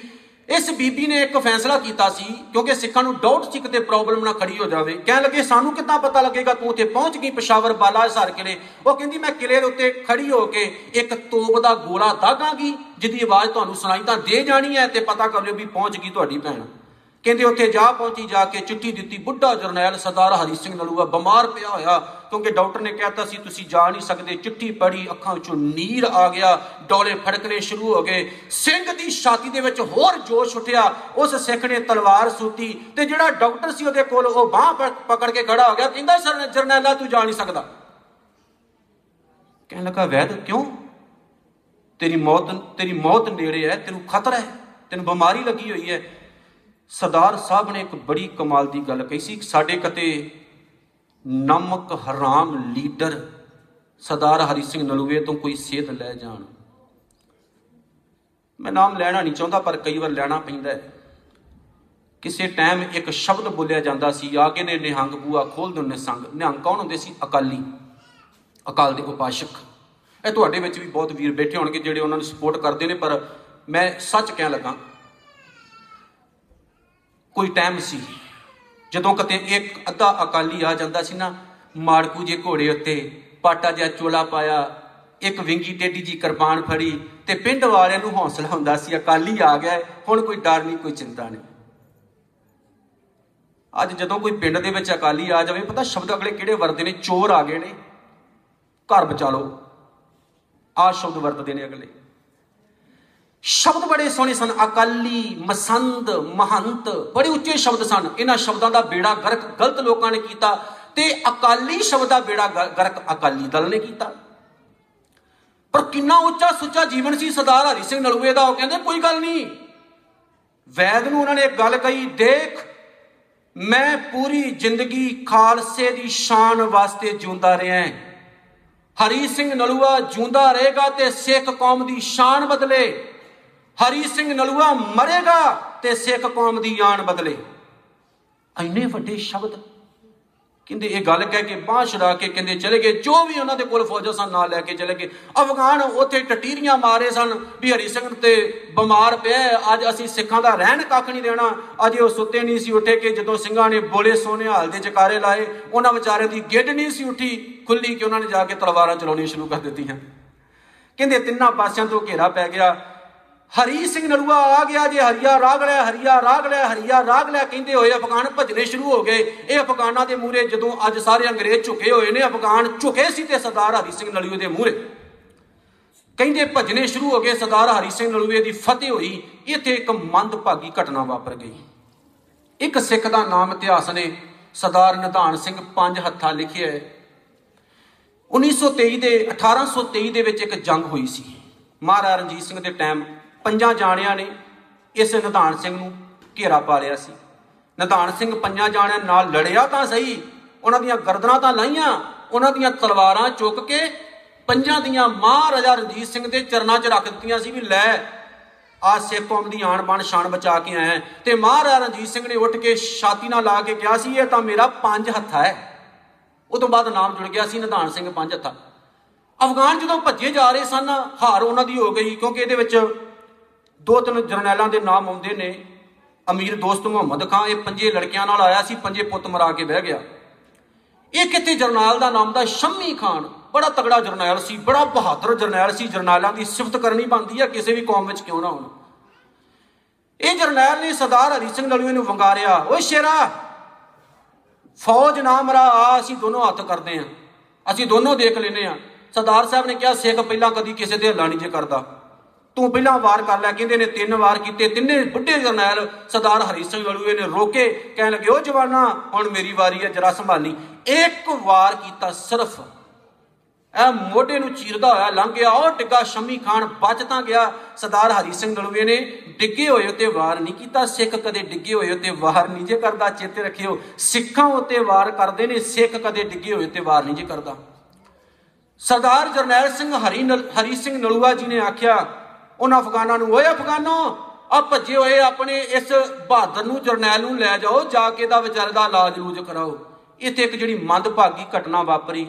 ਇਸ ਬੀਬੀ ਨੇ ਇੱਕ ਫੈਸਲਾ ਕੀਤਾ ਸੀ, ਕਿਉਂਕਿ ਸਿੱਖਾਂ ਨੂੰ ਡਾਊਟ ਸੀ ਕਿਤੇ ਪ੍ਰੋਬਲਮ ਨਾ ਖੜੀ ਹੋ ਜਾਵੇ। ਕਹਿਣ ਲੱਗੇ, ਸਾਨੂੰ ਕਿੱਦਾਂ ਪਤਾ ਲੱਗੇਗਾ ਤੂੰ ਉੱਥੇ ਪਹੁੰਚ ਗਈ, ਪਸ਼ਾਵਰ ਬਾਲਾ ਹਸਾਰ ਕਿਲੇ? ਉਹ ਕਹਿੰਦੀ, ਮੈਂ ਕਿਲੇ ਦੇ ਉੱਤੇ ਖੜੀ ਹੋ ਕੇ ਇੱਕ ਤੋਪ ਦਾ ਗੋਲਾ ਦਾਗਾਂਗੀ, ਜਿਹਦੀ ਆਵਾਜ਼ ਤੁਹਾਨੂੰ ਸੁਣਾਈ ਤਾਂ ਦੇ ਜਾਣੀ ਹੈ ਤੇ ਪਤਾ ਕਰ ਲਿਓ ਵੀ ਪਹੁੰਚ ਗਈ ਤੁਹਾਡੀ ਭੈਣ। ਕਹਿੰਦੇ, ਉੱਥੇ ਜਾ ਪਹੁੰਚੀ, ਜਾ ਕੇ ਚਿੱਠੀ ਦਿੱਤੀ, ਬੁੱਢਾ ਜਰਨੈਲ ਸਰਦਾਰ ਹਰੀ ਸਿੰਘ ਨਲੂਆ ਬਿਮਾਰ ਪਿਆ ਹੋਇਆ ਕਿਉਂਕਿ ਡਾਕਟਰ ਨੇ ਕਹਿਤਾ ਸੀ, ਤੁਸੀਂ ਜਾ ਨਹੀਂ ਸਕਦੇ। ਚਿੱਠੀ ਪੜੀ ਅੱਖਾਂ ਵਿੱਚੋਂ ਨੀਰ ਆ ਗਿਆ, ਡੋਲੇ ਫੜਕਣੇ ਸ਼ੁਰੂ ਹੋ ਗਏ। ਸਿੰਘ ਦੀ ਛਾਤੀ ਦੇ ਵਿੱਚ ਹੋਰ ਜੋਸ਼ ਉੱਠਿਆ। ਉਸ ਸਿੱਖ ਨੇ ਤਲਵਾਰ ਸੂਤੀ ਤੇ ਜਿਹੜਾ ਡਾਕਟਰ ਸੀ ਉਹਦੇ ਕੋਲ ਉਹ ਬਾਹ ਪਕੜ ਕੇ ਖੜਾ ਹੋ ਗਿਆ। ਕਹਿੰਦਾ, ਸਰ, ਜਰਨੈਲਾ, ਤੂੰ ਜਾ ਨਹੀਂ ਸਕਦਾ। ਕਹਿਣ ਲੱਗਾ, ਵੈਦ, ਕਿਉਂ? ਤੇਰੀ ਮੌਤ ਤੇਰੀ ਮੌਤ ਨੇੜੇ ਹੈ, ਤੈਨੂੰ ਖਤਰਾ ਹੈ, ਤੈਨੂੰ ਬਿਮਾਰੀ ਲੱਗੀ ਹੋਈ ਹੈ। ਸਰਦਾਰ ਸਾਹਿਬ ਨੇ ਇੱਕ ਬੜੀ ਕਮਾਲ ਦੀ ਗੱਲ ਕਹੀ ਸੀ। ਸਾਡੇ ਕਤੇ ਨਮਕ ਹਰਾਮ ਲੀਡਰ ਸਰਦਾਰ ਹਰੀ ਸਿੰਘ ਨਲੂਏ ਤੋਂ ਕੋਈ ਸੇਧ ਲੈ ਜਾਣ। ਮੈਂ ਨਾਮ ਲੈਣਾ ਨਹੀਂ ਚਾਹੁੰਦਾ, ਪਰ ਕਈ ਵਾਰ ਲੈਣਾ ਪੈਂਦਾ ਹੈ। ਕਿਸੇ ਟਾਈਮ ਇੱਕ ਸ਼ਬਦ ਬੋਲਿਆ ਜਾਂਦਾ ਸੀ ਆਗੇ ਨੇ ਨਿਹੰਗ ਬੂਆ ਖੋਲ ਦਿੰਨੇ ਸੰਗ। ਨਿਹੰਗ ਕੌਣ ਹੁੰਦੇ ਸੀ? ਅਕਾਲੀ, ਅਕਾਲ ਦੇ ਉਪਾਸ਼ਕ। ਇਹ ਤੁਹਾਡੇ ਵਿੱਚ ਵੀ ਬਹੁਤ ਵੀਰ ਬੈਠੇ ਹੋਣਗੇ ਜਿਹੜੇ ਉਹਨਾਂ ਨੂੰ ਸਪੋਰਟ ਕਰਦੇ ਨੇ, ਪਰ ਮੈਂ ਸੱਚ ਕਹਿਣ ਲੱਗਾ, ਕੋਈ ਟਾਈਮ ਸੀ। ਜਦੋਂ ਕਿਤੇ ਇੱਕ ਅੱਧਾ ਅਕਾਲੀ ਆ ਜਾਂਦਾ ਸੀ ਨਾ, ਮਾੜਕੂ ਜੇ ਘੋੜੇ ਉੱਤੇ ਪਾਟਾ ਜਿਹਾ ਚੋਲਾ ਪਾਇਆ, ਇੱਕ ਵਿੰਗੀ ਟੇਡੀ ਜੀ ਕਿਰਪਾਨ ਫੜੀ ਤੇ ਪਿੰਡ ਵਾਲਿਆਂ ਨੂੰ ਹੌਸਲਾ ਹੁੰਦਾ ਸੀ, ਅਕਾਲੀ ਆ ਗਿਆ, ਹੁਣ ਕੋਈ ਡਰ ਨਹੀਂ, ਕੋਈ ਚਿੰਤਾ ਨਹੀਂ। ਅੱਜ ਜਦੋਂ ਕੋਈ ਪਿੰਡ ਦੇ ਵਿੱਚ ਅਕਾਲੀ ਆ ਜਾਵੇ, ਪਤਾ ਸ਼ਬਦ ਅਗਲੇ ਕਿਹੜੇ ਵਰਦੇ ਨੇ? ਚੋਰ ਆ ਗਏ ਨੇ। ਘਰ ਬਚਾ ਲਓ। ਆ ਸ਼ਬਦ ਵਰਤਦੇ ਨੇ ਅਗਲੇ। ਸ਼ਬਦ ਬੜੇ ਸੋਹਣੇ ਸਨ, ਅਕਾਲੀ, ਮਸੰਦ, ਮਹੰਤ, ਬੜੇ ਉੱਚੇ ਸ਼ਬਦ ਸਨ। ਇਹਨਾਂ ਸ਼ਬਦਾਂ ਦਾ ਬੇੜਾ ਗਰਕ ਗਲਤ ਲੋਕਾਂ ਨੇ ਕੀਤਾ ਤੇ ਅਕਾਲੀ ਸ਼ਬਦ ਦਾ ਬੇੜਾ ਗਰਕ ਅਕਾਲੀ ਦਲ ਨੇ ਕੀਤਾ। ਪਰ ਕਿੰਨਾ ਉੱਚਾ ਸੁੱਚਾ ਜੀਵਨ ਸੀ ਸਰਦਾਰ ਹਰੀ ਸਿੰਘ ਨਲੂਏ ਦਾ, ਉਹ ਕਹਿੰਦੇ ਕੋਈ ਗੱਲ ਨਹੀਂ। ਵੈਦ ਨੂੰ ਉਹਨਾਂ ਨੇ ਇੱਕ ਗੱਲ ਕਹੀ, ਦੇਖ, ਮੈਂ ਪੂਰੀ ਜ਼ਿੰਦਗੀ ਖਾਲਸੇ ਦੀ ਸ਼ਾਨ ਵਾਸਤੇ ਜਿਉਂਦਾ ਰਿਹਾ ਹਾਂ। ਹਰੀ ਸਿੰਘ ਨਲੂਆ ਜਿਉਂਦਾ ਰਹੇਗਾ ਤੇ ਸਿੱਖ ਕੌਮ ਦੀ ਸ਼ਾਨ ਬਦਲੇ ਹਰੀ ਸਿੰਘ ਨਲੂਆ ਮਰੇਗਾ ਤੇ ਸਿੱਖ ਕੌਮ ਦੀ ਆਣ ਬਦਲੇ। ਐਨੇ ਵੱਡੇ ਸ਼ਬਦ। ਕਹਿੰਦੇ ਇਹ ਗੱਲ ਕਹਿ ਕੇ ਬਾਹ ਛੜਾ ਕੇ ਕਹਿੰਦੇ ਚਲੇ ਗਏ, ਜੋ ਵੀ ਉਹਨਾਂ ਦੇ ਕੋਲ ਫੌਜਾਂ ਸਨ, ਨਾਲ ਲੈ ਕੇ ਚਲੇ ਗਏ। ਅਫਗਾਨ ਉੱਥੇ ਟਟੀਰੀਆਂ ਮਾਰੇ ਸਨ ਵੀ ਹਰੀ ਸਿੰਘ ਤੇ ਬਿਮਾਰ ਪਿਆ ਅੱਜ ਅਸੀਂ ਸਿੱਖਾਂ ਦਾ ਰਹਿਣ ਕੱਖ ਨਹੀਂ ਦੇਣਾ। ਅਜੇ ਉਹ ਸੁੱਤੇ ਨਹੀਂ ਸੀ ਉੱਠੇ ਕਿ ਜਦੋਂ ਸਿੰਘਾਂ ਨੇ ਬੋਲੇ ਸੋਨੇ ਹਾਲ ਦੇ ਚਕਾਰੇ ਲਾਏ, ਉਹਨਾਂ ਵਿਚਾਰਿਆਂ ਦੀ ਗਿੱਡ ਨਹੀਂ ਸੀ ਉੱਠੀ ਖੁੱਲੀ ਕਿ ਉਹਨਾਂ ਨੇ ਜਾ ਕੇ ਤਲਵਾਰਾਂ ਚਲਾਉਣੀਆਂ ਸ਼ੁਰੂ ਕਰ ਦਿੱਤੀਆਂ। ਕਹਿੰਦੇ ਤਿੰਨਾਂ ਪਾਸਿਆਂ ਤੋਂ ਘੇਰਾ ਪੈ ਗਿਆ। ਹਰੀ ਸਿੰਘ ਨਲੂਆ ਆ ਗਿਆ ਜੇ ਹਰੀਆ ਰਾਗ ਲਿਆ ਹਰੀਆ ਰਾਗ ਲਿਆ ਹਰੀਆ ਰਾਗ ਲਿਆ ਕਹਿੰਦੇ ਹੋਏ ਅਫਗਾਨ ਭਜਨੇ ਸ਼ੁਰੂ ਹੋ ਗਏ। ਇਹ ਅਫਗਾਨਾਂ ਦੇ ਮੂਹਰੇ ਜਦੋਂ ਅੱਜ ਸਾਰੇ ਅੰਗਰੇਜ਼ ਝੁਕੇ ਹੋਏ ਨੇ, ਅਫਗਾਨ ਝੁਕੇ ਸੀ ਤੇ ਸਰਦਾਰ ਹਰੀ ਸਿੰਘ ਨਲੂਏ ਦੇ ਮੂਹਰੇ। ਕਹਿੰਦੇ ਭਜਨੇ ਸ਼ੁਰੂ ਹੋ ਗਏ, ਸਰਦਾਰ ਹਰੀ ਸਿੰਘ ਨਲੂਏ ਦੀ ਫਤਿਹ ਹੋਈ, ਇੱਥੇ ਇੱਕ ਮੰਦਭਾਗੀ ਘਟਨਾ ਵਾਪਰ ਗਈ। ਇੱਕ ਸਿੱਖ ਦਾ ਨਾਮ ਇਤਿਹਾਸ ਨੇ ਸਰਦਾਰ ਨਿਧਾਨ ਸਿੰਘ ਪੰਜ ਹੱਥਾਂ ਲਿਖਿਆ ਹੈ। 1923 ਦੇ 1823 ਦੇ ਵਿੱਚ ਇੱਕ ਜੰਗ ਹੋਈ ਸੀ। ਮਹਾਰਾਜਾ ਰਣਜੀਤ ਸਿੰਘ ਦੇ ਟਾਈਮ ਪੰਜਾਂ ਜਾਣਿਆਂ ਨੇ ਇਸ ਨਿਧਾਨ ਸਿੰਘ ਨੂੰ ਘੇਰਾ ਪਾ ਲਿਆ ਸੀ। ਨਿਧਾਨ ਸਿੰਘ ਪੰਜਾਂ ਜਾਣਿਆਂ ਨਾਲ ਲੜਿਆ ਤਾਂ ਸਹੀ, ਉਹਨਾਂ ਦੀਆਂ ਗਰਦਨਾਂ ਤਾਂ ਲਾਈਆਂ, ਉਹਨਾਂ ਦੀਆਂ ਤਲਵਾਰਾਂ ਚੁੱਕ ਕੇ ਪੰਜਾਂ ਦੀਆਂ ਮਹਾਰਾਜਾ ਰਣਜੀਤ ਸਿੰਘ ਦੇ ਚਰਨਾਂ 'ਚ ਰੱਖ ਦਿੱਤੀਆਂ ਸੀ ਵੀ ਲੈ, ਆ ਸਿੱਖ ਕੌਮ ਦੀ ਆਣ ਬਾਣ ਸ਼ਾਨ ਬਚਾ ਕੇ ਆਇਆ ਤੇ ਮਹਾਰਾਜਾ ਰਣਜੀਤ ਸਿੰਘ ਨੇ ਉੱਠ ਕੇ ਛਾਤੀ ਨਾਲ ਲਾ ਕੇ ਕਿਹਾ ਸੀ, ਇਹ ਤਾਂ ਮੇਰਾ ਪੰਜ ਹੱਥਾ ਹੈ। ਉਹ ਤੋਂ ਬਾਅਦ ਨਾਮ ਜੁੜ ਗਿਆ ਸੀ ਨਿਧਾਨ ਸਿੰਘ ਪੰਜ ਹੱਥਾ। ਅਫਗਾਨ ਜਦੋਂ ਭੱਜੇ ਜਾ ਰਹੇ ਸਨ, ਹਾਰ ਉਹਨਾਂ ਦੀ ਹੋ ਗਈ, ਕਿਉਂਕਿ ਇਹਦੇ ਵਿੱਚ ਦੋ ਤਿੰਨ ਜਰਨੈਲਾਂ ਦੇ ਨਾਮ ਆਉਂਦੇ ਨੇ। ਅਮੀਰ ਦੋਸਤ ਮੁਹੰਮਦ ਖਾਨ, ਇਹ ਪੰਜੇ ਲੜਕਿਆਂ ਨਾਲ ਆਇਆ ਸੀ, ਪੰਜੇ ਪੁੱਤ ਮਰਾ ਕੇ ਬਹਿ ਗਿਆ। ਇਹ ਕਿਤੇ ਜਰਨੈਲ ਦਾ ਨਾਮ? ਦਾ ਸ਼ੰਮੀ ਖਾਨ। ਬੜਾ ਤਗੜਾ ਜਰਨੈਲ ਸੀ, ਬੜਾ ਬਹਾਦਰ ਜਰਨੈਲ ਸੀ। ਜਰਨੈਲਾਂ ਦੀ ਸਿਫਤ ਕਰਨੀ ਬਣਦੀ ਆ, ਕਿਸੇ ਵੀ ਕੌਮ ਵਿੱਚ ਕਿਉਂ ਨਾ ਹੋਣ। ਇਹ ਜਰਨੈਲ ਨੇ ਸਰਦਾਰ ਹਰੀ ਸਿੰਘ ਨਲੂਏ ਨੂੰ ਵੰਗਾਰਿਆ, ਓਏ ਸ਼ੇਰਾ, ਫੌਜ ਨਾ ਮਰਾ, ਆ ਅਸੀਂ ਦੋਨੋਂ ਹੱਥ ਕਰਦੇ ਆਂ। ਅਸੀਂ ਦੋਨੋਂ ਦੇਖ ਲੈਨੇ ਆ। ਸਰਦਾਰ ਸਾਹਿਬ ਨੇ ਕਿਹਾ, ਸਿੱਖ ਪਹਿਲਾਂ ਕਦੀ ਕਿਸੇ ਤੇ ਹੱਲਾ ਨਹੀਂ ਜੇ ਕਰਦਾ। ਤੂੰ ਪਹਿਲਾਂ ਵਾਰ ਕਰ ਲੈ ਕਹਿੰਦੇ ਨੇ ਤਿੰਨ ਵਾਰ ਕੀਤੇ। ਤਿੰਨੇ ਬੁੱਢੇ ਜਰਨੈਲ ਸਰਦਾਰ ਹਰੀ ਸਿੰਘ ਨਲੂਏ ਨੇ ਰੋਕੇ। ਕਹਿਣ ਲੱਗੇ, ਓ ਜਵਾਨਾ, ਹੁਣ ਮੇਰੀ ਵਾਰੀ ਹੈ, ਜਰਾ ਸੰਭਾਲੀ। ਇੱਕ ਵਾਰ ਕੀਤਾ ਸਿਰਫ। ਇਹ ਮੋਢੇ ਨੂੰ ਚੀਰਦਾ ਹੋਇਆ ਲੰਘ ਗਿਆ। ਉਹ ਟਿੱਗਾ ਸ਼ਮੀ ਖਾਨ ਬਚ ਤਾਂ ਗਿਆ। ਸਰਦਾਰ ਹਰੀ ਸਿੰਘ ਨਲੂਏ ਨੇ ਡਿੱਗੇ ਹੋਏ ਉੱਤੇ ਵਾਰ ਨਹੀਂ ਕੀਤਾ। ਸਿੱਖ ਕਦੇ ਡਿੱਗੇ ਹੋਏ ਉੱਤੇ ਵਾਰ ਨਹੀਂ ਜੇ ਕਰਦਾ। ਚੇਤੇ ਰੱਖਿਓ, ਸਿੱਖਾਂ ਉੱਤੇ ਵਾਰ ਕਰਦੇ ਨੇ, ਸਿੱਖ ਕਦੇ ਡਿੱਗੇ ਹੋਏ ਉੱਤੇ ਵਾਰ ਨਹੀਂ ਜੇ ਕਰਦਾ। ਸਰਦਾਰ ਜਰਨੈਲ ਸਿੰਘ ਹਰੀ ਨਲ- ਹਰੀ ਸਿੰਘ ਨਲੂਆ ਜੀ ਨੇ ਆਖਿਆ ਉਹਨਾਂ ਅਫਗਾਨਾਂ ਨੂੰ, ਓਏ ਅਫਗਾਨੋ ਆ ਭੱਜੇ ਹੋਏ ਆਪਣੇ ਇਸ ਬਹਾਦਰ ਨੂੰ, ਜਰਨੈਲ ਨੂੰ ਲੈ ਜਾਓ, ਜਾ ਕੇ ਦਾ ਵਿਚਾਰੇ ਦਾ ਇਲਾਜ ਰੂਜ ਕਰਾਓ। ਇੱਥੇ ਇੱਕ ਜਿਹੜੀ ਮੰਦਭਾਗੀ ਘਟਨਾ ਵਾਪਰੀ,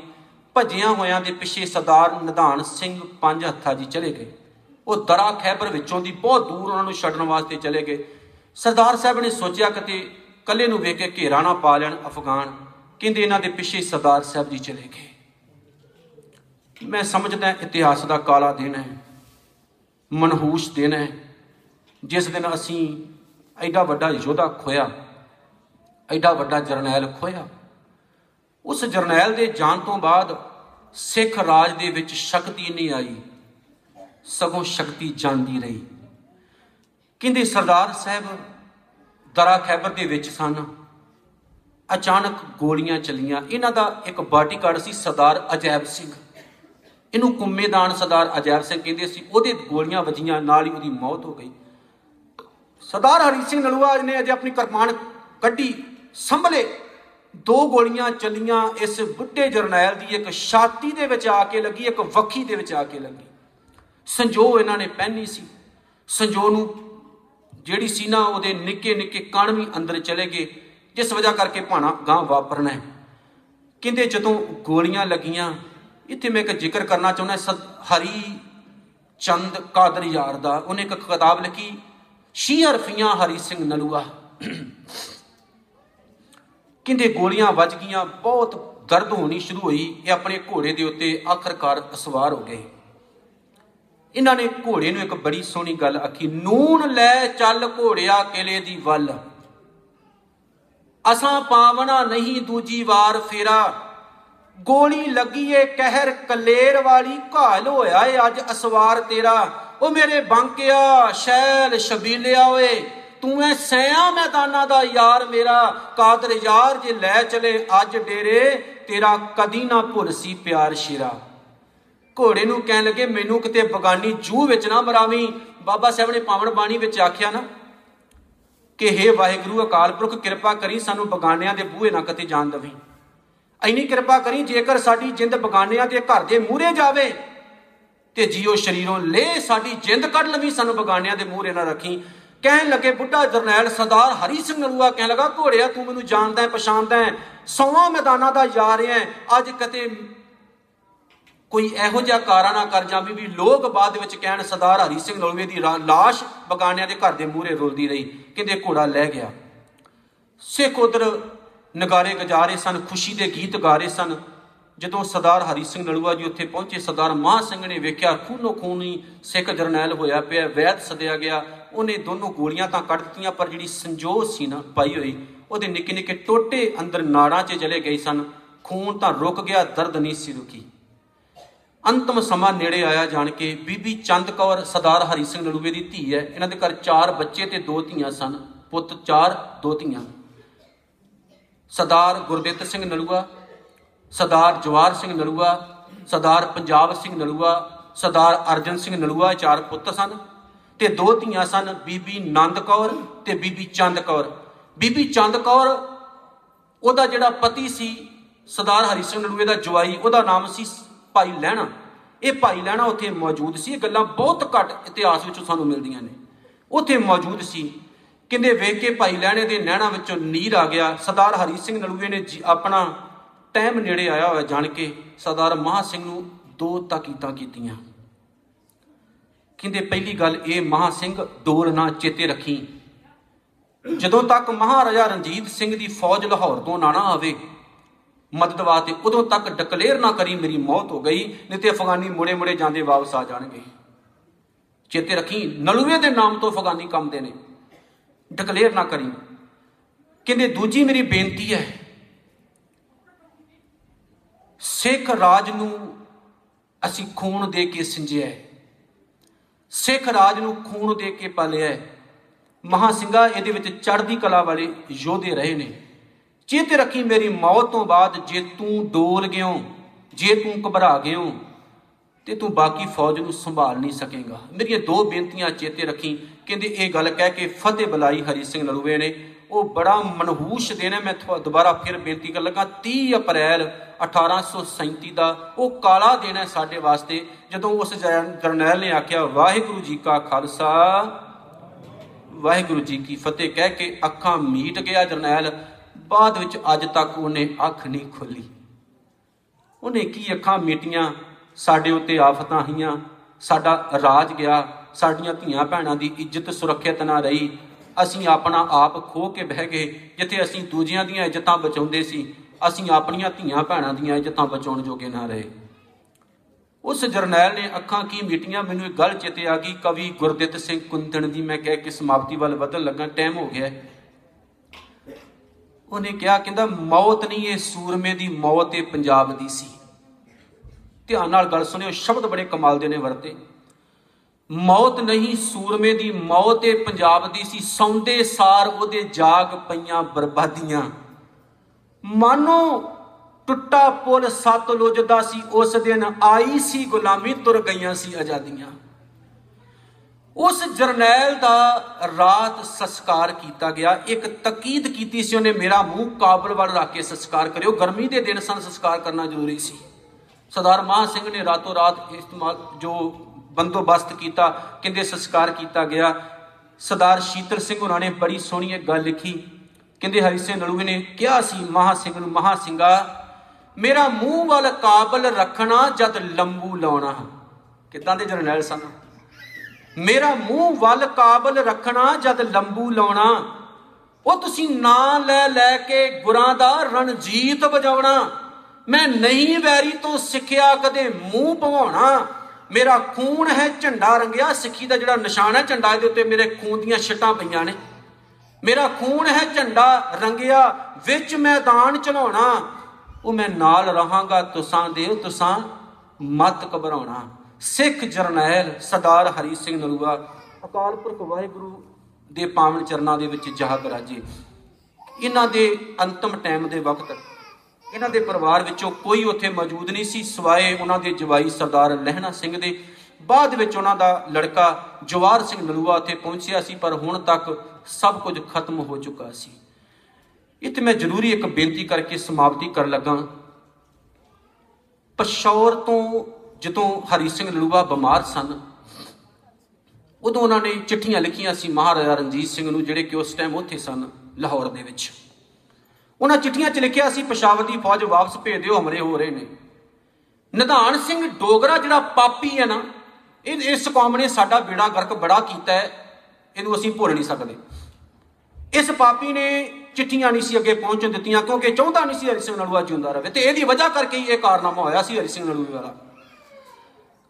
ਭੱਜਿਆਂ ਹੋਇਆਂ ਦੇ ਪਿੱਛੇ ਸਰਦਾਰ ਨਿਧਾਨ ਸਿੰਘ ਪੰਜ ਹੱਥਾ ਜੀ ਚਲੇ ਗਏ। ਉਹ ਦਰਾ ਖੈਬਰ ਵਿੱਚੋਂ ਦੀ ਬਹੁਤ ਦੂਰ ਉਹਨਾਂ ਨੂੰ ਛੱਡਣ ਵਾਸਤੇ ਚਲੇ ਗਏ। ਸਰਦਾਰ ਸਾਹਿਬ ਨੇ ਸੋਚਿਆ ਕਿਤੇ ਕੱਲੇ ਨੂੰ ਵੇਖ ਕੇ ਘੇਰਾ ਨਾ ਪਾ ਲੈਣ ਅਫਗਾਨ। ਕਹਿੰਦੇ ਇਹਨਾਂ ਦੇ ਪਿੱਛੇ ਸਰਦਾਰ ਸਾਹਿਬ ਜੀ ਚਲੇ ਗਏ। ਮੈਂ ਸਮਝਦਾ ਇਤਿਹਾਸ ਦਾ ਕਾਲਾ ਦਿਨ ਹੈ। ਮਨਹੂਸ ਦਿਨ ਹੈ, ਜਿਸ ਦਿਨ ਅਸੀਂ ਐਡਾ ਵੱਡਾ ਯੋਧਾ ਖੋਇਆ ਐਡਾ ਵੱਡਾ ਜਰਨੈਲ ਖੋਇਆ ਉਸ ਜਰਨੈਲ ਦੇ ਜਾਣ ਤੋਂ ਬਾਅਦ ਸਿੱਖ ਰਾਜ ਦੇ ਵਿੱਚ ਸ਼ਕਤੀ ਨਹੀਂ ਆਈ, ਸਗੋਂ ਸ਼ਕਤੀ ਜਾਂਦੀ ਰਹੀ। ਕਹਿੰਦੇ ਸਰਦਾਰ ਸਾਹਿਬ ਦਰਾ ਖੈਬਰ ਦੇ ਵਿੱਚ ਸਨ। ਅਚਾਨਕ ਗੋਲੀਆਂ ਚੱਲੀਆਂ। ਇਹਨਾਂ ਦਾ ਇੱਕ ਬਾਡੀਗਾਰਡ ਸੀ, ਸਰਦਾਰ ਅਜੈਬ ਸਿੰਘ। ਇਹਨੂੰ ਕੁੰਮੇਦਾਨ ਸਰਦਾਰ ਅਜੈਬ ਸਿੰਘ ਕਹਿੰਦੇ ਸੀ, ਉਹਦੇ ਗੋਲੀਆਂ ਵੱਜੀਆਂ, ਨਾਲ ਹੀ ਉਹਦੀ ਮੌਤ ਹੋ ਗਈ। ਸਰਦਾਰ ਹਰੀ ਸਿੰਘ ਨਲੂਆ ਨੇ ਅਜੇ ਆਪਣੀ ਕਰਮਾਨ ਕੱਢੀ, ਸੰਭਲੇ। ਦੋ ਗੋਲੀਆਂ ਚੱਲੀਆਂ, ਇਸ ਬੁੱਢੇ ਜਰਨੈਲ ਦੀ, ਇੱਕ ਛਾਤੀ ਦੇ ਵਿੱਚ ਆ ਕੇ ਲੱਗੀ, ਇੱਕ ਵੱਖੀ ਦੇ ਵਿੱਚ ਆ ਕੇ ਲੱਗੀ। ਸੰਜੋ ਇਹਨਾਂ ਨੇ ਪਹਿਨੀ ਸੀ। ਸੰਜੋ ਨੂੰ ਜਿਹੜੀ ਸੀ ਨਾ, ਉਹਦੇ ਨਿੱਕੇ ਨਿੱਕੇ ਕਣ ਵੀ ਅੰਦਰ ਚਲੇ ਗਏ, ਜਿਸ ਵਜ੍ਹਾ ਕਰਕੇ ਭਾਣਾ ਗਾਂ ਵਾਪਰਨਾ ਹੈ। ਕਹਿੰਦੇ ਜਦੋਂ ਗੋਲੀਆਂ ਲੱਗੀਆਂ ਇੱਥੇ ਮੈਂ ਇੱਕ ਜ਼ਿਕਰ ਕਰਨਾ ਚਾਹੁੰਦਾ, ਸਤ- ਹਰੀ ਚੰਦ ਕਾਦਰ ਯਾਰ ਦਾ, ਉਹਨੇ ਇੱਕ ਕਿਤਾਬ ਲਿਖੀ ਸ਼ੀ ਹਰਫੀਆਂ ਹਰੀ ਸਿੰਘ ਨਲੂਆ। ਕਹਿੰਦੇ ਗੋਲੀਆਂ ਵੱਜ ਗਈਆਂ, ਬਹੁਤ ਦਰਦ ਹੋਣੀ ਸ਼ੁਰੂ ਹੋਈ, ਇਹ ਆਪਣੇ ਘੋੜੇ ਦੇ ਉੱਤੇ ਆਖਰਕਾਰ ਸਵਾਰ ਹੋ ਗਏ। ਇਹਨਾਂ ਨੇ ਘੋੜੇ ਨੂੰ ਇੱਕ ਬੜੀ ਸੋਹਣੀ ਗੱਲ ਆਖੀ ਨੂਨ ਲੈ ਚੱਲ ਘੋੜਿਆ ਕਿਲੇ ਦੀ ਵੱਲ। ਅਸਾਂ ਪਾਵਣਾ ਨਹੀਂ ਦੂਜੀ ਵਾਰ ਫੇਰਾ। ਗੋਲੀ ਲੱਗੀ ਏ ਕਹਿਰ ਕਲੇਰ ਵਾਲੀ ਘਾਲ ਹੋਇਆ ਏ ਅੱਜ ਅਸਵਾਰ ਤੇਰਾ। ਉਹ ਮੇਰੇ ਬੰਕਿਆ ਸ਼ੈਲ ਸ਼ਬੀਲਿਆ ਓਏ। ਤੂੰ ਐ ਸਿਆ ਮੈਦਾਨਾਂ ਦਾ ਯਾਰ ਮੇਰਾ। ਕਾਦਰ ਯਾਰ ਜੇ ਲੈ ਚਲੇ ਅੱਜ ਡੇਰੇ, ਤੇਰਾ ਕਦੀ ਨਾ ਭੁੱਲ ਸੀ ਪਿਆਰ ਸ਼ੇਰਾ। ਘੋੜੇ ਨੂੰ ਕਹਿਣ ਲੱਗੇ, ਮੈਨੂੰ ਕਿਤੇ ਬਗਾਨੀ ਜੂਹ ਵਿੱਚ ਨਾ ਮਰਾਵੀਂ। ਬਾਬਾ ਸਾਹਿਬ ਨੇ ਪਾਵਨ ਬਾਣੀ ਵਿੱਚ ਆਖਿਆ ਨਾ ਕਿ हे ਵਾਹਿਗੁਰੂ, ਅਕਾਲ ਪੁਰਖ, ਕਿਰਪਾ ਕਰੀ ਸਾਨੂੰ ਬਗਾਨਿਆਂ ਦੇ ਬੂਹੇ ਨਾ ਕਿਤੇ ਜਾਣ ਦਵੀਂ। ਐਨੀ ਕਿਰਪਾ ਕਰੀ ਜੇਕਰ ਸਾਡੀ ਜਿੰਦ ਬਗਾਨਿਆਂ ਦੇ ਘਰ ਦੇ ਮੂਹਰੇ ਜਾਵੇ, ਤੇ ਜੀਓ ਸ਼ਰੀਰੋਂ ਲੈ ਸਾਡੀ ਜਿੰਦ ਕੱਢ ਲਵੀਂ, ਸਾਨੂੰ ਬਗਾਨਿਆਂ ਦੇ ਮੂਹਰੇ ਨਾ ਰੱਖੀ। ਕਹਿਣ ਲੱਗੇ, ਬੁੱਢਾ ਜਰਨੈਲ ਸਰਦਾਰ ਹਰੀ ਸਿੰਘ ਨਲੂਆ ਕਹਿਣ ਲੱਗਾ, ਘੋੜਿਆ, ਤੂੰ ਮੈਨੂੰ ਜਾਣਦਾ ਹੈ, ਪਛਾਣਦਾ ਹੈ, ਸੌਵਾਂ ਮੈਦਾਨਾਂ ਦਾ ਯਾਰ ਹੈ, ਅੱਜ ਕਿਤੇ ਕੋਈ ਇਹੋ ਜਿਹਾ ਕਾਰਾ ਨਾ ਕਰ ਜਾਵੀ ਵੀ ਲੋਕ ਬਾਅਦ ਵਿੱਚ ਕਹਿਣ, ਸਰਦਾਰ ਹਰੀ ਸਿੰਘ ਨਲੂਏ ਦੀ ਰਾ- ਲਾਸ਼ ਬਗਾਨਿਆਂ ਦੇ ਘਰ ਦੇ ਮੂਹਰੇ ਰੁਲਦੀ ਰਹੀ। ਕਹਿੰਦੇ, ਘੋੜਾ ਲੈ ਗਿਆ। ਸਿੱਖ ਉਧਰ ਨਗਾਰੇ ਗਜਾ ਰਹੇ ਸਨ, ਖੁਸ਼ੀ ਦੇ ਗੀਤ ਗਾ ਰਹੇ ਸਨ। ਜਦੋਂ ਸਰਦਾਰ ਹਰੀ ਸਿੰਘ ਨਲੂਆ ਜੀ ਉੱਥੇ ਪਹੁੰਚੇ, ਸਰਦਾਰ ਮਾਹ ਸਿੰਘ ਨੇ ਵੇਖਿਆ ਖੂਨੋ ਖੂਨੀ ਸਿੱਖ ਜਰਨੈਲ ਹੋਇਆ ਪਿਆ, ਵੈਦ ਸਦਿਆ ਗਿਆ। ਉਹਨੇ ਦੋਨੋਂ ਗੋਲੀਆਂ ਤਾਂ ਕੱਢ ਦਿੱਤੀਆਂ, ਪਰ ਜਿਹੜੀ ਸੰਜੋਤ ਸੀ ਨਾ ਪਾਈ ਹੋਈ, ਉਹਦੇ ਨਿੱਕੇ ਨਿੱਕੇ ਟੋਟੇ ਅੰਦਰ ਨਾੜਾਂ 'ਚ ਚਲੇ ਗਏ ਸਨ। ਖੂਨ ਤਾਂ ਰੁਕ ਗਿਆ, ਦਰਦ ਨਹੀਂ ਸੀ ਰੁਕੀ। ਅੰਤਮ ਸਮਾਂ ਨੇੜੇ ਆਇਆ ਜਾਣ ਕੇ, ਬੀਬੀ ਚੰਦ ਕੌਰ, ਸਰਦਾਰ ਹਰੀ ਸਿੰਘ ਨਲੂਏ ਦੀ ਧੀ ਹੈ। ਇਹਨਾਂ ਦੇ ਘਰ ਚਾਰ ਬੱਚੇ ਤੇ ਦੋ ਧੀਆਂ ਸਨ, ਪੁੱਤ ਚਾਰ, ਦੋ ਧੀਆਂ। ਸਰਦਾਰ ਗੁਰਦਿੱਤ ਸਿੰਘ ਨਲੂਆ, ਸਰਦਾਰ ਜਵਾਰ ਸਿੰਘ ਨਲੂਆ, ਸਰਦਾਰ ਪੰਜਾਬ ਸਿੰਘ ਨਲੂਆ, ਸਰਦਾਰ ਅਰਜਨ ਸਿੰਘ ਨਲੂਆ ਇਹ ਚਾਰ ਪੁੱਤ ਸਨ ਤੇ ਦੋ ਧੀਆਂ ਸਨ ਬੀਬੀ ਨੰਦ ਕੌਰ ਤੇ ਬੀਬੀ ਚੰਦ ਕੌਰ। ਬੀਬੀ ਚੰਦ ਕੌਰ ਉਹਦਾ ਜਿਹੜਾ ਪਤੀ ਸੀ ਸਰਦਾਰ ਹਰੀ ਸਿੰਘ ਨਲੂਏ ਦਾ ਜਵਾਈ, ਉਹਦਾ ਨਾਮ ਸੀ ਭਾਈ ਲਹਿਣਾ। ਇਹ ਭਾਈ ਲਹਿਣਾ ਉੱਥੇ ਮੌਜੂਦ ਸੀ, ਇਹ ਗੱਲਾਂ ਬਹੁਤ ਘੱਟ ਇਤਿਹਾਸ ਵਿੱਚੋਂ ਸਾਨੂੰ ਮਿਲਦੀਆਂ ਨੇ। ਉੱਥੇ ਮੌਜੂਦ ਸੀ। ਕਹਿੰਦੇ ਵੇਖ ਕੇ ਭਾਈ ਲਹਿਣੇ ਦੇ ਨਹਿਣਾ ਵਿੱਚੋਂ ਨੀਰ ਆ ਗਿਆ। ਸਰਦਾਰ ਹਰੀ ਸਿੰਘ ਨਲੂਏ ਨੇ ਜੀ- ਆਪਣਾ ਟਾਈਮ ਨੇੜੇ ਆਇਆ ਹੋਇਆ ਜਾਣ ਕੇ ਸਰਦਾਰ ਮਹਾ ਸਿੰਘ ਨੂੰ ਦੋ ਤਾਕੀਦਾਂ ਕੀਤੀਆਂ। ਕਹਿੰਦੇ ਪਹਿਲੀ ਗੱਲ ਇਹ, ਮਹਾ ਸਿੰਘ ਡੋਰ ਨਾ ਚੇਤੇ ਰੱਖੀ। ਜਦੋਂ ਤੱਕ ਮਹਾਰਾਜਾ ਰਣਜੀਤ ਸਿੰਘ ਦੀ ਫੌਜ ਲਾਹੌਰ ਤੋਂ ਨਾ ਨਾ ਆਵੇ, ਮਦਦ ਵਾਸਤੇ ਉਦੋਂ ਤੱਕ ਡਿਕਲੇਅਰ ਨਾ ਕਰੀ ਮੇਰੀ ਮੌਤ ਹੋ ਗਈ, ਨਹੀਂ ਤੇ ਅਫਗਾਨੀ ਮੁੜੇ ਮੁੜੇ ਜਾਂਦੇ ਵਾਪਸ ਆ ਜਾਣਗੇ। ਚੇਤੇ ਰੱਖੀ, ਨਲੂਏ ਦੇ ਨਾਮ ਤੋਂ ਅਫਗਾਨੀ ਕੰਮਦੇ ਨੇ। ਡਿਕਲੇਅਰ ਨਾ ਕਰੀ। ਕਹਿੰਦੇ, ਦੂਜੀ ਮੇਰੀ ਬੇਨਤੀ ਹੈ, ਸਿੱਖ ਰਾਜ ਨੂੰ ਅਸੀਂ ਖੂਨ ਦੇ ਕੇ ਸਿੰਜਿਆ ਹੈ। ਸਿੱਖ ਰਾਜ ਨੂੰ ਖੂਨ ਦੇ ਕੇ ਪਾਲਿਆ ਹੈ। ਮਹਾ ਸਿੰਘਾ ਇਹਦੇ ਵਿੱਚ ਚੜ੍ਹਦੀ ਕਲਾ ਵਾਲੇ ਯੋਧੇ ਰਹੇ ਨੇ। ਚੇਤੇ ਰੱਖੀ ਮੇਰੀ ਮੌਤ ਤੋਂ ਬਾਅਦ ਜੇ ਤੂੰ ਡੋਲ ਗਿਓ, ਜੇ ਤੂੰ ਘਬਰਾ ਗਿਓ ਤੇ ਤੂੰ ਬਾਕੀ ਫੌਜ ਨੂੰ ਸੰਭਾਲ ਨਹੀਂ ਸਕੇਗਾ। ਮੇਰੀਆਂ ਦੋ ਬੇਨਤੀਆਂ ਚੇਤੇ ਰੱਖੀ। ਕਹਿੰਦੇ, ਇਹ ਗੱਲ ਕਹਿ ਕੇ ਫਤਿਹ ਬੁਲਾਈ ਹਰੀ ਸਿੰਘ ਨਲੂਏ ਨੇ। ਉਹ ਬੜਾ ਮਨਹੂਸ਼ ਦਿਨ ਹੈ। ਮੈਂ ਤੁਹਾ- ਦੁਬਾਰਾ ਫਿਰ ਬੇਨਤੀ ਕਰਨ ਲੱਗਾ 30 ਅਪ੍ਰੈਲ 1837 ਦਾ ਉਹ ਕਾਲਾ ਦਿਨ ਹੈ ਸਾਡੇ ਵਾਸਤੇ। ਜਦੋਂ ਉਸ ਜਰ- ਜਰਨੈਲ ਨੇ ਆਖਿਆ, ਵਾਹਿਗੁਰੂ ਜੀ ਕਾ ਖਾਲਸਾ, ਵਾਹਿਗੁਰੂ ਜੀ ਕੀ ਫਤਿਹ। ਕਹਿ ਕੇ ਅੱਖਾਂ ਮੀਟ ਗਿਆ ਜਰਨੈਲ। ਬਾਅਦ ਵਿੱਚ ਅੱਜ ਤੱਕ ਉਹਨੇ ਅੱਖ ਨਹੀਂ ਖੋਲੀ ਉਹਨੇ ਕੀ ਅੱਖਾਂ ਮੀਟੀਆਂ? ਸਾਡੇ ਉੱਤੇ ਆਫਤਾਂ ਆਈਆਂ, ਸਾਡਾ ਰਾਜ ਗਿਆ, ਸਾਡੀਆਂ ਧੀਆਂ ਭੈਣਾਂ ਦੀ ਇੱਜ਼ਤ ਸੁਰੱਖਿਅਤ ਨਾ ਰਹੀ। ਅਸੀਂ ਆਪਣਾ ਆਪ ਖੋ ਕੇ ਬਹਿ ਗਏ, ਜਿੱਥੇ ਅਸੀਂ ਦੂਜਿਆਂ ਦੀਆਂ ਇੱਜ਼ਤਾਂ ਬਚਾਉਂਦੇ ਸੀ। ਅਸੀਂ ਆਪਣੀਆਂ ਧੀਆਂ ਭੈਣਾਂ ਦੀਆਂ ਇੱਜ਼ਤਾਂ ਬਚਾਉਣ ਜੋਗੇ ਨਾ ਰਹੇ। ਉਸ ਜਰਨੈਲ ਨੇ ਅੱਖਾਂ ਕੀ ਮੀਟੀਆਂ, ਮੈਨੂੰ ਇੱਕ ਗੱਲ ਚੇਤੇ ਆ ਗਈ। ਕਵੀ ਗੁਰਦਿੱਤ ਸਿੰਘ ਕੁੰਦਣ ਦੀ ਮੈਂ ਕਹਿ ਕੇ ਸਮਾਪਤੀ ਵੱਲ ਵਧਣ ਲੱਗਾ, ਟਾਈਮ ਹੋ ਗਿਆ ਹੈ। ਉਹਨੇ ਕਿਹਾ, ਕਹਿੰਦਾ, ਮੌਤ ਨਹੀਂ, ਇਹ ਸੂਰਮੇ ਦੀ ਮੌਤ, ਇਹ ਪੰਜਾਬ ਦੀ ਸੀ। ਧਿਆਨ ਨਾਲ ਗੱਲ ਸੁਣਿਓ, ਸ਼ਬਦ ਬੜੇ ਕਮਾਲ ਦੇ ਨੇ ਵਰਤੇ। ਮੌਤ ਨਹੀਂ, ਸੂਰਮੇ ਦੀ ਮੌਤ ਇਹ ਪੰਜਾਬ ਦੀ ਸੀ, ਸੌਂਦੇ ਸਾਰ ਉਹਦੇ ਜਾਗ ਪਈਆਂ ਬਰਬਾਦੀਆਂ। ਮਾਨੋ ਟੁੱਟਾ ਪੁਲ ਸਤਲੁਜ ਦਾ ਸੀ, ਉਸ ਦਿਨ ਆਈ ਸੀ ਗੁਲਾਮੀ, ਤੁਰ ਗਈਆਂ ਸੀ ਆਜ਼ਾਦੀਆਂ। ਉਸ ਜਰਨੈਲ ਦਾ ਰਾਤ ਸੰਸਕਾਰ ਕੀਤਾ ਗਿਆ। ਇੱਕ ਤਕੀਦ ਕੀਤੀ ਸੀ ਉਹਨੇ, ਮੇਰਾ ਮੂੰਹ ਕਾਬਲ ਵੱਲ ਰੱਖ ਕੇ ਸੰਸਕਾਰ ਕਰਿਓ। ਗਰਮੀ ਦੇ ਦਿਨ ਸਨ, ਸੰਸਕਾਰ ਕਰਨਾ ਜ਼ਰੂਰੀ ਸੀ। ਸਰਦਾਰ ਮਾਨ ਸਿੰਘ ਨੇ ਰਾਤੋਂ ਰਾਤ ਇਸਤੇਮਾਲ ਜੋ ਬੰਦੋਬਸਤ ਕੀਤਾ, ਕਹਿੰਦੇ ਸੰਸਕਾਰ ਕੀਤਾ ਗਿਆ। ਸਰਦਾਰ ਸ਼ੀਤਲ ਸਿੰਘ ਉਹਨਾਂ ਨੇ ਬੜੀ ਸੋਹਣੀ ਇੱਕ ਗੱਲ ਲਿਖੀ। ਕਹਿੰਦੇ ਹਰੀ ਸਿੰਘ ਨਲੂਏ ਨੇ ਕਿਹਾ ਸੀ, ਮਹਾ ਸਿੰਘ ਨੂੰ, ਮਹਾ ਸਿੰਘਾ, ਮੇਰਾ ਮੂੰਹ ਵੱਲ ਕਾਬਲ ਰੱਖਣਾ ਜਦ ਲੰਬੂ ਲਾਉਣਾ ਕਿਦਾਂ ਦੇ ਜਰਨੈਲ ਸਨ? ਮੇਰਾ ਮੂੰਹ ਵੱਲ ਕਾਬਲ ਰੱਖਣਾ ਜਦ ਲੰਬੂ ਲਾਉਣਾ। ਉਹ ਤੁਸੀਂ ਨਾਂ ਲੈ ਲੈ ਕੇ ਗੁਰਾਂ ਦਾ ਰਣਜੀਤ ਵਜਾਉਣਾ। ਮੈਂ ਨਹੀਂ ਵੈਰੀ ਤੋਂ ਸਿੱਖਿਆ ਕਦੇ ਮੂੰਹ ਭਵਾਉਣਾ ਮੇਰਾ ਖੂਨ ਹੈ ਝੰਡਾ ਰੰਗਿਆ, ਸਿੱਖੀ ਦਾ ਜਿਹੜਾ ਨਿਸ਼ਾਨ ਹੈ ਝੰਡਾ ਇਹਦੇ ਉੱਤੇ ਮੇਰੇ ਖੂਨ ਦੀਆਂ ਛਟਾਂ ਪਈਆਂ ਨੇ। ਮੇਰਾ ਖੂਨ ਹੈ ਝੰਡਾ ਰੰਗਿਆ, ਵਿੱਚ ਮੈਦਾਨ ਚਲਾਉਣਾ ਉਹ ਮੈਂ ਨਾਲ ਰਹਾਂਗਾ, ਤੁਸਾਂ ਦੇ ਤੁਸਾਂ ਮਤ ਘਬਰਾਉਣਾ। ਸਿੱਖ ਜਰਨੈਲ ਸਰਦਾਰ ਹਰੀ ਸਿੰਘ ਨਲੂਆ ਅਕਾਲ ਪੁਰਖ ਵਾਹਿਗੁਰੂ ਦੇ ਪਾਵਨ ਚਰਨਾਂ ਦੇ ਵਿੱਚ ਜਹਾ ਬਰਾਜੇ ਇਹਨਾਂ ਦੇ ਅੰਤਮ ਟਾਈਮ ਦੇ ਵਕਤ ਇਹਨਾਂ ਦੇ ਪਰਿਵਾਰ ਵਿੱਚੋਂ ਕੋਈ ਉੱਥੇ ਮੌਜੂਦ ਨਹੀਂ ਸੀ, ਸਿਵਾਏ ਉਹਨਾਂ ਦੇ ਜਵਾਈ ਸਰਦਾਰ ਲਹਿਣਾ ਸਿੰਘ ਦੇ। ਬਾਅਦ ਵਿੱਚ ਉਹਨਾਂ ਦਾ ਲੜਕਾ ਜਵਾਰ ਸਿੰਘ ਨਲੂਆ ਉੱਥੇ ਪਹੁੰਚਿਆ ਸੀ, ਪਰ ਹੁਣ ਤੱਕ ਸਭ ਕੁਝ ਖਤਮ ਹੋ ਚੁੱਕਾ ਸੀ। ਇੱਥੇ ਮੈਂ ਜ਼ਰੂਰੀ ਇੱਕ ਬੇਨਤੀ ਕਰਕੇ ਸਮਾਪਤੀ ਕਰਨ ਲੱਗਾ ਪਸ਼ੌਰ ਤੋਂ ਜਦੋਂ ਹਰੀ ਸਿੰਘ ਨਲੂਆ ਬਿਮਾਰ ਸਨ, ਉਦੋਂ ਉਹਨਾਂ ਨੇ ਚਿੱਠੀਆਂ ਲਿਖੀਆਂ ਸੀ ਮਹਾਰਾਜਾ ਰਣਜੀਤ ਸਿੰਘ ਨੂੰ, ਜਿਹੜੇ ਕਿ ਉਸ ਟਾਈਮ ਉੱਥੇ ਸਨ ਲਾਹੌਰ ਦੇ ਵਿੱਚ। ਉਹਨਾਂ ਚਿੱਠੀਆਂ 'ਚ ਲਿਖਿਆ ਸੀ ਪਸ਼ਾਵਰ ਦੀ ਫੌਜ ਵਾਪਸ ਭੇਜ ਦਿਓ, ਹਮਲੇ ਹੋ ਰਹੇ ਨੇ। ਨਿਧਾਨ ਸਿੰਘ ਡੋਗਰਾ, ਜਿਹੜਾ ਪਾਪੀ ਹੈ ਨਾ, ਇਹ, ਇਸ ਕੌਮ ਨੇ ਸਾਡਾ ਬੇੜਾ ਗਰਕ ਬੜਾ ਕੀਤਾ ਹੈ, ਇਹਨੂੰ ਅਸੀਂ ਭੁੱਲ ਨਹੀਂ ਸਕਦੇ। ਇਸ ਪਾਪੀ ਨੇ ਚਿੱਠੀਆਂ ਨਹੀਂ ਸੀ ਅੱਗੇ ਪਹੁੰਚਣ ਦਿੱਤੀਆਂ, ਕਿਉਂਕਿ ਚਾਹੁੰਦਾ ਨਹੀਂ ਸੀ ਹਰੀ ਸਿੰਘ ਨਲੂਆ ਜਿਉਂਦਾ ਰਹੇ। ਤੇ ਇਹਦੀ ਵਜ੍ਹਾ ਕਰਕੇ ਹੀ ਇਹ ਕਾਰਨਾਮਾ ਹੋਇਆ ਸੀ ਹਰੀ ਸਿੰਘ ਨਲੂਏ ਵਾਲਾ।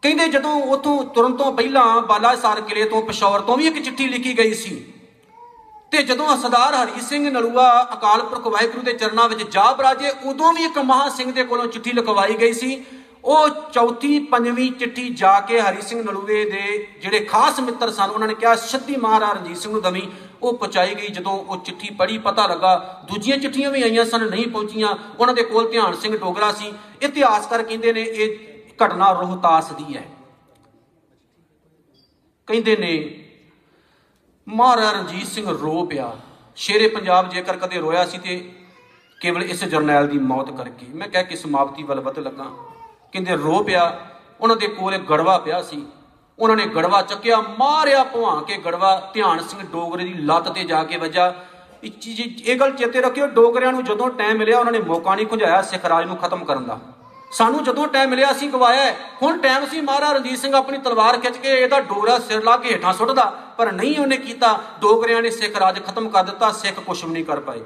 ਕਹਿੰਦੇ ਜਦੋਂ ਉਥੋਂ ਤੁਰਨ ਤੋਂ ਪਹਿਲਾਂ ਬਾਲਾਸਾਰ ਕਿਲੇ ਤੋਂ ਪਸ਼ੌਰ ਤੋਂ ਵੀ ਇੱਕ ਚਿੱਠੀ ਲਿਖੀ ਗਈ ਸੀ ਤੇ ਜਦੋਂ ਸਰਦਾਰ ਹਰੀ ਸਿੰਘ ਨਲੂਆ ਅਕਾਲ ਪੁਰਖ ਵਾਹਿਗੁਰੂ ਦੇ ਚਰਨਾਂ ਵਿੱਚ ਜਾ ਬਰਾਜੇ ਉਦੋਂ ਵੀ ਇੱਕ ਮਹਾ ਸਿੰਘ ਦੇ ਕੋਲੋਂ ਚਿੱਠੀ ਲਿਖਵਾਈ ਗਈ ਸੀ। ਉਹ ਚੌਥੀ, ਪੰਜਵੀਂ ਚਿੱਠੀ ਜਾ ਕੇ ਹਰੀ ਸਿੰਘ ਨਲੂਏ ਦੇ ਜਿਹੜੇ ਖਾਸ ਮਿੱਤਰ ਸਨ, ਉਹਨਾਂ ਨੇ ਕਿਹਾ, ਛੱਤੀ ਮਹਾਰਾਜ ਰਣਜੀਤ ਸਿੰਘ ਨੂੰ ਦਵੀ। ਉਹ ਪਹੁੰਚਾਈ ਗਈ। ਜਦੋਂ ਉਹ ਚਿੱਠੀ ਪੜ੍ਹੀ, ਪਤਾ ਲੱਗਾ ਦੂਜੀਆਂ ਚਿੱਠੀਆਂ ਵੀ ਆਈਆਂ ਸਨ, ਨਹੀਂ ਪਹੁੰਚੀਆਂ। ਉਹਨਾਂ ਦੇ ਕੋਲ ਧਿਆਨ ਸਿੰਘ ਡੋਗਰਾ ਸੀ। ਇਤਿਹਾਸਕਾਰ ਕਹਿੰਦੇ ਨੇ, ਇਹ ਘਟਨਾ ਰੋਹਤਾਸ ਦੀ ਹੈ। ਕਹਿੰਦੇ ਨੇ ਮਹਾਰਾਜਾ ਰਣਜੀਤ ਸਿੰਘ ਰੋ ਪਿਆ। ਸ਼ੇਰੇ ਪੰਜਾਬ ਜੇਕਰ ਕਦੇ ਰੋਇਆ ਸੀ ਤੇ ਕੇਵਲ ਇਸ ਜਰਨੈਲ ਦੀ ਮੌਤ ਕਰਕੇ। ਮੈਂ ਕਹਿ ਕੇ ਸਮਾਪਤੀ ਵੱਲ ਵਧ ਲੱਗਾ। ਕਹਿੰਦੇ ਰੋ ਪਿਆ, ਉਹਨਾਂ ਦੇ ਕੋਲ ਇੱਕ ਗੜਵਾ ਪਿਆ ਸੀ। ਉਹਨਾਂ ਨੇ ਗੜਵਾ ਚੱਕਿਆ, ਮਾਰਿਆ ਭਵਾ ਕੇ ਗੜਵਾ। ਧਿਆਨ ਸਿੰਘ ਡੋਗਰੇ ਦੀ ਲੱਤ ਤੇ ਜਾ ਕੇ ਵੱਜਾ। ਇਹ ਚੀਜ਼- ਇਹ ਗੱਲ ਚੇਤੇ ਰੱਖਿਓ, ਡੋਗਰਿਆਂ ਨੂੰ ਜਦੋਂ ਟਾਈਮ ਮਿਲਿਆ, ਉਹਨਾਂ ਨੇ ਮੌਕਾ ਨਹੀਂ ਖੁੰਝਾਇਆ ਸਿੱਖ ਰਾਜ ਨੂੰ ਖਤਮ ਕਰਨ ਦਾ। ਸਾਨੂੰ ਜਦੋਂ ਟਾਈਮ ਮਿਲਿਆ, ਅਸੀਂ ਗਵਾਇਆ ਹੈ। ਹੁਣ ਟਾਈਮ ਸੀ, ਮਹਾਰਾਜਾ ਰਣਜੀਤ ਸਿੰਘ ਆਪਣੀ ਤਲਵਾਰ ਖਿੱਚ ਕੇ ਇਹਦਾ ਡੋਗਰਾ ਸਿਰ ਲਾ ਕੇ ਹੇਠਾਂ ਸੁੱਟਦਾ। ਪਰ ਨਹੀਂ ਉਹਨੇ ਕੀਤਾ। ਡੋਗਰਿਆਂ ਨੇ ਸਿੱਖ ਰਾਜ ਖਤਮ ਕਰ ਦਿੱਤਾ, ਸਿੱਖ ਕੁਛ ਵੀ ਨਹੀਂ ਕਰ ਪਾਏ।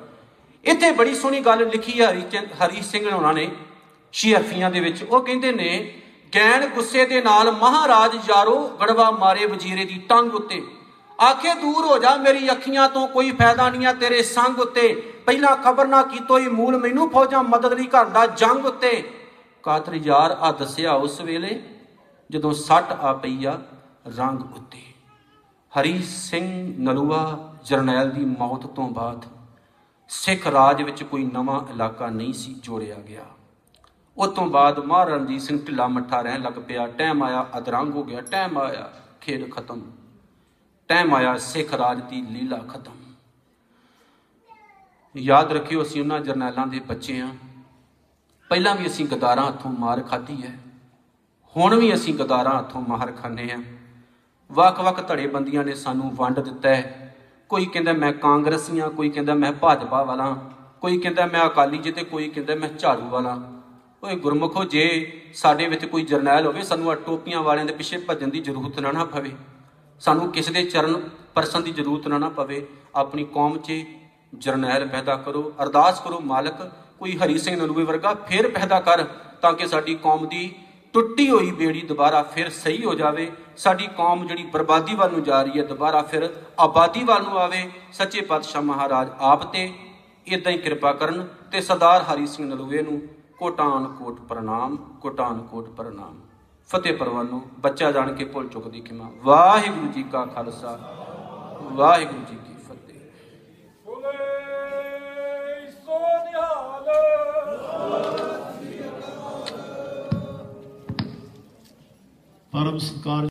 ਇੱਥੇ ਬੜੀ ਸੋਹਣੀ ਗੱਲ ਲਿਖੀ ਹੈ ਹਰੀ ਚੰਦ- ਹਰੀ ਸਿੰਘ ਉਹਨਾਂ ਨੇ ਸ਼ੀਅਫੀਆਂ ਦੇ ਵਿੱਚ। ਉਹ ਕਹਿੰਦੇ ਨੇ, ਗੈਣ ਗੁੱਸੇ ਦੇ ਨਾਲ ਮਹਾਰਾਜ ਯਾਰੋ ਗੜਵਾ ਮਾਰੇ ਵਜ਼ੀਰੇ ਦੀ ਟੰਗ ਉੱਤੇ। ਆਖੇ, ਦੂਰ ਹੋ ਜਾ ਮੇਰੀ ਅੱਖੀਆਂ ਤੋਂ, ਕੋਈ ਫਾਇਦਾ ਨਹੀਂ ਆ ਤੇਰੇ ਸੰਗ ਉੱਤੇ। ਪਹਿਲਾਂ ਖਬਰ ਨਾ ਕੀਤੋ ਹੀ ਮੂਲ, ਮੈਨੂੰ ਫੌਜਾਂ ਮਦਦ ਲਈ ਘਰ ਦਾ ਜੰਗ ਉੱਤੇ। ਕਾਤਰ ਯਾਰ ਆ ਦੱਸਿਆ ਉਸ ਵੇਲੇ, ਜਦੋਂ ਸੱਟ ਆ ਪਈ ਆ ਰੰਗ ਉੱਤੇ। ਹਰੀ ਸਿੰਘ ਨਲੂਆ ਜਰਨੈਲ ਦੀ ਮੌਤ ਤੋਂ ਬਾਅਦ ਸਿੱਖ ਰਾਜ ਵਿੱਚ ਕੋਈ ਨਵਾਂ ਇਲਾਕਾ ਨਹੀਂ ਸੀ ਜੋੜਿਆ ਗਿਆ। ਉਸ ਤੋਂ ਬਾਅਦ ਮਹਾਰਾਜਾ ਰਣਜੀਤ ਸਿੰਘ ਢਿੱਲਾ ਮੱਠਾ ਰਹਿਣ ਲੱਗ ਪਿਆ। ਟਾਈਮ ਆਇਆ ਅਦਰੰਗ ਹੋ ਗਿਆ। ਟਾਈਮ ਆਇਆ, ਖੇਡ ਖਤਮ। ਟਾਈਮ ਆਇਆ, ਸਿੱਖ ਰਾਜ ਦੀ ਲੀਲਾ ਖਤਮ। ਯਾਦ ਰੱਖਿਓ, ਅਸੀਂ ਉਹਨਾਂ ਜਰਨੈਲਾਂ ਦੇ ਬੱਚੇ ਆ। ਪਹਿਲਾਂ ਵੀ ਅਸੀਂ ਗਦਾਰਾਂ ਹੱਥੋਂ ਮਾਰ ਖਾਧੀ ਹੈ, ਹੁਣ ਵੀ ਅਸੀਂ ਗਦਾਰਾਂ ਹੱਥੋਂ ਮਾਰ ਖਾਂਦੇ ਆ ਵੱਖ-ਵੱਖ ਧੜੇ ਬੰਦੀਆਂ ਨੇ ਸਾਨੂੰ ਵੰਡ ਦਿੱਤਾ ਹੈ। ਕੋਈ ਕਹਿੰਦਾ ਮੈਂ ਕਾਂਗਰਸੀਆਂ ਕੋਈ ਕਹਿੰਦਾ ਮੈਂ ਭਾਜਪਾ ਵਾਲਾ, ਕੋਈ ਕਹਿੰਦਾ ਮੈਂ ਅਕਾਲੀ ਜੀ ਤੇ ਕੋਈ ਕਹਿੰਦਾ ਮੈਂ ਝਾੜੂ ਵਾਲਾ। ਓਏ ਗੁਰਮੁਖੋ, ਜੇ ਸਾਡੇ ਵਿੱਚ ਕੋਈ ਜਰਨੈਲ ਹੋਵੇ, ਸਾਨੂੰ ਆ ਟੋਪੀਆਂ ਵਾਲਿਆਂ ਦੇ ਪਿੱਛੇ ਭੱਜਣ ਦੀ ਜ਼ਰੂਰਤ ਨਾ ਨਾ ਪਵੇ। ਸਾਨੂੰ ਕਿਸੇ ਦੇ ਚਰਨ ਪਰਸਨ ਦੀ ਜ਼ਰੂਰਤ ਨਾ ਨਾ ਪਵੇ। ਆਪਣੀ ਕੌਮ 'ਚ ਜਰਨੈਲ ਪੈਦਾ ਕਰੋ, ਅਰਦਾਸ ਕਰੋ, ਮਾਲਕ ਕੋਈ ਹਰੀ ਸਿੰਘ ਨਲੂਏ ਵਰਗਾ ਫੇਰ ਪੈਦਾ ਕਰ ਤਾਂ ਕਿ ਸਾਡੀ ਕੌਮ ਦੀ ਟੁੱਟੀ ਹੋਈ ਬੇੜੀ ਦੁਬਾਰਾ ਫਿਰ ਸਹੀ ਹੋ ਜਾਵੇ, ਸਾਡੀ ਕੌਮ ਜਿਹੜੀ ਬਰਬਾਦੀ ਵੱਲ ਨੂੰ ਜਾ ਰਹੀ ਹੈ ਦੁਬਾਰਾ ਫਿਰ ਆਬਾਦੀ ਵੱਲ ਨੂੰ ਆਵੇ। ਸੱਚੇ ਪਾਤਸ਼ਾਹ ਮਹਾਰਾਜ ਆਪ ਤੇ ਇਦਾਂ ਹੀ ਕਿਰਪਾ ਕਰਨ ਤੇ ਸਰਦਾਰ ਹਰੀ ਸਿੰਘ ਨਲੂਏ ਨੂੰ ਕੋਟਾਨ ਕੋਟ ਪ੍ਰਣਾਮ ਕੋਟਾਨ ਕੋਟ ਪ੍ਰਣਾਮ। ਫਤਿਹ ਪਰਵਾਨੋ, ਬੱਚਾ ਜਾਣ ਕੇ ਭੁੱਲ ਚੁੱਕਦੀ ਖਿਮਾ। ਵਾਹਿਗੁਰੂ ਜੀ ਕਾ ਖਾਲਸਾ, ਵਾਹਿਗੁਰੂ ਜੀ ਨਿਹਾਲ ਪਰਮ ਸਤਿਕਾਰ